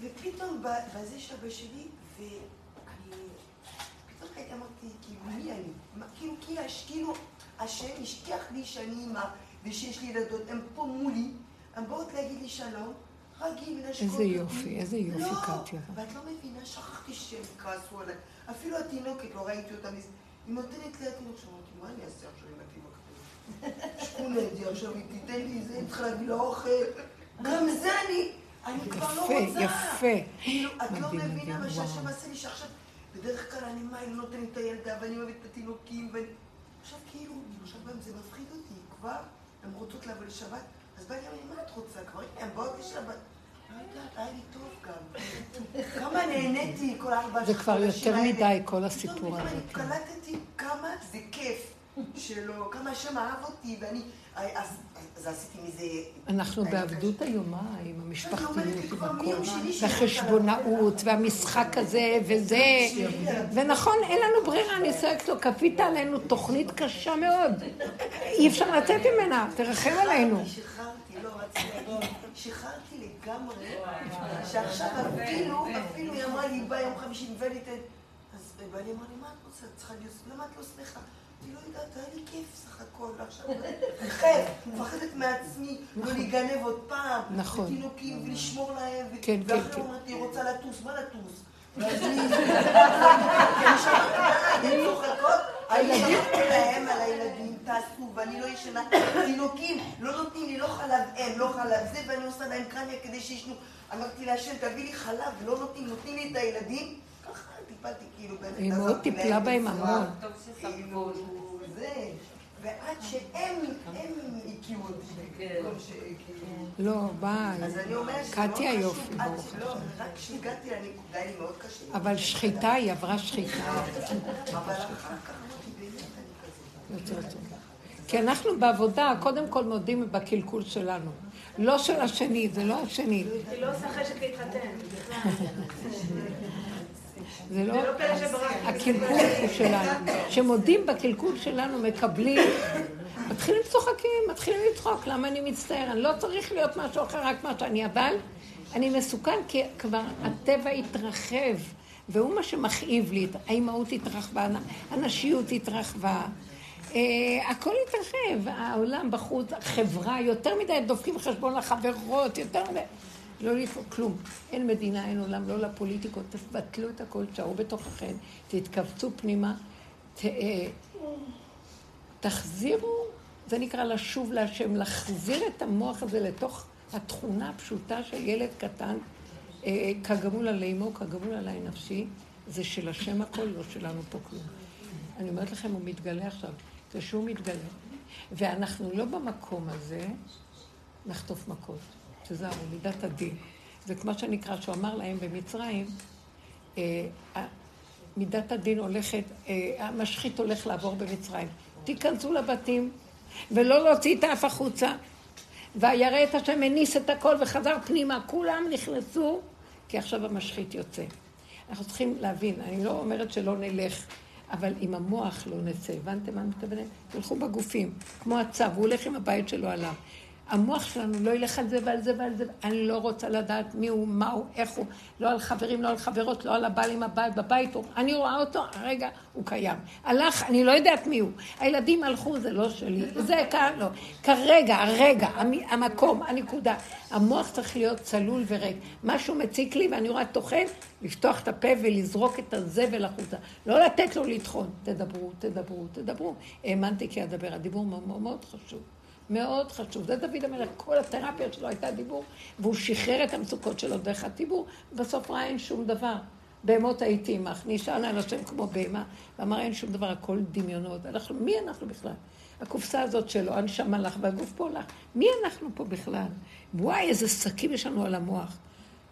ופתאום בזה שאבא שלי, הייתי אמרתי, כאילו, מי אני? כאילו, כאילו, כאילו, השם השכיח לי שאני אימא, ושיש לי ילדות, הן פה מולי, הן באות להגיד לי שלום, רגיל, מנשקות איזה יופי, איזה יופי, לא, קטיה. ואת לא מבינה, שכחתי שהם כעסו עליי. אפילו התינוקת, לא ראיתי אותה מזה. היא נותנת לי התינוק שם, אמרתי, מה אני אעשה עכשיו עם התינוק? שכונתי עכשיו, היא תיתן לי זה, אני צריכה להביא לה אוכל. גם זה אני, אני כבר לא יפה, רוצה. יפה. כאילו, את לא מבינה מה שהשם. עשה לי, שעכשיו, בדרך כלל אני מה, אני לא נותנת את הילדה, ואני אוהבת את התינוקים, ואני... עכשיו כאילו, עכשיו גם זה מפחיד אותי, כבר, הן רוצות לבוא לשבת, אז בא לי, מה את רוצה? כבר הנה, הן באות לשבת. לא. כמה נהניתי כל ארבע זה כבר יותר. מדי, כל פתאום הסיפור פתאום הזה. אני כן. קלטתי כמה זה כיף שלו, כמה השם אהב אותי, ואני... אז, עשיתי מזה... אנחנו בעבדות איומה עם המשפחתיות, עם הכל, והחשבונאות, והמשחק הזה, וזה. ונכון, אין לנו ברירה, אני צועקת לו, כפית עלינו תוכנית קשה מאוד. אי אפשר לצאת ממנה, תרחם עלינו. שחררתי, לא רציתי להגיד, שחררתי לגמרי, שעכשיו אפילו, אפילו היא אמרה לי, בא יום חמישי, מביא לי את. אז בעלי אמר לי, מה את רוצה? צריכה להיות... למה את לא שמחה? אני לא יודעת, היה לי כיף סך הכל, ועכשיו... חייב, מפחדת מעצמי, לא להיגנב עוד פעם. נכון. ותינוקים, ולשמור להם. ו- כן, כן, ואחרי כן. רוצה לטוס, מה לטוס? ואז אני... שומעת, הן צוחקות, אני אמרתי להם על הילדים, תעשו, ואני לא ישנה. תינוקים, לא נותנים לי לא חלב אם, לא חלב זה, ואני עושה להם קרניה כדי שישנו. אמרתי להשם, תביא לי חלב, לא נותנים, נותנים לי את הילדים. טיפלתי, כאילו, באמת. היא מאוד טיפלה בהם המון. כאילו, זה, ועד שהם, הם הכירו אותי, ש... כאילו. לא, ביי. אז אני אומרת שזה מאוד קטיה חשוב, יופי, עד ברוך שלא, רק כשהגעתי לנקודה, לי מאוד קשה. אבל שחיטה, היא עברה שחיטה. אבל אחר כך אמרתי, באמת. כי אנחנו בעבודה, קודם כל מודים בקלקול שלנו. לא של השני, זה לא השני. היא לא עושה חשק להתחתן, בכלל. זה לא... לא. הקלקול הוא שלנו. כשמודים בקלקול שלנו, מקבלים, מתחילים צוחקים, מתחילים לצחוק, למה אני מצטער? אני לא צריך להיות משהו אחר, רק מה שאני, אבל אני מסוכן כי כבר הטבע התרחב, והוא מה שמכאיב לי, האימהות התרחבה, הנשיות התרחבה. אה, הכל התרחב, העולם בחוץ, החברה, יותר מדי דופקים חשבון לחברות, יותר מדי. לא לפעול, כלום. אין מדינה, אין עולם, לא לפוליטיקות. תבטלו את הכל, תשארו בתוככם, תתכווצו פנימה, ת, אה, תחזירו, זה נקרא לשוב להשם, להחזיר את המוח הזה לתוך התכונה הפשוטה של ילד קטן, אה, כגמול עלי אמו, כגמול עלי נפשי, זה של השם הכל, לא שלנו פה כלום. אני אומרת לכם, הוא מתגלה עכשיו, זה שהוא מתגלה. ואנחנו לא במקום הזה נחטוף מכות. תיזהרו, מידת הדין. זה כמו שנקרא, שהוא אמר להם במצרים, אה, מידת הדין הולכת, אה, המשחית הולך לעבור במצרים. תיכנסו לבתים ולא להוציא את האף החוצה. וירא את השם הניס את הכל וחזר פנימה. כולם נכנסו, כי עכשיו המשחית יוצא. אנחנו צריכים להבין, אני לא אומרת שלא נלך, אבל אם המוח לא נצא, הבנתם מה אני מתכוונת? תלכו בגופים, כמו הצו, הוא הולך עם הבית שלו עליו. המוח שלנו לא ילך על זה ועל זה ועל זה, אני לא רוצה לדעת מי הוא, מה הוא, איך הוא, לא על חברים, לא על חברות, לא על הבעל עם הבית, בבית, אני רואה אותו, הרגע הוא קיים. הלך, אני לא יודעת מי הוא. הילדים הלכו, זה לא שלי, זה כאן, לא. כרגע, הרגע, המ- המקום, הנקודה. המוח צריך להיות צלול וריק. משהו מציק לי ואני רואה טוחן, לפתוח את הפה ולזרוק את הזבל החוצה. לא לתת לו לטחון. תדברו, תדברו, תדברו. האמנתי כי אדבר. הדיבור מאוד מאוד חשוב. מאוד חשוב. זה דוד המלך, כל התרפיה שלו הייתה דיבור, והוא שחרר את המצוקות שלו דרך הדיבור, בסוף ראה אין שום דבר. בהמות הייתי עמך, נשען על השם כמו בהמה, ואמר אין שום דבר, הכל דמיונות. אנחנו, מי אנחנו בכלל? הקופסה הזאת שלו, הנשמה לך והגוף פה לך. מי אנחנו פה בכלל? וואי, איזה שקים יש לנו על המוח.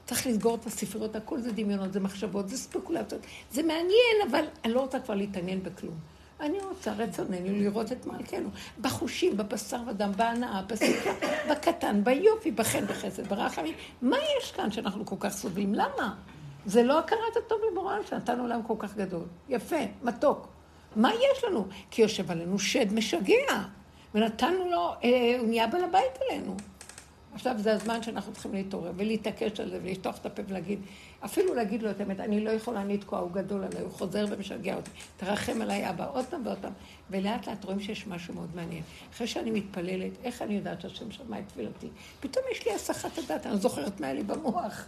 צריך לסגור את הספריות, הכל זה דמיונות, זה מחשבות, זה ספקולציות. זה מעניין, אבל אני לא רוצה כבר להתעניין בכלום. אני רוצה רצוננו לראות את מלכנו. בחושים, בבשר ודם, בהנאה, בשמחה, בקטן, ביופי, בחן, בחסד, ברחמים. מה יש כאן שאנחנו כל כך סובלים? למה? זה לא הכרת הטוב לבורא שנתנו עולם כל כך גדול. יפה, מתוק. מה יש לנו? כי יושב עלינו שד משגע, ונתנו לו, אה, הוא נהיה בעל הבית עלינו. עכשיו זה הזמן שאנחנו צריכים להתעורר ולהתעקש על זה ולשטוח את הפה ולהגיד, אפילו להגיד לו את האמת, אני לא יכולה לתקוע, הוא גדול עליי, הוא חוזר ומשגע אותי. תרחם עליי, אבא, עוד פעם ועוד פעם. ולאט לאט רואים שיש משהו מאוד מעניין. אחרי שאני מתפללת, איך אני יודעת שהשם שמע את תפילתי? פתאום יש לי הסחת הדעת, אני זוכרת מה היה לי במוח.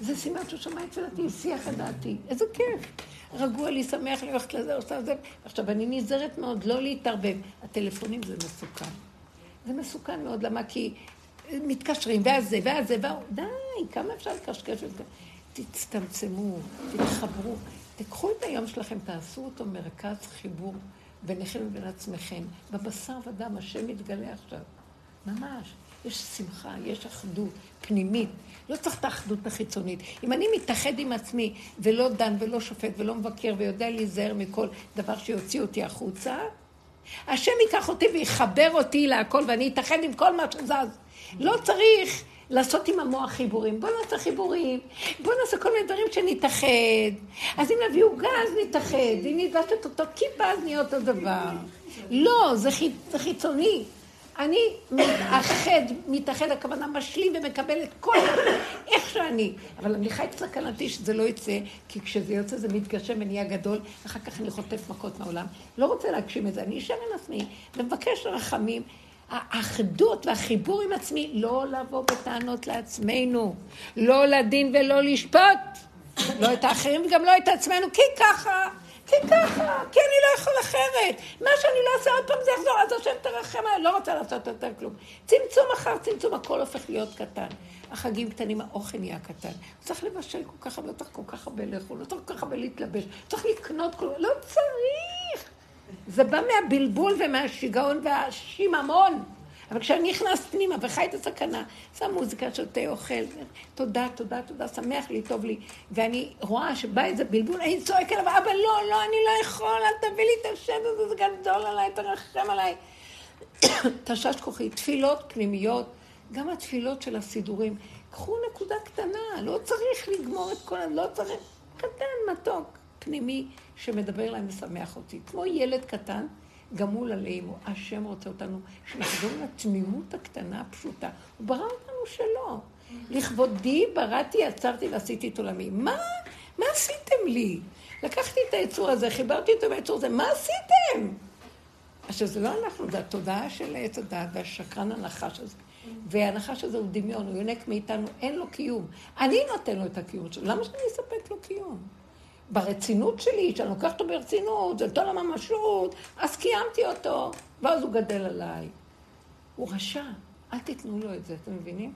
זה סימן שהוא שמע את תפילתי, שיח את דעתי. איזה כיף. רגוע לי, שמח לי, הולכת לזה, עושה זה. עכשיו, אני נזהרת מאוד לא להתערבב. הטלפונים זה מסוכן. זה מסוכן מאוד, למה? כי מתקשרים, ואז זה, ואז זה, ואז... די, כמה אפשר לקשקש את זה? תצטמצמו, תתחברו. תיקחו את היום שלכם, תעשו אותו מרכז חיבור ביניכם ובין עצמכם. בבשר ודם, השם מתגלה עכשיו. ממש. יש שמחה, יש אחדות פנימית. לא צריך את האחדות החיצונית. אם אני מתאחד עם עצמי ולא דן ולא שופט ולא מבקר ויודע להיזהר מכל דבר שיוציא אותי החוצה, השם ייקח אותי ויחבר אותי להכל ואני אתאחד עם כל מה שזז. לא צריך לעשות עם המוח חיבורים. בואו נעשה חיבורים, בואו נעשה כל מיני דברים שנתאחד. אז אם נביאו גז, נתאחד. אם נדבש את אותו כיפה, אז נהיה אותו דבר. לא, זה, חיצ... זה חיצוני. אני מתאחד, מתאחד, הכוונה משלים ומקבל את כל איך שאני. אבל אני חי סכנתי שזה לא יצא, כי כשזה יוצא זה מתגשם ונהיה גדול, אחר כך אני חוטף מכות מהעולם. לא רוצה להגשים את זה, אני אשאר עם עצמי ומבקש רחמים. האחדות והחיבור עם עצמי, לא לבוא בטענות לעצמנו, לא לדין ולא לשפוט, לא את האחרים וגם לא את עצמנו, כי ככה, כי ככה, כי אני לא יכול אחרת. מה שאני לא אעשה עוד פעם זה יחזור, אז השם תרחם עליי, לא רוצה לעשות יותר כלום. צמצום אחר צמצום, הכל הופך להיות קטן. החגים קטנים, האוכל נהיה קטן. צריך לבשל כל כך הרבה, לא צריך כל כך הרבה לאכול, לא צריך כל כך הרבה להתלבש, צריך לקנות כל... לא צריך. זה בא מהבלבול ומהשיגעון והשיממון. אבל כשאני נכנס פנימה וחי את הסכנה, שם מוזיקה, שותה, אוכל, תודה, תודה, תודה, שמח לי, טוב לי. ואני רואה שבא איזה בלבול, אני צועק אליו, אבא, לא, לא, אני לא יכול, אל תביא לי את השד הזה, זה גדול עליי, תרחם עליי. תשש כוחי, תפילות פנימיות, גם התפילות של הסידורים. קחו נקודה קטנה, לא צריך לגמור את כל, לא צריך, קטן, מתוק, פנימי, שמדבר אליי ושמח אותי. כמו ילד קטן גמול עלינו, השם רוצה אותנו, שנחזור לתמימות הקטנה הפשוטה. הוא ברא אותנו שלא. לכבודי בראתי, עצרתי ועשיתי את עולמי. מה? מה עשיתם לי? לקחתי את היצור הזה, חיברתי אותו ביצור הזה, מה עשיתם? עכשיו, זה לא אנחנו, זה התודעה של עץ הדת והשקרן הנחש הזה. והנחש הזה הוא דמיון, הוא יונק מאיתנו, אין לו קיום. אני נותן לו את הקיום שלו, למה שאני אספק לו קיום? ברצינות שלי, שאני לוקחת אותו ברצינות, זה טוב לממשות, אז קיימתי אותו, ואז הוא גדל עליי. הוא רשע, אל תיתנו לו את זה, אתם מבינים?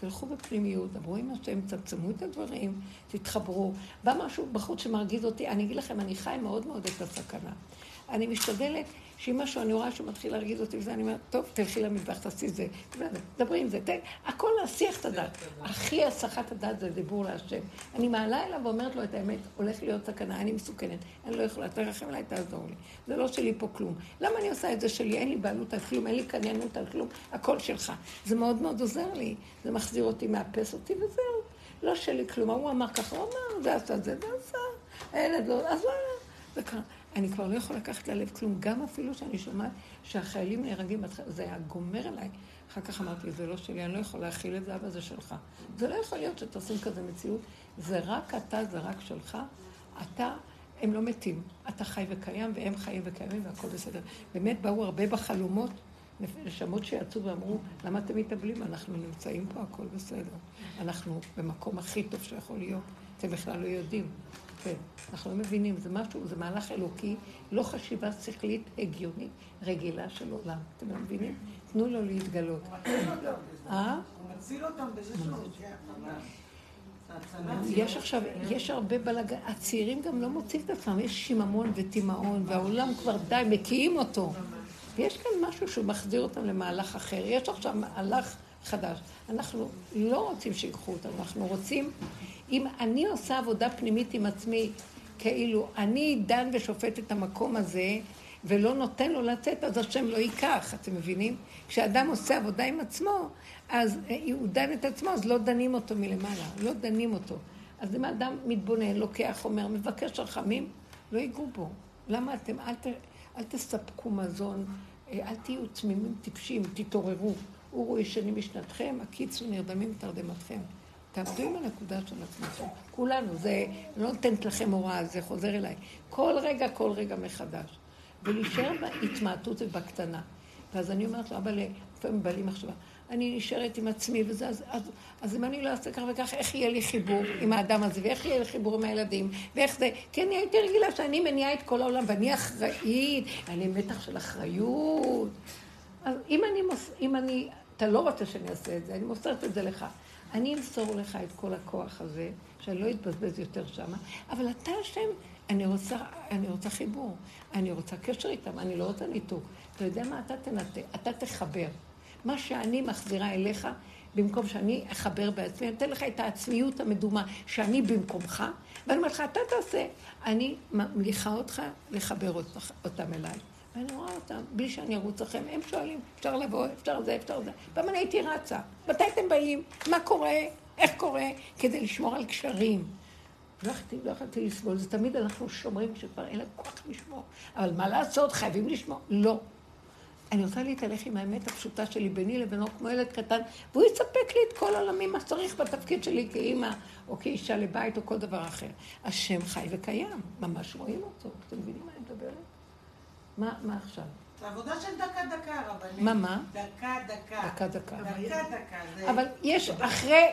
תלכו בפנימיות, דברו עם השם, צמצמו את הדברים, תתחברו. בא משהו בחוץ שמרגיז אותי, אני אגיד לכם, אני חי מאוד מאוד את הסכנה. אני משתדלת שאם משהו, אני רואה שהוא מתחיל להרגיז אותי וזה, אני אומרת, טוב, תלכי למטבח, תעשי זה, דברי עם זה, תן, הכל להסיח את הדת. הכי הסחת הדת זה דיבור להשם. אני מעלה אליו ואומרת לו את האמת, הולך להיות סכנה, אני מסוכנת, אני לא יכולה, תרחם עליי, תעזור לי. זה לא שלי פה כלום. למה אני עושה את זה שלי? אין לי בעלות על כלום, אין לי קניינות על כלום, הכל שלך. זה מאוד מאוד עוזר לי, זה מחזיר אותי, מאפס אותי וזהו. לא שלי כלום. הוא אמר ככה, הוא אמר, זה עשה זה, עשה. הילד לא, אז לא, זה קרה. אני כבר לא יכולה לקחת ללב כלום, גם אפילו שאני שומעת שהחיילים נהרגים, זה היה גומר עליי. אחר כך אמרתי, זה לא שלי, אני לא יכולה להכיל את זה, אבל זה שלך. זה לא יכול להיות שתעשים כזה מציאות, זה רק אתה, זה רק שלך. אתה, הם לא מתים. אתה חי וקיים, והם חיים וקיימים, והכל בסדר. באמת באו הרבה בחלומות, נשמות שיצאו ואמרו, למה אתם מתאבלים? אנחנו נמצאים פה, הכל בסדר. אנחנו במקום הכי טוב שיכול להיות. אתם בכלל לא יודעים. כן, אנחנו לא מבינים, זה משהו, זה מהלך אלוקי, לא חשיבה שכלית הגיונית, רגילה של עולם. אתם לא מבינים? תנו לו להתגלות. אה? הוא מציל אותם בזה שהוא... יש עכשיו, יש הרבה בלאגן, הצעירים גם לא מוצאים את עצמם, יש שיממון ותימהון, והעולם כבר די, מקיאים אותו. ויש כאן משהו שהוא מחזיר אותם למהלך אחר. יש עכשיו מהלך חדש. אנחנו לא רוצים שיקחו אותנו, אנחנו רוצים אם אני עושה עבודה פנימית עם עצמי, כאילו אני דן ושופט את המקום הזה, ולא נותן לו לצאת, אז השם לא ייקח, אתם מבינים? כשאדם עושה עבודה עם עצמו, אז הוא דן את עצמו, אז לא דנים אותו מלמעלה, לא דנים אותו. אז אם האדם מתבונן, לוקח, אומר, מבקש רחמים, לא ייגעו בו. למה אתם, אל, ת, אל תספקו מזון, אה, אל תהיו תמימים טיפשים, תתעוררו. אורו ישנים משנתכם, הקיצו נרדמים תרדמתכם. תעבדו עם הנקודה של עצמכם. כולנו, זה לא נותנת לכם הוראה, זה חוזר אליי. כל רגע, כל רגע מחדש. ולהישאר בהתמעטות ובקטנה. ואז אני אומרת לו, אבל לפעמים בא לי מחשבה, אני נשארת עם עצמי וזה, אז, אז, אז אם אני לא אעשה כך וכך, איך יהיה לי חיבור עם האדם הזה, ואיך יהיה לי חיבור עם הילדים, ואיך זה, כי אני הייתי רגילה שאני מניעה את כל העולם, ואני אחראית, אני מתח של אחריות. אז אם אני, מוס, אם אני, אתה לא רוצה שאני אעשה את זה, אני מוסרת את זה לך. אני אמסור לך את כל הכוח הזה, שאני לא אתבזבז יותר שמה, אבל אתה השם, אני רוצה, אני רוצה חיבור, אני רוצה קשר איתם, אני לא רוצה ניתוק. אתה יודע מה? אתה תנתק, אתה תחבר. מה שאני מחזירה אליך, במקום שאני אחבר בעצמי, אני אתן לך את העצמיות המדומה, שאני במקומך, ואני אומרת לך, אתה תעשה. אני ממליכה אותך לחבר אותם אליי. ואני רואה אותם, בלי שאני ארוץ לכם, הם שואלים, אפשר לבוא, אפשר זה, אפשר זה. פעם אני הייתי רצה, מתי אתם באים? מה קורה? איך קורה? כדי לשמור על קשרים. לא יכולתי, לא יכולתי לסבול, זה תמיד אנחנו שומרים כשכבר אין לנו כוח לשמור. אבל מה לעשות, חייבים לשמור. לא. אני רוצה להתהלך עם האמת הפשוטה שלי ביני לבינו כמו ילד קטן, והוא יספק לי את כל העולמי, מה שצריך בתפקיד שלי כאימא, או כאישה לבית, או כל דבר אחר. השם חי וקיים, ממש רואים אותו. אתם מבינים מה אני מדברת? מה, מה עכשיו? זה עבודה של דקה דקה, רבנית. מה, מה? דקה דקה. דקה דקה. דקה דקה. אבל יש, אחרי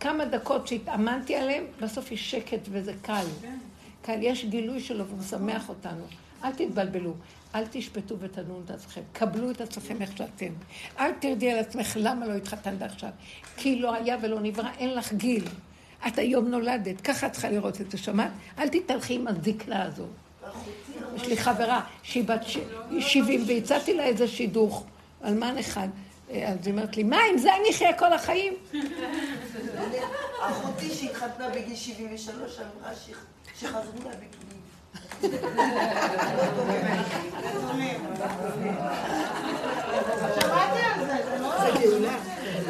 כמה דקות שהתאמנתי עליהם, בסוף יש שקט וזה קל. כן. קל, יש גילוי שלו והוא משמח אותנו. אל תתבלבלו. אל תשפטו ותדונו את עצמכם, קבלו את עצמכם איך שאתם. אל תרדי על עצמך למה לא התחתנת עכשיו. כי לא היה ולא נברא, אין לך גיל. את היום נולדת, ככה את צריכה לראות את זה, שמעת? אל תתהלכי עם הזקנה הזו. יש לי חברה שהיא בת 70 והצעתי לה איזה שידוך, אלמן אחד. אז היא אומרת לי, מה, עם זה אני אחיה כל החיים? אחותי שהתחתנה בגיל 73 אמרה שחזרו לה בגיל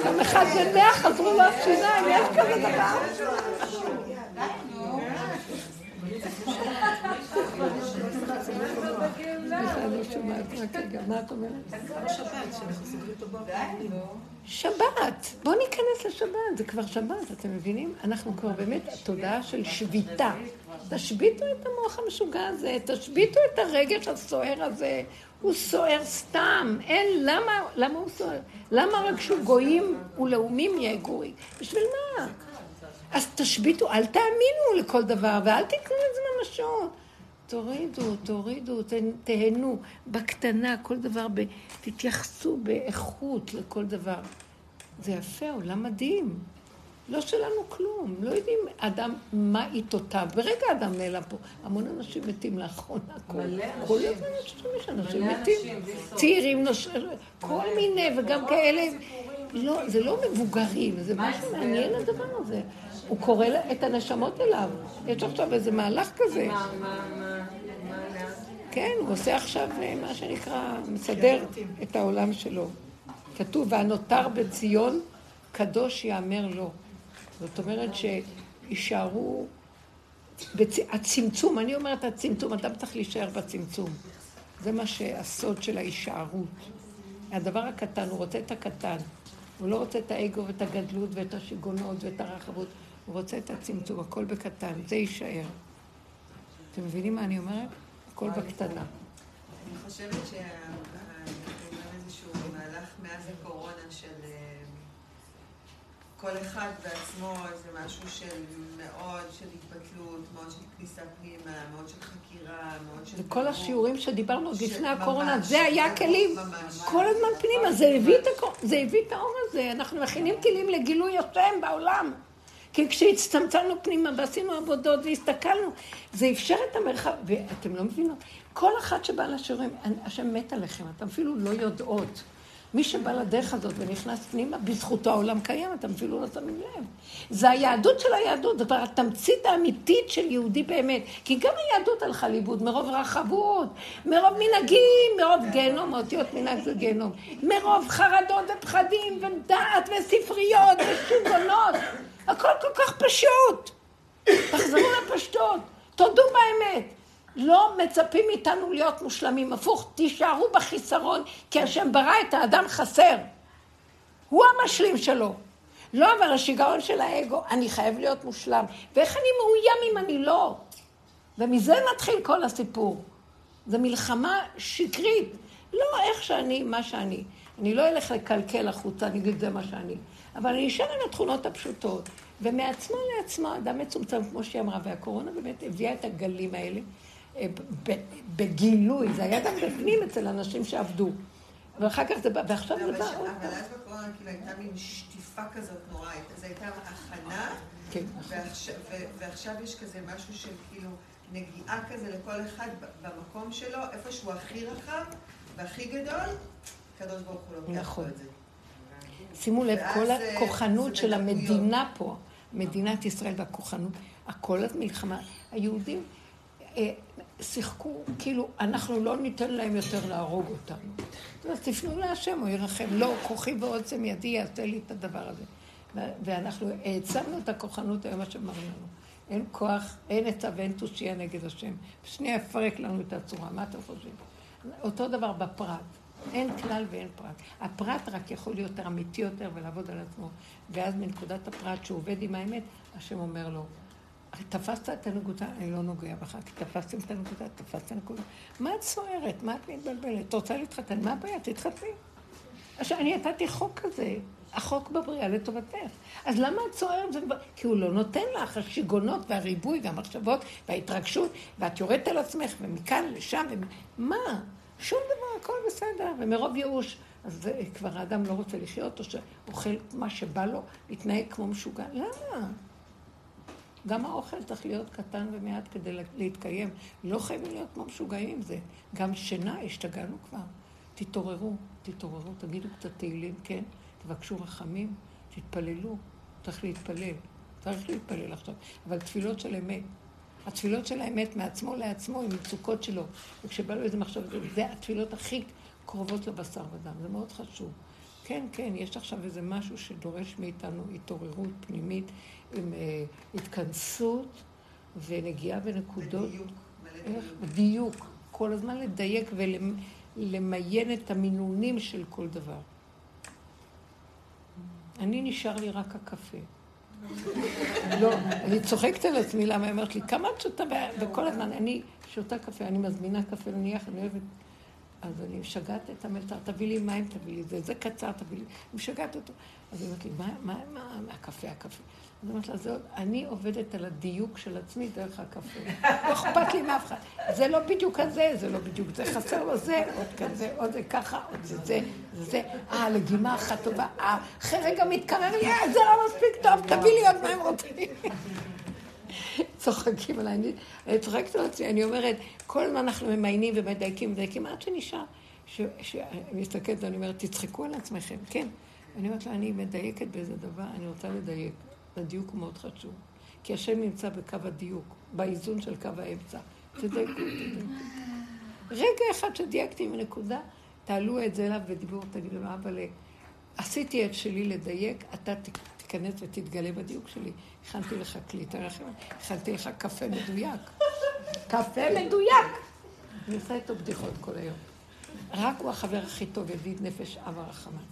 פעם אחת במאה חזרו לו השיניים, יש כזה דבר. מה את אומרת? שבת, בואו ניכנס לשבת, זה כבר שבת, אתם מבינים? אנחנו כבר באמת, תודעה של שביתה. תשביתו את המוח המשוגע הזה, תשביתו את הרגש הסוער הזה. הוא סוער סתם, אין, למה, למה הוא סוער? למה רק שהוא גויים ולאומים יהיה גוי? בשביל מה? אז תשביתו, אל תאמינו לכל דבר, ואל תיתנו לזה ממשות. תורידו, תורידו, תהנו בקטנה, כל דבר, ב, תתייחסו באיכות לכל דבר. זה יפה, עולם מדהים. לא שלנו כלום, לא יודעים אדם מה עיתותיו. ברגע אדם נעלם פה. המון אנשים מתים לאחרונה. מלא אנשים. כל הזמן יש אנשים מתים. צעירים, כל מיני, וגם כאלה. לא, זה לא מבוגרים, זה משהו מעניין הדבר הזה. הוא קורא את הנשמות אליו. יש עכשיו איזה מהלך כזה. כן, הוא עושה עכשיו אה, מה שנקרא, מסדר את העולם שלו. כתוב, והנותר בציון, קדוש יאמר לו. זאת אומרת שיישארו... בצ... הצמצום, אני אומרת הצמצום, אדם צריך להישאר בצמצום. זה מה שהסוד של ההישארות. הדבר הקטן, הוא רוצה את הקטן. הוא לא רוצה את האגו ואת הגדלות ואת השיגונות ואת הרחבות. הוא רוצה את הצמצום, הכל בקטן, זה יישאר. אתם מבינים מה אני אומרת? הכל בקטנה. אני חושבת איזשהו מהלך מאז הקורונה של אה, כל אחד בעצמו, זה משהו של מאוד של התבטלות, מאוד של כניסה פנימה, מאוד של חקירה, מאוד של... וכל השיעורים שדיברנו עוד לפני הקורונה, זה היה כלים. כל הזמן פנימה, זה הביא את האור הזה. אנחנו מכינים כלים לגילוי השם בעולם. כי כשהצטמצמנו פנימה ועשינו עבודות והסתכלנו, זה אפשר את המרחב, ואתם לא מבינות, כל אחת שבאה לשיעורים, השם מת עליכם, אתם אפילו לא יודעות. מי שבא לדרך הזאת ונכנס פנימה, בזכותו העולם קיים, אתם אפילו לא שמים לב. זה היהדות של היהדות, זה כבר התמצית האמיתית של יהודי באמת. כי גם היהדות הלכה לאיבוד מרוב רחבות, מרוב מנהגים, מרוב גיהנום, אותיות מנהג זה גיהנום, מרוב חרדות ופחדים ודעת וספריות ושיגונות. הכל כל כך פשוט. תחזרו לפשטות, תודו באמת. לא מצפים מאיתנו להיות מושלמים, הפוך, תישארו בחיסרון, כי השם ברא את האדם חסר. הוא המשלים שלו. לא, אבל השיגעון של האגו, אני חייב להיות מושלם. ואיך אני מאוים אם אני לא? ומזה מתחיל כל הסיפור. זו מלחמה שקרית. לא איך שאני, מה שאני. אני לא אלך לקלקל החוצה, אני אגיד זה מה שאני. אבל אני אשאר עם התכונות הפשוטות. ומעצמה לעצמה, אדם מצומצם, כמו שהיא אמרה, והקורונה באמת הביאה את הגלים האלה אה, בגילוי. זה היה גם בפנים אצל אנשים שעבדו. ואחר כך זה בא, ועכשיו זה בא עוד אבל אז בקורונה כאילו הייתה מין שטיפה כזאת נוראית. אז הייתה הכנה, כן, נכון. ועכשיו יש כזה משהו של כאילו נגיעה כזה לכל אחד במקום שלו, איפה שהוא הכי רחב והכי גדול, הקדוש ברוך הוא לוקח נכון. את זה. שימו לב, כל הכוחנות של המדינה פה, מדינת ישראל והכוחנות, הכל את מלחמה. היהודים אה, שיחקו, כאילו, אנחנו לא ניתן להם יותר להרוג אותנו. אז תפנו להשם, הוא ירחם. לא, כוחי ועוצם ידי יעשה לי את הדבר הזה. ואנחנו העצמנו את הכוחנות היום, מה שאמרנו לנו. אין כוח, אין עצה ואין תושייה נגד השם. שנייה יפרק לנו את הצורה, מה אתם חושבים? אותו דבר בפרט. אין כלל ואין פרט. הפרט רק יכול להיות אמיתי יותר ולעבוד על עצמו. ואז מנקודת הפרט שהוא עובד עם האמת, השם אומר לו, תפסת את הנקודה, אני לא נוגע בך, כי תפסתם את הנקודה, תפסת את הנקודה. מה את סוערת? מה את מתבלבלת? את רוצה להתחתן? מה הבעיה? תתחתני. עכשיו, אני נתתי חוק כזה, החוק בבריאה לטובתך. אז למה את סוערת? כי הוא לא נותן לך, השיגונות והריבוי והמחשבות וההתרגשות, ואת יורדת על עצמך, ומכאן לשם, מה? שום דבר, הכל בסדר. ומרוב ייאוש, אז כבר האדם לא רוצה לחיות, או שאוכל מה שבא לו, להתנהג כמו משוגע. למה? גם האוכל צריך להיות קטן ומעט כדי להתקיים. לא חייבים להיות כמו משוגעים עם זה. גם שינה, השתגענו כבר. תתעוררו, תתעוררו, תגידו קצת תהילים, כן? תבקשו רחמים, תתפללו. צריך להתפלל. צריך להתפלל עכשיו. אבל תפילות של אמת. התפילות של האמת מעצמו לעצמו עם מצוקות שלו. וכשבא לו איזה מחשב, זה התפילות הכי קרובות לבשר ודם. זה מאוד חשוב. כן, כן, יש עכשיו איזה משהו שדורש מאיתנו התעוררות פנימית עם אה, התכנסות ונגיעה בנקודות. ודיוק. איך? דיוק. כל הזמן לדייק ולמיין את המינונים של כל דבר. אני נשאר לי רק הקפה. לא, אני צוחקת על עצמי, למה היא אומרת לי, כמה את שותה? וכל הזמן, אני שותה קפה, אני מזמינה קפה, נניח, אני אוהבת אז אני משגעת את המלצר, תביא לי מים, תביא לי זה, זה קצר, תביא לי, משגעת אותו. אז היא אומרת לי, מה, מה, מה הקפה, הקפה? אז אומרת לה, זה, אני עובדת על הדיוק של עצמי דרך הקפה. לא אכפת לי מאף אחד. זה לא בדיוק כזה, זה לא בדיוק, זה חסר לו זה, עוד כזה, עוד זה ככה, עוד זה זה, זה. אה, לגימה אחת טובה, אה, אחרי רגע מתקרר לי, אה, זה לא מספיק טוב, תביא לי עוד מים רותנים. צוחקים עליי, אני, אני צוחקת על עצמי, אני אומרת, כל הזמן אנחנו ממיינים ומדייקים ומדייקים, עד שנשאר. שאני מסתכלת ואני אומרת, תצחקו על עצמכם, כן. אני אומרת לה, אני מדייקת באיזה דבר, אני רוצה לדייק. הדיוק הוא מאוד חשוב. כי השם נמצא בקו הדיוק, באיזון של קו האמצע. תדייקו, תדייקו. רגע אחד שדייקתי עם הנקודה, תעלו את זה אליו ודיבור, תגידו לו, אבל עשיתי את שלי לדייק, אתה תיכנס ותתגלה בדיוק שלי. הכנתי לך כלי תרחם, הכנתי לך קפה מדויק. קפה מדויק! אני עושה איתו בדיחות כל היום. רק הוא החבר הכי טוב, ידיד נפש אב הרחמן.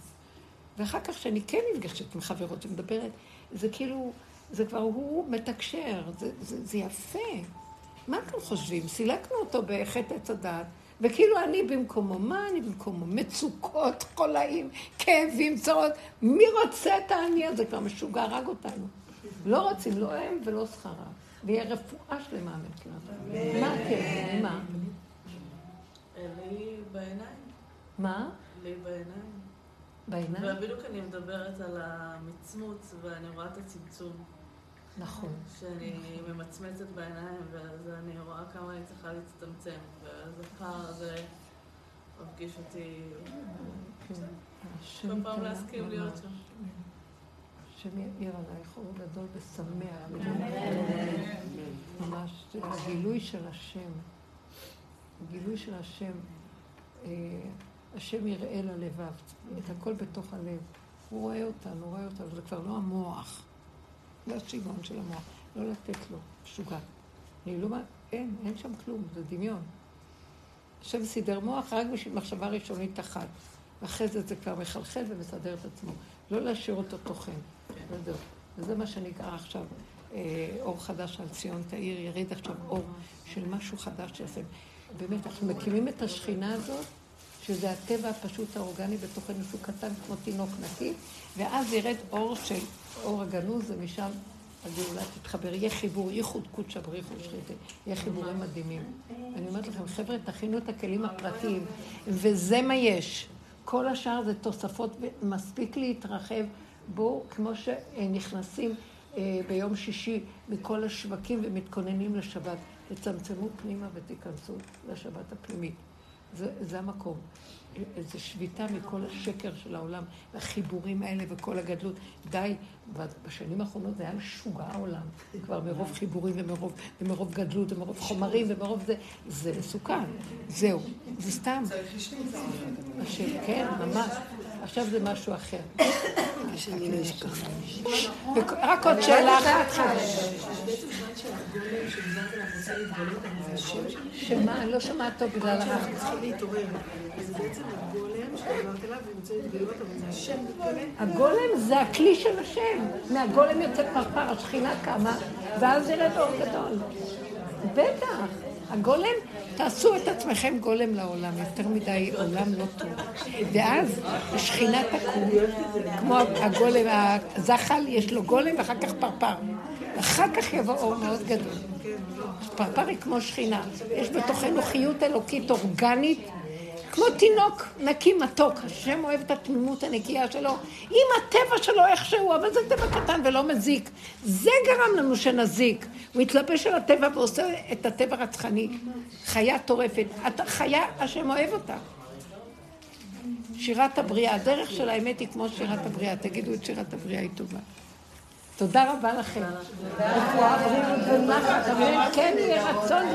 ואחר כך, כשאני כן נפגשת עם חברות ומדברת, זה כאילו, זה כבר הוא מתקשר, זה, זה, זה יפה. מה אתם חושבים? סילקנו אותו בחטא עץ הדעת, וכאילו אני במקומו, מה אני במקומו? מצוקות, חולאים, כאבים, צרות. מי רוצה את העני הזה? כבר משוגע, הרג אותנו. לא רוצים, לא הם ולא שכרה. ויהיה רפואה שלמה מבחינתם. מה כן? מה? לי בעיניים. מה? לי בעיניים. בעיניים? ובדיוק אני מדברת על המצמוץ, ואני רואה את הצמצום. נכון. שאני ממצמצת בעיניים, ואז אני רואה כמה אני צריכה להצטמצם, ואז הפער הזה מפגיש אותי כן. כל פעם להסכים להיות שם. השם יאיר עלייך אור גדול ושמח. ממש, הגילוי של השם, הגילוי של השם, אה, השם יראה ללבב, את הכל בתוך הלב. הוא רואה אותנו, הוא רואה אותנו, זה כבר לא המוח. זה השיגעון של המוח, לא לתת לו, משוגע. אני לא, אין, אין שם כלום, זה דמיון. השם סידר מוח רק בשביל מחשבה ראשונית אחת. ואחרי זה זה כבר מחלחל ומסדר את עצמו. לא להשאיר אותו תוכן. וזהו. וזה מה שנקרא עכשיו אה, אור חדש על ציון תאיר, יריד עכשיו אור של משהו חדש שיעשה. באמת, אנחנו מקימים את השכינה הזאת, שזה הטבע הפשוט האורגני בתוכנו, שהוא קטן כמו תינוק נקי, ואז ירד אור של אור הגנוז, ומשם הגאולה תתחבר. יהיה חיבור, ייחוד קודשא בריחו שחיתה. יהיה חיבורים מדהימים. אני אומרת לכם, חבר'ה, תכינו את הכלים הפרטיים, וזה מה יש. כל השאר זה תוספות, מספיק להתרחב. בואו, כמו שנכנסים אה, ביום שישי מכל השווקים ומתכוננים לשבת, תצמצמו פנימה ותיכנסו לשבת הפנימית. זה, זה המקום. איזו שביתה מכל השקר של העולם, והחיבורים האלה וכל הגדלות. די, בשנים האחרונות זה היה משוגע העולם, כבר מרוב חיבורים ומרוב, ומרוב גדלות ומרוב חומרים ומרוב זה, זה מסוכן. זהו, זה סתם. השם, כן, ממש. עכשיו זה משהו אחר. רק עוד שאלה אחת. שמה? אני לא שומעת טוב בגלל. זה בעצם הגולם זה. הגולם זה הכלי של השם. מהגולם יוצא פרפר, השכינה קמה, ואז ירד אור גדול. בטח. הגולם, תעשו את עצמכם גולם לעולם, יותר מדי עולם לא טוב. ואז השכינה תקום, כמו הגולם, הזחל, יש לו גולם ואחר כך פרפר. אחר כך יבוא אור מאוד גדול. פרפר היא כמו שכינה. יש בתוכנו חיות אלוקית אורגנית. כמו תינוק נקי מתוק, השם אוהב את התמימות הנקייה שלו, עם הטבע שלו איכשהו, אבל זה טבע קטן ולא מזיק. זה גרם לנו שנזיק. הוא התלבש על הטבע ועושה את הטבע רצחני. חיה טורפת. חיה, השם אוהב אותה. שירת הבריאה, הדרך של האמת היא כמו שירת הבריאה. תגידו את שירת הבריאה, היא טובה. תודה רבה לכם. רפואה בריאות. כן יהיה רצון